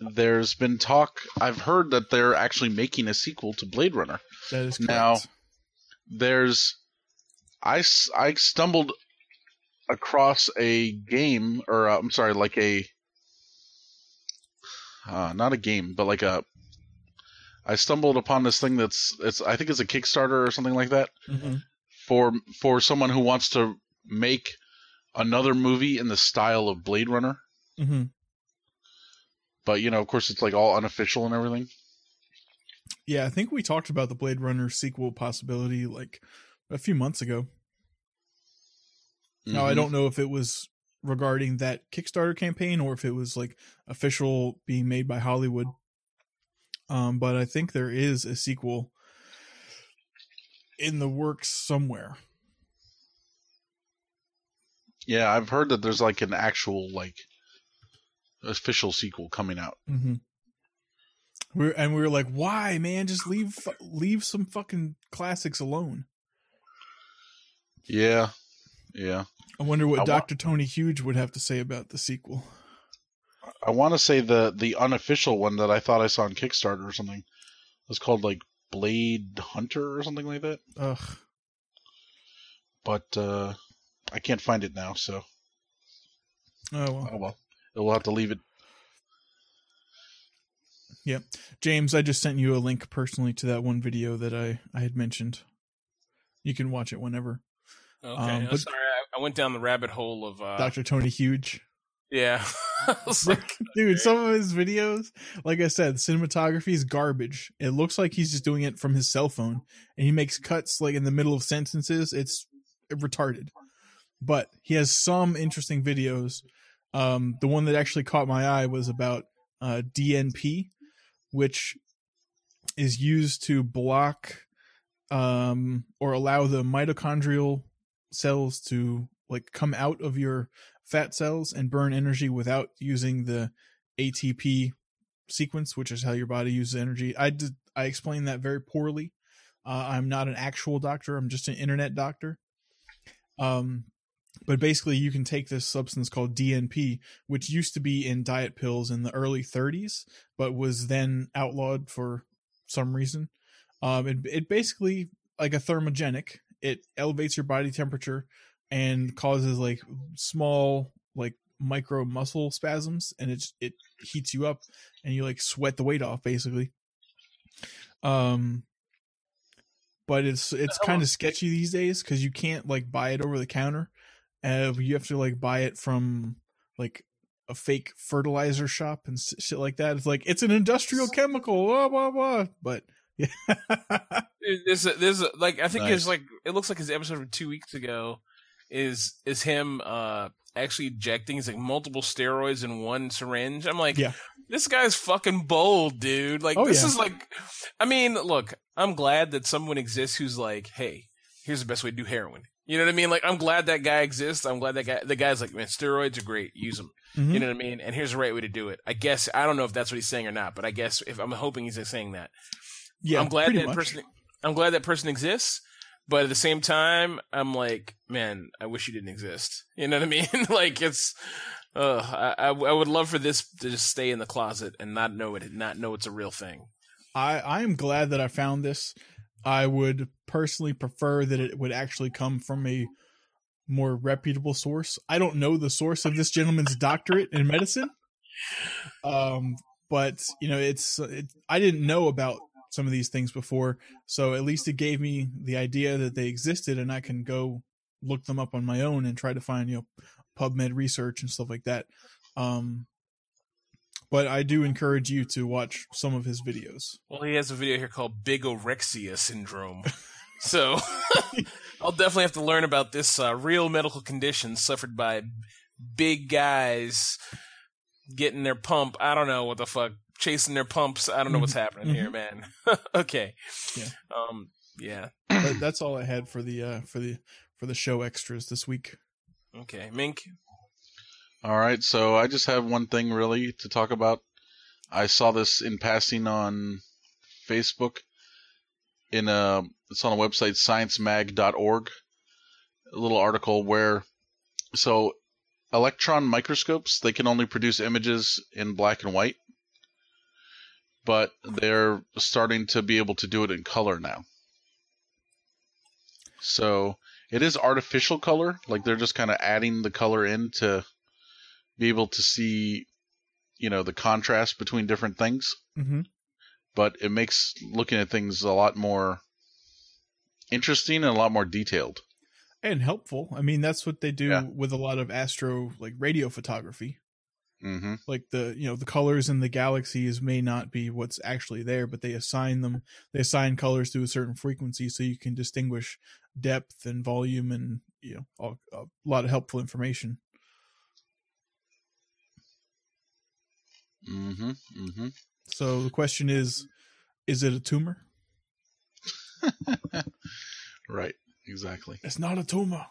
there's been talk. I've heard that they're actually making a sequel to Blade Runner. that is correct. Now- There's, I, I stumbled across a game, or uh, I'm sorry, like a, uh, not a game, but like a. I stumbled upon this thing that's it's I think it's a Kickstarter or something like that Mhm. for for someone who wants to make another movie in the style of Blade Runner. Mhm. But you know, of course, it's like all unofficial and everything. Yeah, I think we talked about the Blade Runner sequel possibility like a few months ago. Now I Mhm. don't know if it was regarding that Kickstarter campaign or if it was like official being made by Hollywood. Um, but I think there is a sequel in the works somewhere. Yeah, I've heard that there's like an actual like official sequel coming out. Mm-hmm. We're and we were like, why, man? Just leave leave some fucking classics alone. Yeah, yeah. I wonder what I wa- Tony Huge would have to say about the sequel. I want to say the the unofficial one that I thought I saw on Kickstarter or something was called like Blade Hunter or something like that. Ugh. But uh I can't find it now, so Oh well. oh well. We'll have to leave it. Yep. James, I just sent you a link personally to that one video that I, I had mentioned. You can watch it whenever. Okay. Um, I'm but- sorry. I, I went down the rabbit hole of, uh, Dr. Tony Huge. yeah. Like, Dude, some of his videos, like I said, cinematography is garbage. It looks like he's just doing it from his cell phone and he makes cuts like in the middle of sentences. It's retarded. But he has some interesting videos. Um, the one that actually caught my eye was about uh, DNP, which is used to block um, or allow the mitochondrial cells to like come out of your fat cells and burn energy without using the ATP sequence, which is how your body uses energy. I did I explained that very poorly. Uh, I'm not an actual doctor. I'm just an internet doctor. Um, but basically, you can take this substance called DNP, which used to be in diet pills in the early 30s, but was then outlawed for some reason. Um, it, it basically like a thermogenic. It elevates your body temperature and causes like small like micro muscle spasms, and it it heats you up, and you like sweat the weight off basically. Um, but it's it's kind of sketchy these days because you can't like buy it over the counter. Uh, you have to like buy it from like a fake fertilizer shop and shit like that. It's like it's an industrial chemical, blah blah blah. But yeah, There's a, there's a, like I think Nice. it's like it looks like his episode from two weeks ago is is him uh actually injecting he's like multiple steroids in one syringe. I'm like, Yeah. this guy's fucking bold, dude. Like Oh, this yeah. is like, I mean, look, I'm glad that someone exists who's like, hey, here's the best way to do heroin. You know what I mean? Like I'm glad that guy exists. I'm glad that guy the guy's like, man, steroids are great. Use them. Mhm. You know what I mean? And here's the right way to do it. I guess I don't know if that's what he's saying or not, but I guess if I'm hoping he's saying that. yeah, I'm glad that much. person. I'm glad that person exists, but at the same time, I'm like, man, I wish you didn't exist. You know what I mean? like it's. Uh, I, I I would love for this to just stay in the closet and not know it, not know it's a real thing. I I am glad that I found this. I would personally prefer that it would actually come from a more reputable source. I don't know the source of this gentleman's doctorate in medicine. Um but you know it's it, I didn't know about some of these things before, so at least it gave me the idea that they existed and I can go look them up on my own and try to find, you know, PubMed research and stuff like that. Um but I do encourage you to watch some of his videos. Well, he has a video here called Bigorexia syndrome. so I'll definitely have to learn about this uh, real medical condition suffered by big guys getting their pump. I don't know what the fuck, chasing their pumps. I don't know what's happening here, man. okay. Yeah. Um. Yeah. but that's all I had for the uh for the for the show extras this week. Okay. Mink. All right, so I just have one thing really to talk about. I saw this in passing on Facebook. In a, it's on a website sciencemag.org. A little article where, so, electron microscopes they can only produce images in black and white, but they're starting to be able to do it in color now. So it is artificial color, like they're just kind of adding the color in to be able to see, you know, the contrast between different things. Mm-hmm. But it makes looking at things a lot more interesting and a lot more detailed. And helpful. I mean, that's what they do Yeah. with a lot of astro like radio photography. Mm-hmm. Like the you know the colors in the galaxies may not be what's actually there, but they assign them. They assign colors to a certain frequency so you can distinguish depth and volume and you know all, a lot of helpful information. Mm-hmm. Mm-hmm. So the question is, is it a tumor? Right. Exactly. It's not a tumor.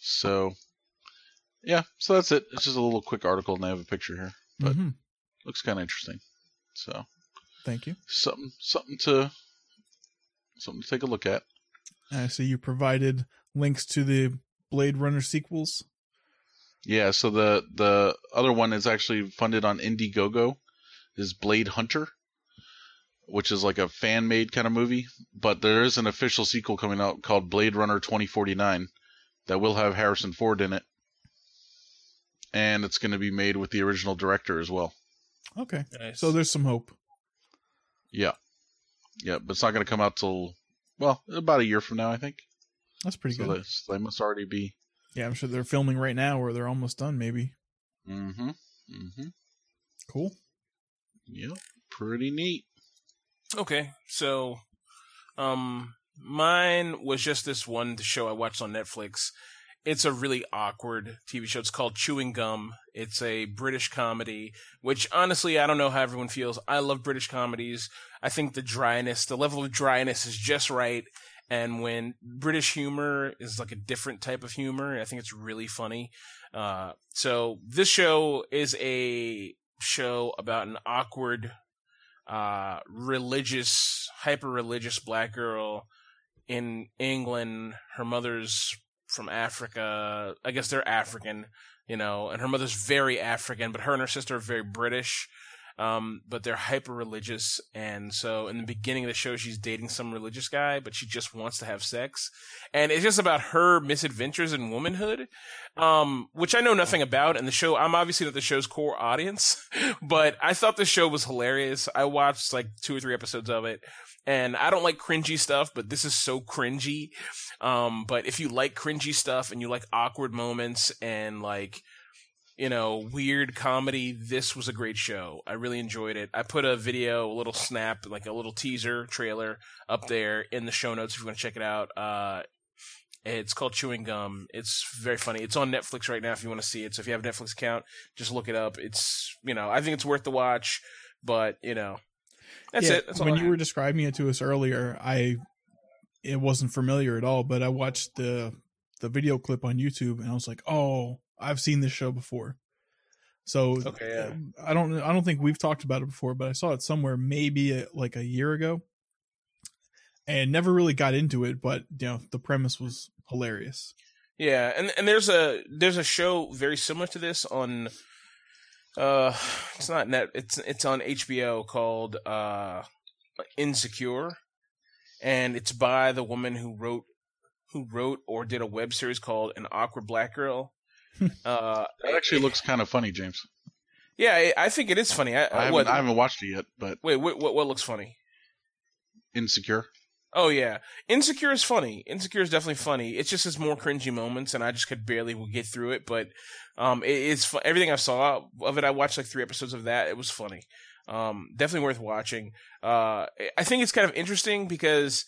So, yeah. So that's it. It's just a little quick article, and I have a picture here. But- mm-hmm. Looks kind of interesting. So Thank you. something, something to, something to take a look at. I see you provided links to the Blade Runner sequels. Yeah, so the the other one is actually funded on Indiegogo, is Blade Hunter, which is like a fan made kind of movie. But there is an official sequel coming out called Blade Runner 2049 that will have Harrison Ford in it, and it's going to be made with the original director as well. Okay, Nice. so there's some hope. Yeah, yeah, but it's not going to come out till well about a year from now, I think. That's pretty so good. they, they must already be. Yeah, I'm sure they're filming right now, or they're almost done. Maybe. Mm-hmm. Mm-hmm. Cool. Yep. Pretty neat. Okay, so um mine was just this one show I watched on Netflix. It's a really awkward TV show. It's called Chewing Gum. It's a British comedy, which honestly I don't know how everyone feels. I love British comedies. I think the dryness, the level of dryness is just right. And when British humor is like a different type of humor, I think it's really funny. Uh, so this show is a show about an awkward uh, religious, hyper religious black girl in England. Her mother's from Africa. I guess they're African, you know, and her mother's very African, but her and her sister are very British. Um, but they're hyper religious, and so in the beginning of the show, she's dating some religious guy, but she just wants to have sex, and it's just about her misadventures in womanhood, um, which I know nothing about. And the show, I'm obviously not the show's core audience, but I thought the show was hilarious. I watched like two or three episodes of it, and I don't like cringy stuff, but this is so cringy. Um, but if you like cringy stuff and you like awkward moments and like you know, weird comedy, this was a great show. I really enjoyed it. I put a video, a little snap, like a little teaser trailer up there in the show notes if you want to check it out. Uh, it's called Chewing Gum. It's very funny. It's on Netflix right now if you want to see it. So if you have a Netflix account, just look it up. It's, you know, I think it's worth the watch, but, you know, that's Yeah, it. That's when I you were describing it to us earlier, I it wasn't familiar at all, but I watched the the video clip on YouTube and I was like, "Oh, I've seen this show before." So Okay, yeah. I don't I don't think we've talked about it before, but I saw it somewhere maybe a, like a year ago, and never really got into it. But you know, the premise was hilarious. Yeah, and and there's a there's a show very similar to this on uh it's not net it's it's on HBO called uh Insecure and it's by the woman who wrote who wrote or did a web series called An Awkward Black Girl. Uh That actually looks kind of funny, James. yeah, I, I think it is funny. I, I haven't, what, I haven't watched it yet, but wait, what, what what looks funny? Insecure. Oh yeah, Insecure is funny. Insecure is definitely funny. It's just has more cringy moments, and I just could barely get through it. But um, it, it's fu- everything I saw of it. I watched like three episodes of that. It was funny. Um, definitely worth watching. Uh, I think it's kind of interesting because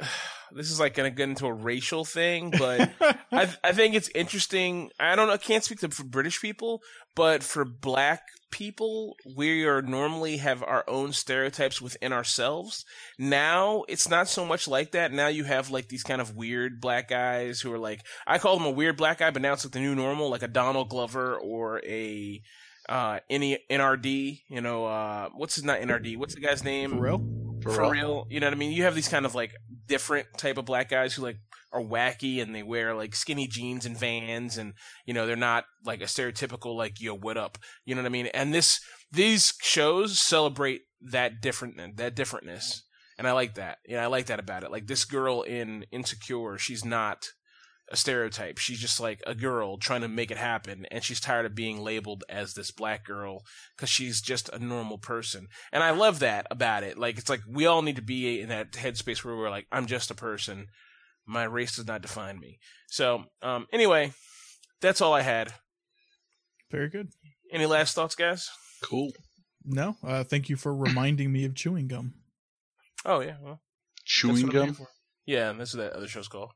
this is like going to get into a racial thing, but I I think it's interesting. I don't know. I can't speak to for British people, but for black people, we are normally have our own stereotypes within ourselves. Now it's not so much like that. Now you have like these kind of weird black guys who are like I call them a weird black guy, but now it's like the new normal, like a Donald Glover or a uh any NRD. You know, uh what's his not NRD? What's the guy's name? For real? real. You know what I mean? You have these kind of like different type of black guys who like are wacky and they wear like skinny jeans and vans and you know they're not like a stereotypical like yo what up you know what I mean and this these shows celebrate that different that differentness and I like that you know I like that about it like this girl in Insecure she's not a stereotype she's just like a girl trying to make it happen and she's tired of being labeled as this black girl because she's just a normal person and I love that about it. Like it's like we all need to be in that headspace where we're like, I'm just a person. My race does not define me. So, um, anyway, that's all I had. Very good. Any last thoughts, guys? Cool. No, uh, thank you for reminding me of chewing gum. Oh yeah, well, Chewing what I'm here gum. for. Yeah, that's what that other show's called.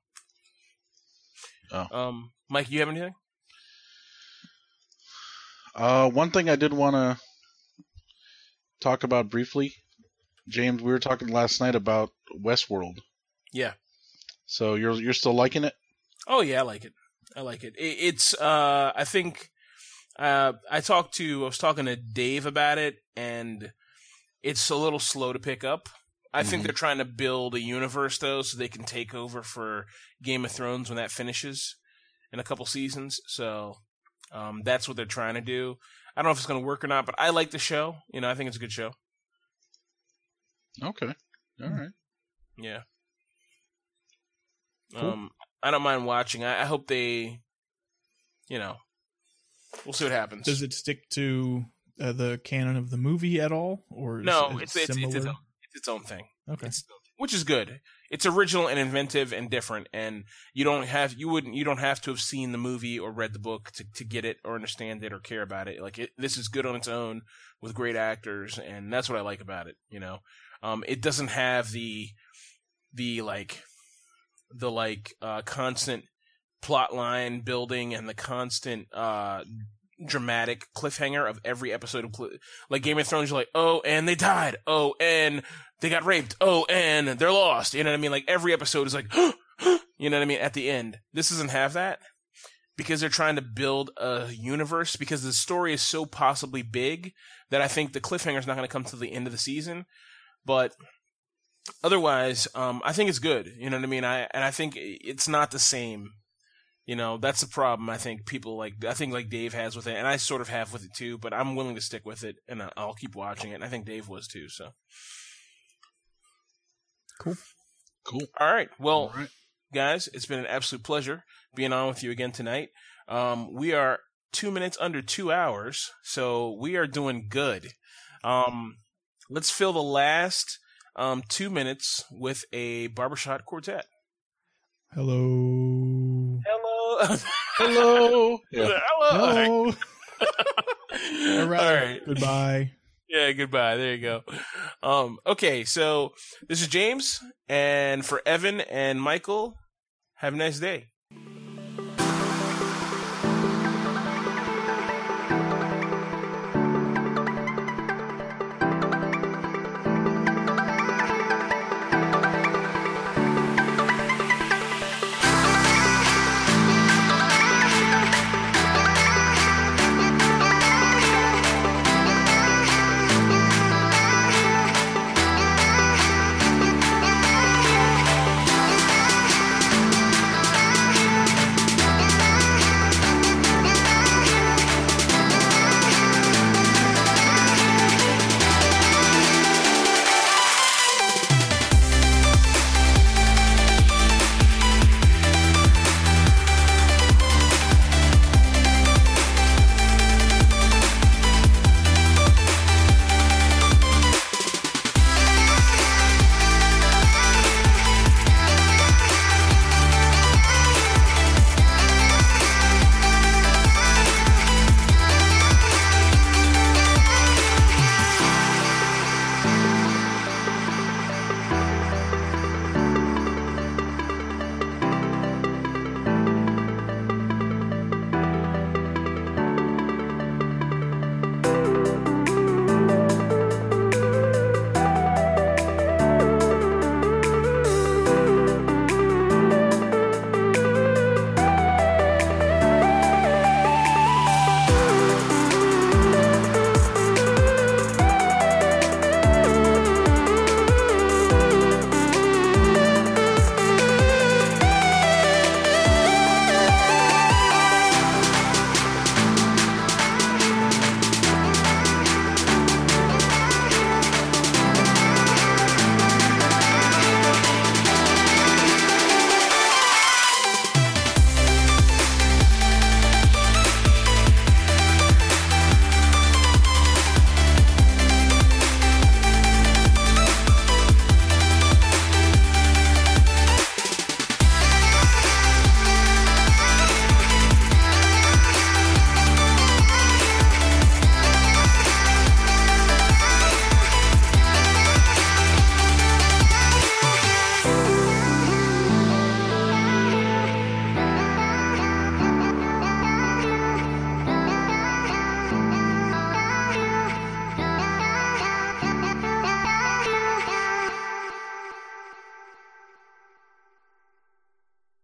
Oh. Um, Mike, you have anything? Uh, one thing I did want to talk about briefly, James. We were talking last night about Westworld. Yeah. So you're you're still liking it? Oh yeah, I like it. I like it. it it's uh I think uh I talked to I was talking to Dave about it and it's a little slow to pick up. I think Mhm. they're trying to build a universe though so they can take over for Game of Thrones when that finishes in a couple seasons. So um that's what they're trying to do. I don't know if it's going to work or not, but I like the show. You know, I think it's a good show. Okay. All right. Yeah. Cool. Um, I don't mind watching. I, I hope they, you know, we'll see what happens. Does it stick to uh, the canon of the movie at all, or is no, it it's it's, it's, its similar? own, it's its own thing. okay. It's, which is good. It's original and inventive and different, and you don't have you wouldn't you don't have to have seen the movie or read the book to, to get it or understand it or care about it. Like it, this is good on its own with great actors, and that's what I like about it. You know, um, it doesn't have the the like the like uh, constant plot line building and the constant uh dramatic cliffhanger of every episode of Cl- like Game of Thrones. You're like, oh, and they died. Oh, and they got raped. Oh, and they're lost. You know what I mean? Like every episode is like, you know what I mean? At the end, this doesn't have that because they're trying to build a universe because the story is so possibly big that I think the cliffhanger is not going to come to the end of the season. But otherwise, um, I think it's good. You know what I mean? I and I think it's not the same. You know, that's the problem. I think people like I think like Dave has with it, and I sort of have with it too. But I'm willing to stick with it, and I- I'll keep watching it. And I think Dave was too. So, Cool. Cool. All right. Well, All right. guys, it's been an absolute pleasure being on with you again tonight. Um, we are two minutes under two hours, so we are doing good. Um, let's fill the last um, two minutes with a barbershop quartet. Hello. Hello. Hello. Yeah. Hello. All right. All right. Goodbye. Yeah, goodbye. There you go. Um, okay, so this is James, and for Evan and Michael, have a nice day.